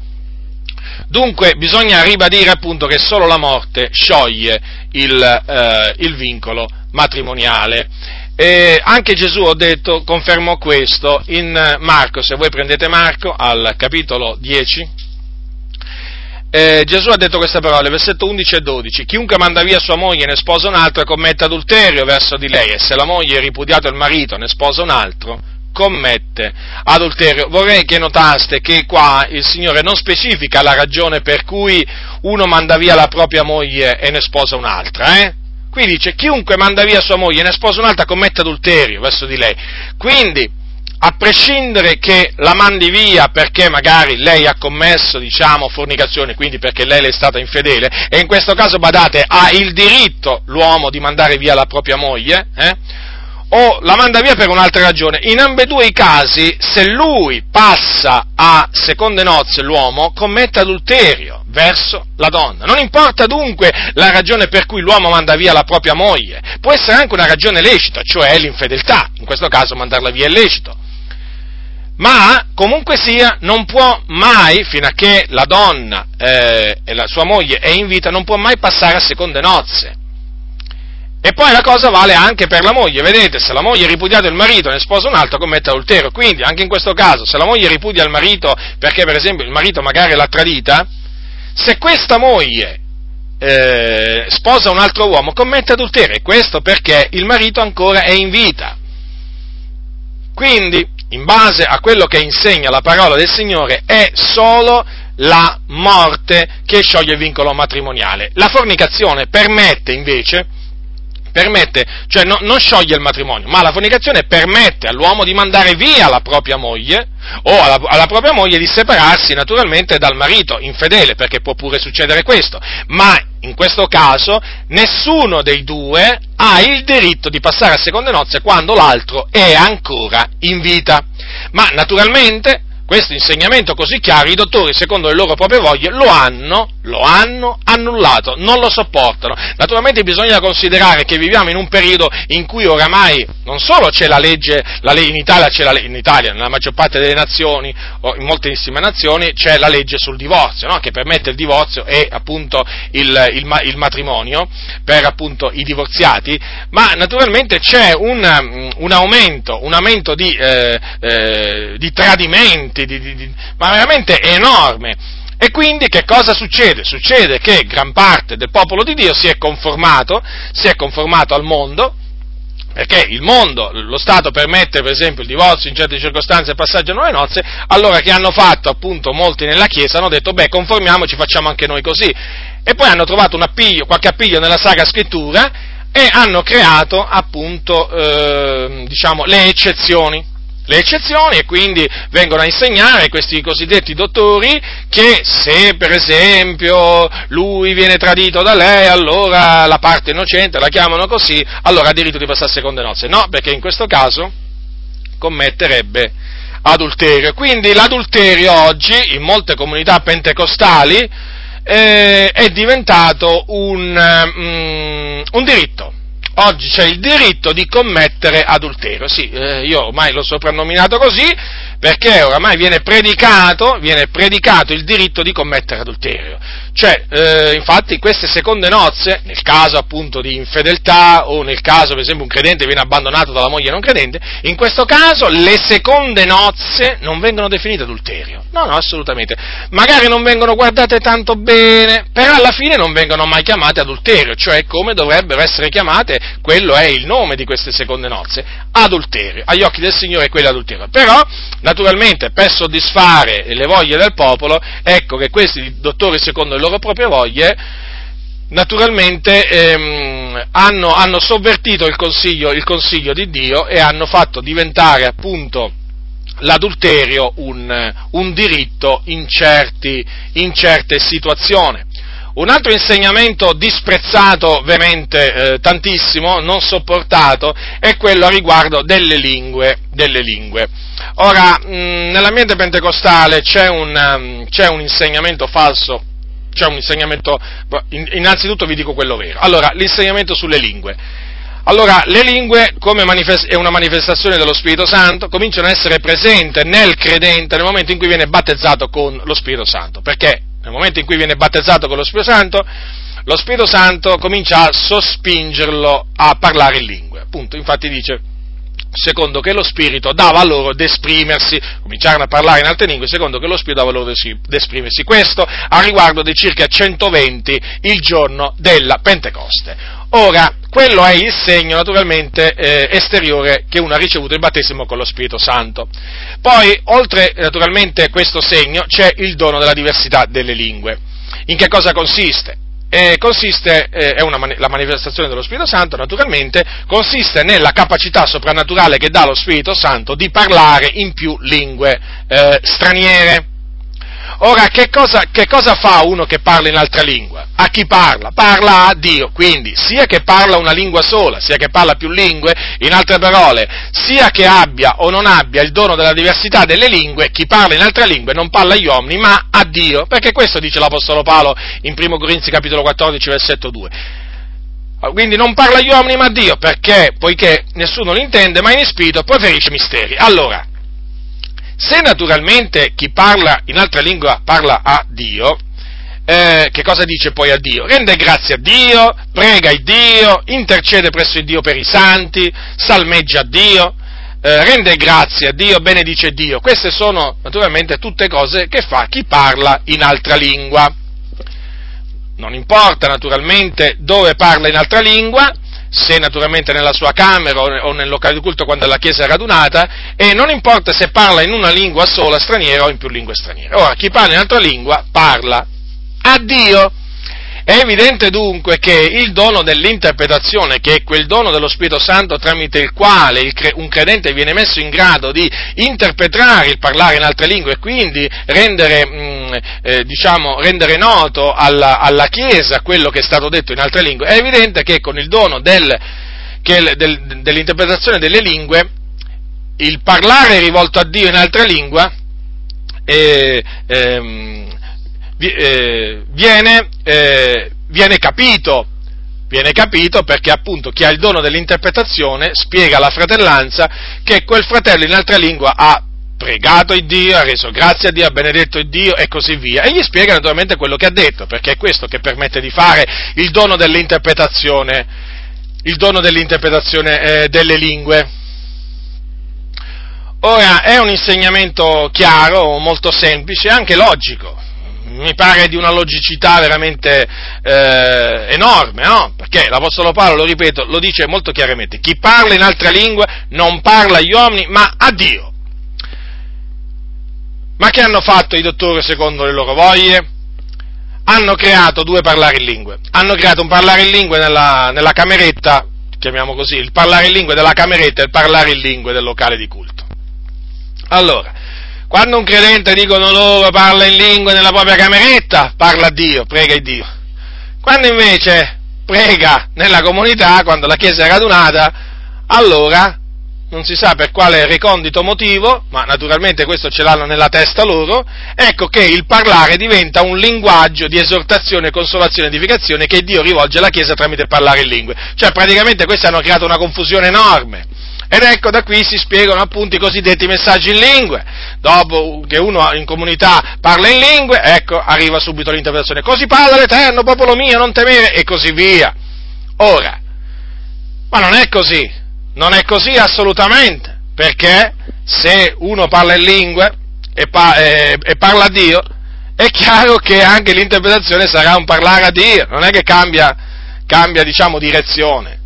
Dunque bisogna ribadire appunto che solo la morte scioglie il, eh, il vincolo matrimoniale. E anche Gesù, ho detto, confermò questo in Marco, se voi prendete Marco al capitolo 10, eh, Gesù ha detto queste parole, versetto 11 e 12, chiunque manda via sua moglie e ne sposa un altro commette adulterio verso di lei e se la moglie è ripudiato il marito e ne sposa un altro, commette adulterio. Vorrei che notaste che qua il Signore non specifica la ragione per cui uno manda via la propria moglie e ne sposa un'altra, eh? Qui dice chiunque manda via sua moglie e ne sposa un'altra commette adulterio verso di lei. Quindi, a prescindere che la mandi via perché magari lei ha commesso, diciamo, fornicazione, quindi perché lei le è stata infedele, e in questo caso, badate, ha il diritto l'uomo di mandare via la propria moglie, eh? O la manda via per un'altra ragione. In ambedue i casi, se lui passa a seconde nozze l'uomo, commette adulterio verso la donna. Non importa dunque la ragione per cui l'uomo manda via la propria moglie, può essere anche una ragione lecita, cioè l'infedeltà, in questo caso mandarla via è lecito. Ma comunque sia, non può mai, fino a che la donna eh, e la sua moglie è in vita, non può mai passare a seconde nozze. E poi la cosa vale anche per la moglie, vedete, se la moglie ha ripudiato il marito e ne sposa un altro, commette adulterio. Quindi, anche in questo caso, se la moglie ripudia il marito perché, per esempio, il marito magari l'ha tradita, se questa moglie eh, sposa un altro uomo, commette adulterio. E questo perché il marito ancora è in vita. Quindi, in base a quello che insegna la parola del Signore, è solo la morte che scioglie il vincolo matrimoniale. La fornicazione permette invece permette, cioè no, non scioglie il matrimonio, ma la fornicazione permette all'uomo di mandare via la propria moglie o alla, alla, propria moglie di separarsi naturalmente dal marito infedele, perché può pure succedere questo, ma in questo caso nessuno dei due ha il diritto di passare a seconde nozze quando l'altro è ancora in vita. Ma naturalmente questo insegnamento così chiaro, i dottori, secondo le loro proprie voglie, lo hanno, lo hanno annullato, non lo sopportano. Naturalmente bisogna considerare che viviamo in un periodo in cui oramai non solo c'è la legge, la legge in Italia, c'è la legge, in Italia, nella maggior parte delle nazioni, o in moltissime nazioni, c'è la legge sul divorzio, no? che permette il divorzio e appunto il, il, il, matrimonio per appunto i divorziati, ma naturalmente c'è un, un aumento, un aumento di, eh, eh, di tradimenti, di, di, ma veramente enorme. E quindi che cosa succede? Succede che gran parte del popolo di Dio si è conformato, si è conformato al mondo, perché il mondo, lo Stato permette per esempio il divorzio in certe circostanze e passaggio a nuove nozze, allora che hanno fatto appunto molti nella Chiesa hanno detto beh conformiamoci, facciamo anche noi così. E poi hanno trovato appiglio, qualche appiglio nella Sacra Scrittura e hanno creato appunto eh, diciamo, le eccezioni le eccezioni e quindi vengono a insegnare questi cosiddetti dottori che se per esempio lui viene tradito da lei, allora la parte innocente, la chiamano così, allora ha diritto di passare a seconde nozze. No, perché in questo caso commetterebbe adulterio. Quindi l'adulterio oggi in molte comunità pentecostali eh, è diventato un, um, un diritto oggi c'è il diritto di commettere adulterio. Sì, eh, io ormai l'ho soprannominato così perché oramai viene predicato, viene predicato il diritto di commettere adulterio. Cioè, eh, infatti, queste seconde nozze, nel caso appunto di infedeltà o nel caso, per esempio, un credente viene abbandonato dalla moglie non credente, in questo caso le seconde nozze non vengono definite adulterio. No, no, assolutamente. Magari non vengono guardate tanto bene, però alla fine non vengono mai chiamate adulterio, cioè come dovrebbero essere chiamate, quello è il nome di queste seconde nozze, adulterio. Agli occhi del Signore è quello adulterio. Però, naturalmente, per soddisfare le voglie del popolo, ecco che questi dottori secondo il loro proprie voglie, naturalmente ehm, hanno, hanno, sovvertito il consiglio, il consiglio, di Dio e hanno fatto diventare appunto l'adulterio un, un diritto in, certi, in certe situazioni. Un altro insegnamento disprezzato veramente eh, tantissimo, non sopportato, è quello a riguardo delle lingue. Delle lingue. Ora, mh, nell'ambiente pentecostale c'è un, um, c'è un insegnamento falso c'è un insegnamento, innanzitutto vi dico quello vero. Allora, l'insegnamento sulle lingue. Allora, le lingue, come manifest- è una manifestazione dello Spirito Santo, cominciano ad essere presenti nel credente nel momento in cui viene battezzato con lo Spirito Santo. Perché nel momento in cui viene battezzato con lo Spirito Santo, lo Spirito Santo comincia a sospingerlo a parlare in lingue. Appunto, infatti dice, secondo che lo Spirito dava loro d'esprimersi, cominciarono a parlare in altre lingue, secondo che lo Spirito dava loro d'esprimersi. Questo a riguardo dei circa 120 il giorno della Pentecoste. Ora, quello è il segno naturalmente eh, esteriore che uno ha ricevuto il battesimo con lo Spirito Santo. Poi, oltre naturalmente questo segno, c'è il dono della diversità delle lingue. In che cosa consiste? Eh, consiste, eh, è una, la manifestazione dello Spirito Santo, naturalmente, consiste nella capacità soprannaturale che dà lo Spirito Santo di parlare in più lingue eh, straniere. Ora, che cosa, che cosa, fa uno che parla in altra lingua? A chi parla? Parla a Dio, quindi sia che parla una lingua sola, sia che parla più lingue, in altre parole, sia che abbia o non abbia il dono della diversità delle lingue, chi parla in altre lingue non parla agli uomini, ma a Dio, perché questo dice l'Apostolo Paolo in 1 Corinzi capitolo 14, versetto 2. Quindi non parla agli uomini ma a Dio, perché, poiché nessuno lo intende, ma in spirito preferisce misteri. Allora, se naturalmente chi parla in altra lingua parla a Dio, eh, che cosa dice poi a Dio? Rende grazie a Dio, prega il Dio, intercede presso il Dio per i santi, salmeggia Dio, eh, rende grazie a Dio, benedice Dio. Queste sono naturalmente tutte cose che fa chi parla in altra lingua. Non importa naturalmente dove parla in altra lingua, se naturalmente nella sua camera o nel locale di culto quando la chiesa è radunata, e non importa se parla in una lingua sola straniera o in più lingue straniere. Ora, chi parla in altra lingua parla a Dio. È evidente dunque che il dono dell'interpretazione, che è quel dono dello Spirito Santo tramite il quale un credente viene messo in grado di interpretare il parlare in altre lingue e quindi rendere, mh, mm, eh, diciamo, rendere noto alla, alla, Chiesa quello che è stato detto in altre lingue, è evidente che con il dono del, del, dell'interpretazione delle lingue, il parlare rivolto a Dio in altra lingua, eh, ehm, eh, viene, eh, viene capito, viene capito perché appunto chi ha il dono dell'interpretazione spiega alla fratellanza che quel fratello in altra lingua ha pregato il Dio, ha reso grazie a Dio, ha benedetto il Dio e così via. E gli spiega naturalmente quello che ha detto, perché è questo che permette di fare il dono dell'interpretazione, il dono dell'interpretazione eh, delle lingue. Ora, è un insegnamento chiaro, molto semplice, anche logico mi pare di una logicità veramente eh, enorme, no? Perché l'Apostolo Paolo, lo ripeto, lo dice molto chiaramente, chi parla in altra lingua non parla agli uomini, ma a Dio. Ma che hanno fatto i dottori secondo le loro voglie? Hanno creato due parlare in lingue. Hanno creato un parlare in lingue nella, nella cameretta, chiamiamo così, il parlare in lingue della cameretta e il parlare in lingue del locale di culto. Allora, quando un credente dicono loro parla in lingue nella propria cameretta, parla a Dio, prega il Dio. Quando invece prega nella comunità, quando la Chiesa è radunata, allora non si sa per quale recondito motivo, ma naturalmente questo ce l'hanno nella testa loro, ecco che il parlare diventa un linguaggio di esortazione, consolazione edificazione che Dio rivolge alla Chiesa tramite parlare in lingue. Cioè praticamente questi hanno creato una confusione enorme. Ed ecco da qui si spiegano appunto i cosiddetti messaggi in lingue. Dopo che uno in comunità parla in lingue, ecco, arriva subito l'interpretazione. Così parla l'Eterno, popolo mio, non temere, e così via. Ora, ma non è così. Non è così assolutamente, perché se uno parla in lingue e, pa- e, e parla a Dio, è chiaro che anche l'interpretazione sarà un parlare a Dio, non è che cambia, cambia diciamo, direzione,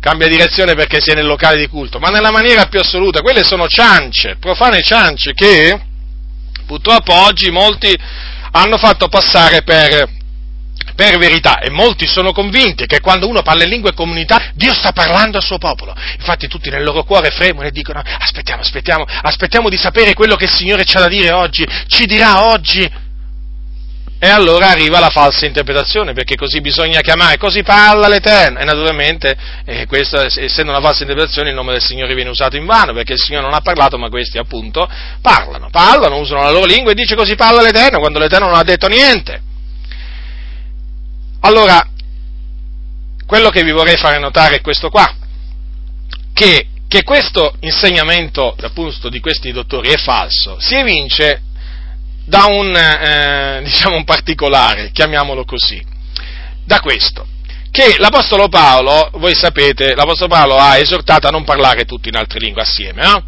cambia direzione perché si è nel locale di culto, ma nella maniera più assoluta, quelle sono ciance, profane ciance che purtroppo oggi molti hanno fatto passare per, per verità e molti sono convinti che quando uno parla in lingue comunità Dio sta parlando al suo popolo. Infatti tutti nel loro cuore fremono e dicono aspettiamo, aspettiamo, aspettiamo di sapere quello che il Signore ci ha da dire oggi, ci dirà oggi. E allora arriva la falsa interpretazione, perché così bisogna chiamare, così parla l'Eterno. E naturalmente, eh, questa, essendo una falsa interpretazione, il nome del Signore viene usato in vano, perché il Signore non ha parlato, ma questi appunto parlano, parlano, usano la loro lingua e dice così parla l'Eterno, quando l'Eterno non ha detto niente. Allora, quello che vi vorrei fare notare è questo qua, che, che questo insegnamento appunto di questi dottori è falso, si evince da un, eh, diciamo un particolare, chiamiamolo così, da questo, che l'Apostolo Paolo, voi sapete, l'Apostolo Paolo ha esortato a non parlare tutti in altre lingue assieme, no?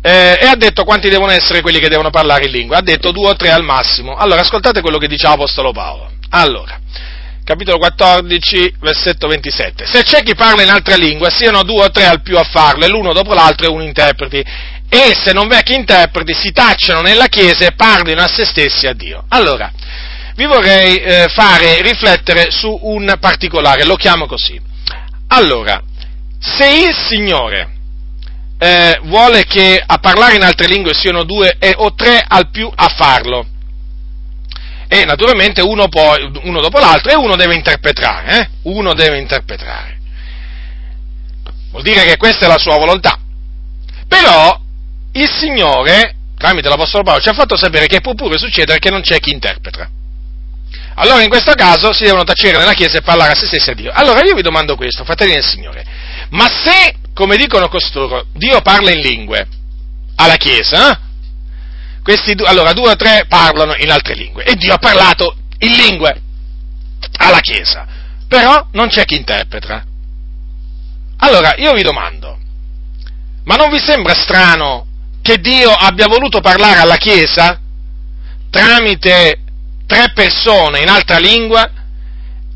Eh, e ha detto quanti devono essere quelli che devono parlare in lingua, ha detto due o tre al massimo. Allora, ascoltate quello che dice l'Apostolo Paolo. Allora, capitolo 14, versetto 27. Se c'è chi parla in altra lingua, siano due o tre al più a farlo, e l'uno dopo l'altro e uno interpreti. E se non v'è chi interpreti, si tacciano nella Chiesa e parlino a se stessi a Dio. Allora, vi vorrei eh, fare riflettere su un particolare, lo chiamo così. Allora, se il Signore eh, vuole che a parlare in altre lingue siano due e, o tre al più a farlo, e naturalmente uno, poi, uno dopo l'altro e uno deve interpretare, eh? uno deve interpretare. Vuol dire che questa è la sua volontà. Però il Signore, tramite l'Apostolo Paolo, ci ha fatto sapere che può pure succedere che non c'è chi interpreta. Allora in questo caso si devono tacere nella Chiesa e parlare a se stessi a Dio. Allora io vi domando questo, fratelli del Signore, ma se, come dicono costoro, Dio parla in lingue alla Chiesa, eh? questi due, allora due o tre parlano in altre lingue e Dio ha parlato in lingue alla Chiesa, però non c'è chi interpreta. Allora io vi domando, ma non vi sembra strano che Dio abbia voluto parlare alla Chiesa tramite tre persone in altra lingua,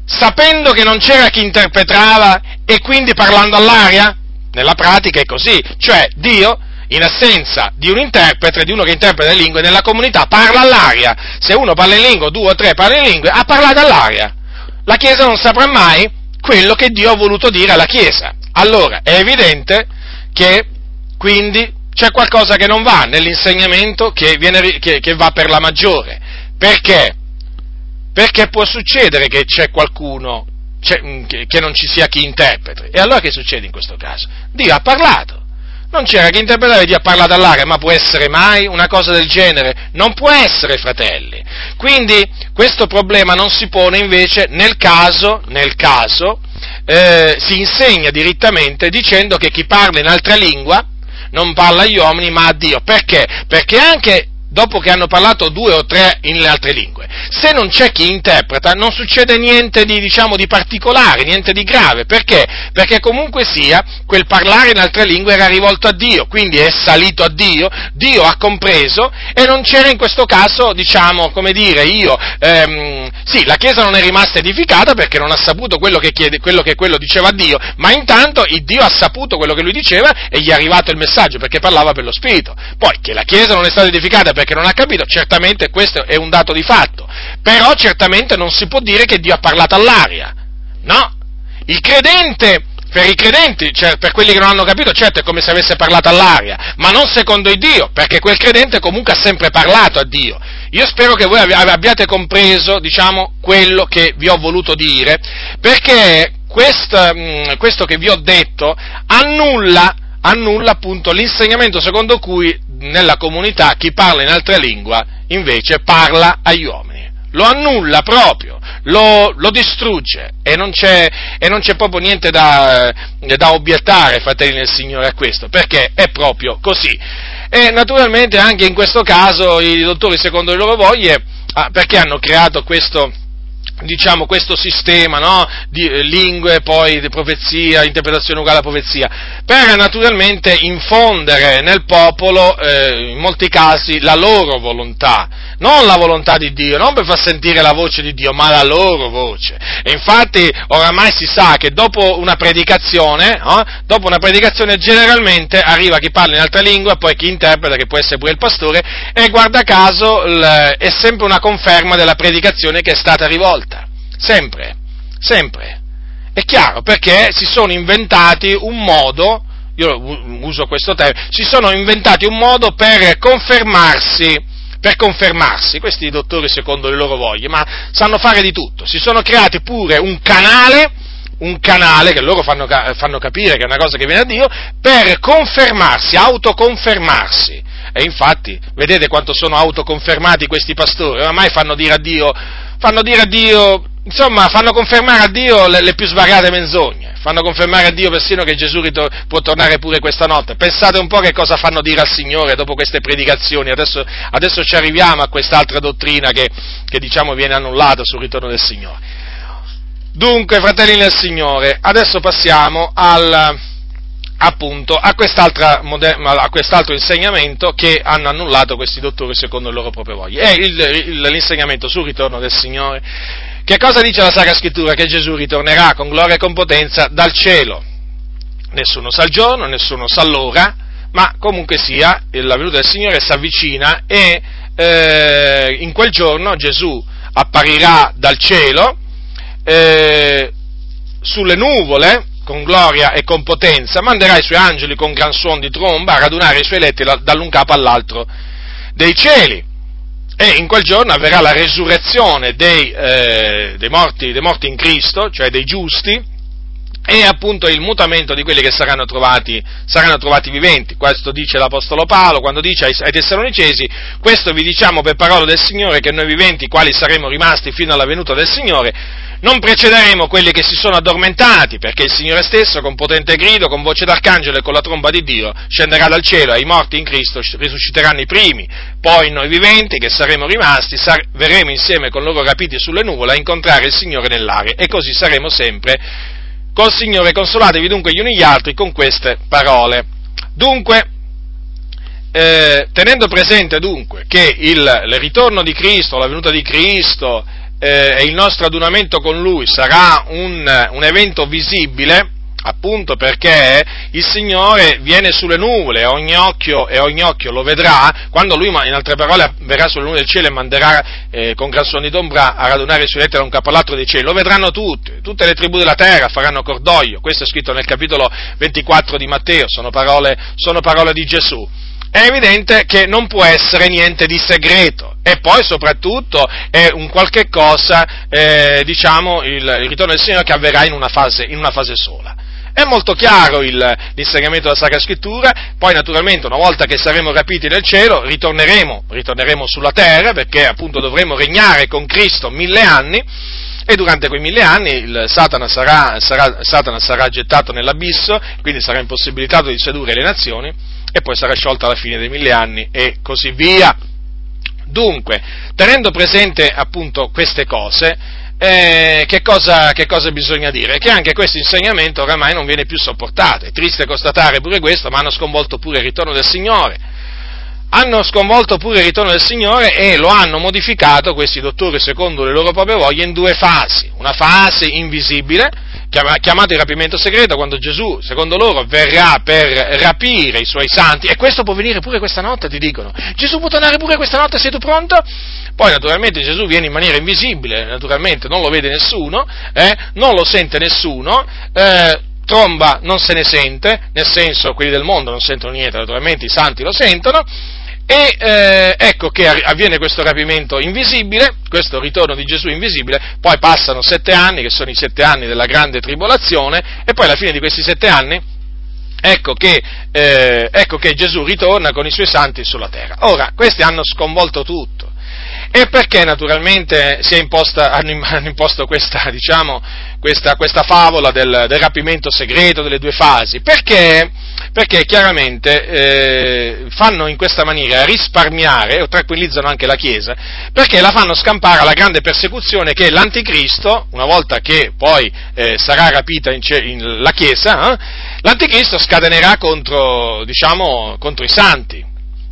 sapendo che non c'era chi interpretava e quindi parlando all'aria? Nella pratica è così, cioè Dio in assenza di un interprete, di uno che interpreta le lingue, nella comunità parla all'aria. Se uno parla in lingua, due o tre parlano in lingue, ha parlato all'aria. La Chiesa non saprà mai quello che Dio ha voluto dire alla Chiesa. Allora, è evidente che quindi c'è qualcosa che non va nell'insegnamento che, viene, che, che va per la maggiore. Perché? Perché può succedere che c'è qualcuno c'è, che non ci sia chi interpreti. E allora che succede in questo caso? Dio ha parlato non c'era che interpretare, Dio ha parlato all'aria, ma può essere mai una cosa del genere? Non può essere, fratelli. Quindi questo problema non si pone invece nel caso, nel caso eh, si insegna direttamente dicendo che chi parla in altra lingua non parla agli uomini ma a Dio. Perché? Perché anche dopo che hanno parlato due o tre in altre lingue. Se non c'è chi interpreta, non succede niente di, diciamo, di particolare, niente di grave. Perché? Perché comunque sia, quel parlare in altre lingue era rivolto a Dio, quindi è salito a Dio, Dio ha compreso e non c'era in questo caso, diciamo, come dire, io, ehm, sì, la Chiesa non è rimasta edificata perché non ha saputo quello che, chiede, quello che quello diceva a Dio, ma intanto Dio ha saputo quello che lui diceva e gli è arrivato il messaggio perché parlava per lo Spirito. Poi che la Chiesa non è stata edificata perché non ha capito, certamente questo è un dato di fatto, però certamente non si può dire che Dio ha parlato all'aria, no? Il credente, per i credenti, cioè per quelli che non hanno capito, certo è come se avesse parlato all'aria, ma non secondo il Dio, perché quel credente comunque ha sempre parlato a Dio. Io spero che voi abbiate compreso, diciamo, quello che vi ho voluto dire, perché questo, mm, questo che vi ho detto annulla, annulla appunto l'insegnamento secondo cui nella comunità chi parla in altra lingua invece parla agli uomini. Lo annulla proprio, lo, lo distrugge e non, e non, c'è, proprio niente da, da obiettare, fratelli del Signore, a questo, perché è proprio così. E naturalmente anche in questo caso i dottori, secondo le loro voglie, ah, perché hanno creato questo, diciamo, questo sistema no? di eh, lingue, poi di profezia, interpretazione uguale a profezia, per naturalmente infondere nel popolo, eh, in molti casi, la loro volontà, non la volontà di Dio, non per far sentire la voce di Dio, ma la loro voce. E infatti oramai si sa che dopo una predicazione, no? dopo una predicazione generalmente arriva chi parla in altra lingua, poi chi interpreta, che può essere pure il pastore, e guarda caso l- è sempre una conferma della predicazione che è stata rivolta. Sempre, sempre. È chiaro, perché si sono inventati un modo, io uso questo termine, si sono inventati un modo per confermarsi per confermarsi, questi dottori secondo le loro voglie, ma sanno fare di tutto, si sono creati pure un canale, un canale che loro fanno, fanno capire che è una cosa che viene da Dio, per confermarsi, autoconfermarsi. E infatti, vedete quanto sono autoconfermati questi pastori, oramai fanno dire a Dio, fanno dire a Dio insomma, fanno confermare a Dio le, le, più svariate menzogne, fanno confermare a Dio persino che Gesù ritor- può tornare pure questa notte. Pensate un po' che cosa fanno dire al Signore dopo queste predicazioni, adesso, adesso ci arriviamo a quest'altra dottrina che, che diciamo viene annullata sul ritorno del Signore. Dunque, fratelli del Signore, adesso passiamo al, appunto a, a, quest'altro insegnamento che hanno annullato questi dottori secondo le loro proprie voglie. È il, il, l'insegnamento sul ritorno del Signore che cosa dice la Sacra Scrittura? Che Gesù ritornerà con gloria e con potenza dal cielo. Nessuno sa il giorno, nessuno sa l'ora, ma comunque sia, la venuta del Signore si avvicina e eh, in quel giorno Gesù apparirà dal cielo eh, sulle nuvole con gloria e con potenza, manderà i suoi angeli con gran suono di tromba a radunare i suoi eletti dall'un capo all'altro dei cieli e in quel giorno avverrà la resurrezione dei, eh, dei, morti, dei morti in Cristo, cioè dei giusti, e appunto il mutamento di quelli che saranno trovati, saranno trovati, viventi. Questo dice l'Apostolo Paolo quando dice ai, ai Tessalonicesi, questo vi diciamo per parola del Signore che noi viventi, quali saremo rimasti fino alla venuta del Signore, non precederemo quelli che si sono addormentati, perché il Signore stesso, con potente grido, con voce d'arcangelo e con la tromba di Dio, scenderà dal cielo e i morti in Cristo risusciteranno i primi. Poi noi viventi, che saremo rimasti, sar- verremo insieme con loro rapiti sulle nuvole a incontrare il Signore nell'aria e così saremo sempre col Signore. Consolatevi dunque gli uni gli altri con queste parole. Dunque, eh, tenendo presente dunque che il, il ritorno di Cristo, la venuta di Cristo, eh, il nostro adunamento con Lui sarà un, un evento visibile, appunto perché il Signore viene sulle nuvole ogni occhio, e ogni occhio lo vedrà, quando Lui, in altre parole, verrà sulle nuvole del cielo e manderà eh, con gran suono di d'ombra a radunare i suoi letti da un capo all'altro dei cieli, lo vedranno tutti, tutte le tribù della terra faranno cordoglio, questo è scritto nel capitolo 24 di Matteo, sono parole, sono parole di Gesù è evidente che non può essere niente di segreto. E poi soprattutto è un qualche cosa, eh, diciamo, il, il, ritorno del Signore che avverrà in una fase, in una fase sola. È molto chiaro il, l'insegnamento della Sacra Scrittura, poi naturalmente una volta che saremo rapiti nel cielo ritorneremo, ritorneremo sulla terra perché appunto dovremo regnare con Cristo mille anni. E durante quei mille anni Satana sarà, sarà, Satana sarà gettato nell'abisso, quindi sarà impossibilitato di sedurre le nazioni e poi sarà sciolta alla fine dei mille anni e così via. Dunque, tenendo presente appunto queste cose, eh, che, cosa, che, cosa, bisogna dire? Che anche questo insegnamento oramai non viene più sopportato. È triste constatare pure questo, ma hanno sconvolto pure il ritorno del Signore. Hanno sconvolto pure il ritorno del Signore e lo hanno modificato, questi dottori, secondo le loro proprie voglie, in due fasi. Una fase invisibile, chiamato il rapimento segreto, quando Gesù, secondo loro, verrà per rapire i suoi santi, e questo può venire pure questa notte, ti dicono. Gesù può tornare pure questa notte, sei tu pronto? Poi naturalmente Gesù viene in maniera invisibile, naturalmente non lo vede nessuno, eh, non lo sente nessuno, eh, tromba non se ne sente, nel senso quelli del mondo non sentono niente, naturalmente i santi lo sentono, e eh, ecco che avviene questo rapimento invisibile, questo ritorno di Gesù invisibile, poi passano sette anni, che sono i sette anni della grande tribolazione, e poi alla fine di questi sette anni ecco che, eh, ecco che Gesù ritorna con i suoi santi sulla terra. Ora, questi hanno sconvolto tutto e perché naturalmente imposta, <laughs> hanno, imposto questa, diciamo, questa, questa favola del, del, rapimento segreto delle due fasi? Perché, perché chiaramente eh, fanno in questa maniera risparmiare o tranquillizzano anche la Chiesa, perché la fanno scampare alla grande persecuzione che l'Anticristo, una volta che poi eh, sarà rapita in, in la Chiesa, eh, l'Anticristo scatenerà contro, diciamo, contro i santi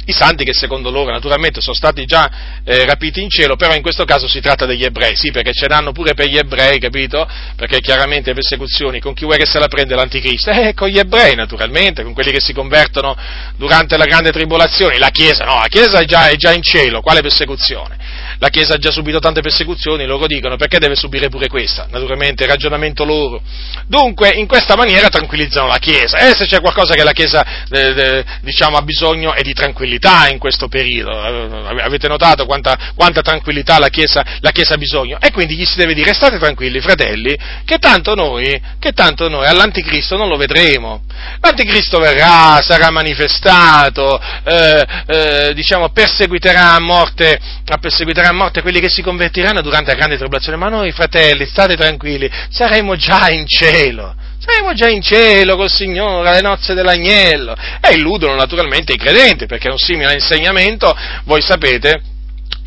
i santi che secondo loro naturalmente sono stati già eh, rapiti in cielo, però in questo caso si tratta degli ebrei, sì, perché ce l'hanno pure per gli ebrei, capito? Perché chiaramente le persecuzioni, con chi vuoi che se la prende l'anticristo? Eh, con gli ebrei naturalmente, con quelli che si convertono durante la grande tribolazione, la Chiesa, no, la Chiesa è già, è già in cielo, quale persecuzione? La Chiesa ha già subito tante persecuzioni, loro dicono, perché deve subire pure questa? Naturalmente, ragionamento loro. Dunque, in questa maniera tranquillizzano la Chiesa, e eh, se c'è qualcosa che la Chiesa, eh, diciamo, ha bisogno è di tranquillità in questo periodo. Eh, avete notato quanta, quanta tranquillità la chiesa, la chiesa, ha bisogno? E quindi gli si deve dire, state tranquilli, fratelli, che tanto noi, che tanto noi all'anticristo non lo vedremo. L'anticristo verrà, sarà manifestato, eh, eh, diciamo, perseguiterà a, morte, perseguiterà a morte quelli che si convertiranno durante la grande tribolazione, ma noi, fratelli, state tranquilli, saremo già in cielo saremo già in cielo col Signore alle nozze dell'agnello. E illudono naturalmente i credenti, perché un simile insegnamento, voi sapete,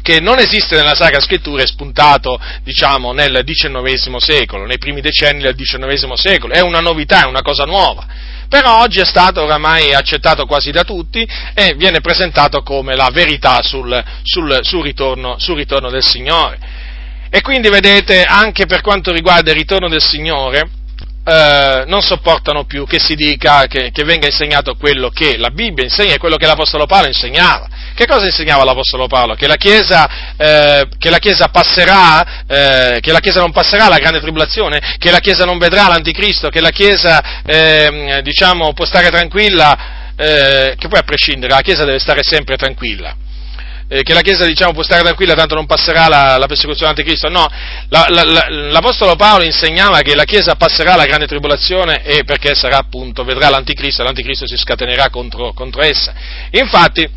che non esiste nella Sacra Scrittura, è spuntato, diciamo, nel XIX secolo, nei primi decenni del XIX secolo, è una novità, è una cosa nuova. Però oggi è stato oramai accettato quasi da tutti e viene presentato come la verità sul, sul, sul, ritorno, sul ritorno del Signore. E quindi vedete, anche per quanto riguarda il ritorno del Signore, eh, non sopportano più che si dica, che, che, venga insegnato quello che la Bibbia insegna e quello che l'Apostolo Paolo insegnava. Che cosa insegnava l'Apostolo Paolo? Che la Chiesa, eh, che la Chiesa passerà, eh, che la Chiesa non passerà la grande tribolazione, che la Chiesa non vedrà l'Anticristo, che la Chiesa, ehm, diciamo, può stare tranquilla, eh, che poi a prescindere, la Chiesa deve stare sempre tranquilla eh, che la Chiesa diciamo, può stare tranquilla, tanto non passerà la, la persecuzione anticristo. No, la, la, l'Apostolo Paolo insegnava che la Chiesa passerà la grande tribolazione e perché sarà appunto, vedrà l'anticristo e l'anticristo si scatenerà contro, contro essa. Infatti,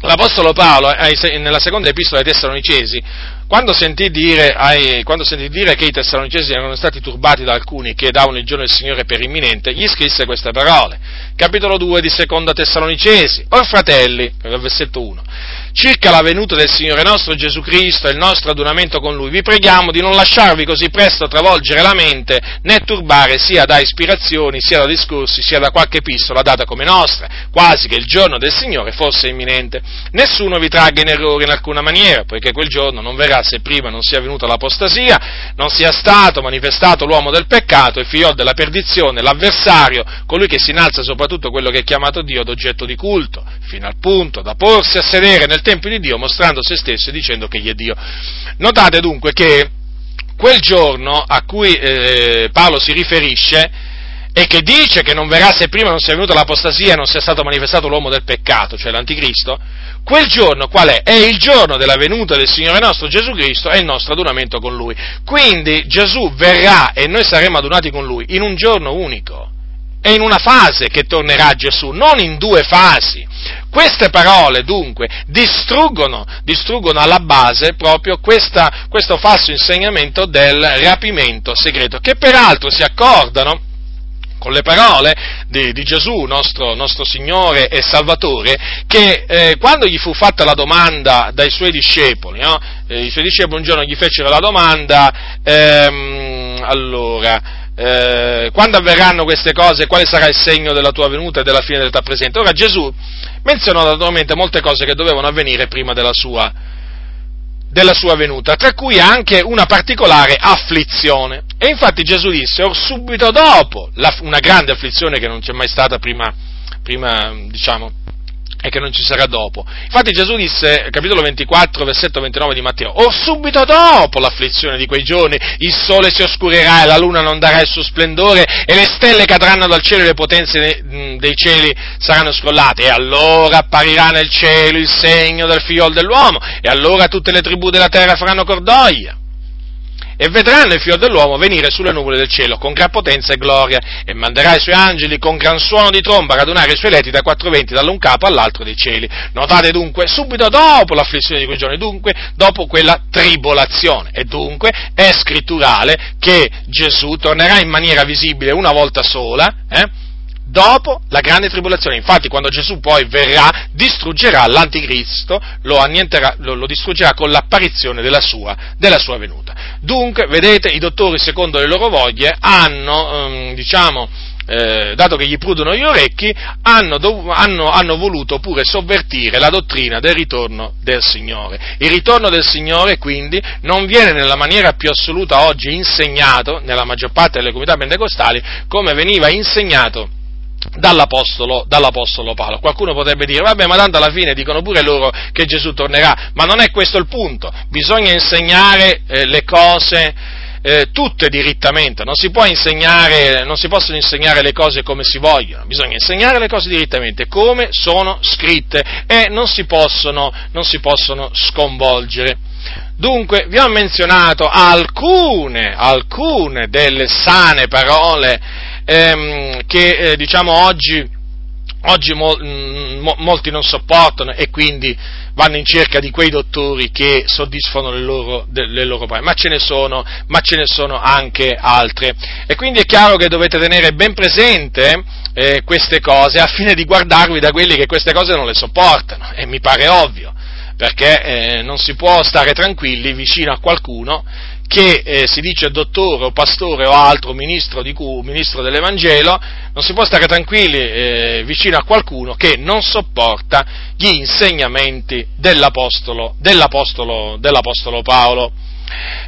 l'Apostolo Paolo, eh, nella seconda epistola ai Tessalonicesi, quando sentì, dire, ai, quando sentì dire che i Tessalonicesi erano stati turbati da alcuni che davano il giorno del Signore per imminente, gli scrisse queste parole. Capitolo 2 di seconda Tessalonicesi. Or fratelli, per il versetto 1, circa la venuta del Signore nostro Gesù Cristo e il nostro adunamento con Lui, vi preghiamo di non lasciarvi così presto travolgere la mente, né turbare sia da ispirazioni, sia da discorsi, sia da qualche epistola data come nostra, quasi che il giorno del Signore fosse imminente. Nessuno vi tragga in errore in alcuna maniera, poiché quel giorno non verrà se prima non sia venuta l'apostasia, non sia stato manifestato l'uomo del peccato, il figlio della perdizione, l'avversario, colui che si innalza soprattutto quello che è chiamato Dio d'oggetto di culto, fino al punto da porsi a sedere nel Tempio di Dio mostrando se stesso e dicendo che gli è Dio. Notate dunque che quel giorno a cui eh, Paolo si riferisce e che dice che non verrà se prima non sia venuta l'apostasia e non sia stato manifestato l'uomo del peccato, cioè l'anticristo, quel giorno qual è? È il giorno della venuta del Signore nostro Gesù Cristo e il nostro adunamento con Lui. Quindi Gesù verrà e noi saremo adunati con Lui in un giorno unico. È in una fase che tornerà Gesù, non in due fasi. Queste parole dunque distruggono, distruggono alla base proprio questa, questo falso insegnamento del rapimento segreto, che peraltro si accordano con le parole di, di Gesù, nostro, nostro, Signore e Salvatore, che eh, quando gli fu fatta la domanda dai suoi discepoli, no? eh, i suoi discepoli un giorno gli fecero la domanda, ehm, allora, eh, quando avverranno queste cose, quale sarà il segno della tua venuta e della fine dell'età presente? Ora Gesù menzionò naturalmente molte cose che dovevano avvenire prima della sua, della sua venuta, tra cui anche una particolare afflizione. E infatti Gesù disse, or subito dopo, la, una grande afflizione che non c'è mai stata prima, prima diciamo, e che non ci sarà dopo. Infatti Gesù disse, capitolo 24, versetto 29 di Matteo, o subito dopo l'afflizione di quei giorni il sole si oscurerà e la luna non darà il suo splendore e le stelle cadranno dal cielo e le potenze dei cieli saranno scrollate e allora apparirà nel cielo il segno del figlio dell'uomo e allora tutte le tribù della terra faranno cordoglio e vedranno il figlio dell'uomo venire sulle nuvole del cielo con gran potenza e gloria e manderà i suoi angeli con gran suono di tromba a radunare i suoi letti da quattro venti dall'un capo all'altro dei cieli. Notate dunque, subito dopo l'afflizione di quei giorni, dunque dopo quella tribolazione e dunque è scritturale che Gesù tornerà in maniera visibile una volta sola, eh? Dopo la grande tribolazione. Infatti, quando Gesù poi verrà, distruggerà l'anticristo, lo, lo, lo distruggerà con l'apparizione della sua, della sua, venuta. Dunque, vedete, i dottori, secondo le loro voglie, hanno, ehm, diciamo, eh, dato che gli prudono gli orecchi, hanno, hanno, hanno, voluto pure sovvertire la dottrina del ritorno del Signore. Il ritorno del Signore quindi non viene nella maniera più assoluta oggi insegnato, nella maggior parte delle comunità pentecostali, come veniva insegnato Dall'apostolo, dall'Apostolo, Paolo. Qualcuno potrebbe dire, vabbè, ma tanto alla fine dicono pure loro che Gesù tornerà, ma non è questo il punto, bisogna insegnare eh, le cose eh, tutte dirittamente, non si, non si possono insegnare le cose come si vogliono, bisogna insegnare le cose direttamente, come sono scritte e non si possono, non si possono sconvolgere. Dunque, vi ho menzionato alcune, alcune delle sane parole ehm, che eh, diciamo oggi, oggi mo, mm, mo, molti non sopportano e quindi vanno in cerca di quei dottori che soddisfano le loro, le loro ma ce, ne sono, ma ce ne sono anche altre. E quindi è chiaro che dovete tenere ben presente eh, queste cose a fine di guardarvi da quelli che queste cose non le sopportano, e mi pare ovvio perché eh, non si può stare tranquilli vicino a qualcuno che eh, si dice dottore o pastore o altro ministro, cui, ministro dell'Evangelo, non si può stare tranquilli eh, vicino a qualcuno che non sopporta gli insegnamenti dell'Apostolo, dell'Apostolo, dell'Apostolo Paolo.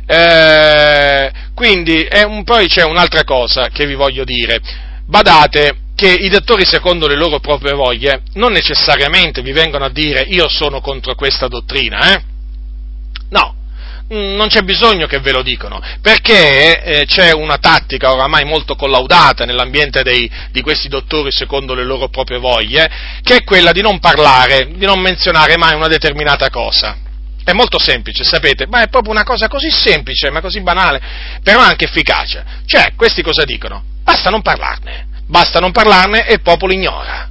Eh, quindi un, poi c'è un'altra cosa che vi voglio dire. Badate che i dottori, secondo le loro proprie voglie, non necessariamente vi vengono a dire io sono contro questa dottrina, eh? No, non c'è bisogno che ve lo dicano, perché eh, c'è una tattica oramai molto collaudata nell'ambiente dei, di questi dottori secondo le loro proprie voglie, che è quella di non parlare, di non menzionare mai una determinata cosa. È molto semplice, sapete, ma è proprio una cosa così semplice, ma così banale, però anche efficace. Cioè, questi cosa dicono? Basta non parlarne, basta non parlarne e il popolo ignora.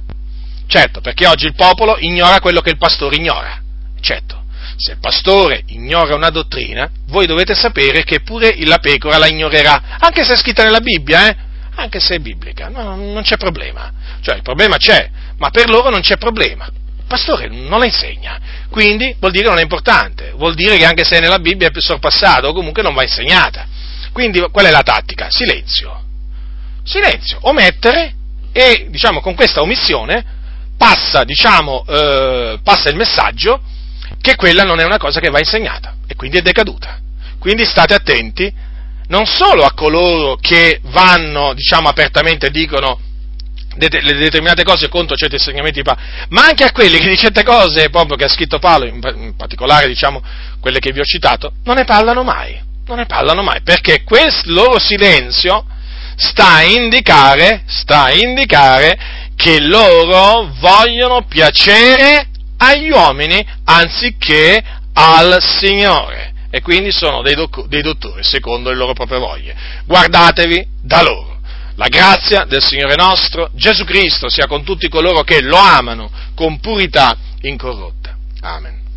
Certo, perché oggi il popolo ignora quello che il pastore ignora. Certo se il pastore ignora una dottrina, voi dovete sapere che pure la pecora la ignorerà, anche se è scritta nella Bibbia, eh? anche se è biblica, no, non c'è problema. Cioè il problema c'è, ma per loro non c'è problema. Il pastore non la insegna, quindi vuol dire che non è importante, vuol dire che anche se è nella Bibbia è sorpassato, comunque non va insegnata. Quindi qual è la tattica? Silenzio. Silenzio, omettere e diciamo con questa omissione passa, diciamo, eh, passa il messaggio che quella non è una cosa che va insegnata e quindi è decaduta. Quindi state attenti non solo a coloro che vanno, diciamo, apertamente e dicono le determinate cose contro certi insegnamenti di Paolo, ma anche a quelli che di certe cose, proprio che ha scritto Paolo, in particolare, diciamo, quelle che vi ho citato, non ne parlano mai, non ne parlano mai, perché quel loro silenzio sta a indicare, sta a indicare che loro vogliono piacere agli uomini anziché al Signore. E quindi sono dei, doc- dei dottori secondo le loro proprie voglie. Guardatevi da loro. La grazia del Signore nostro Gesù Cristo sia con tutti coloro che lo amano con purità incorrotta. Amen.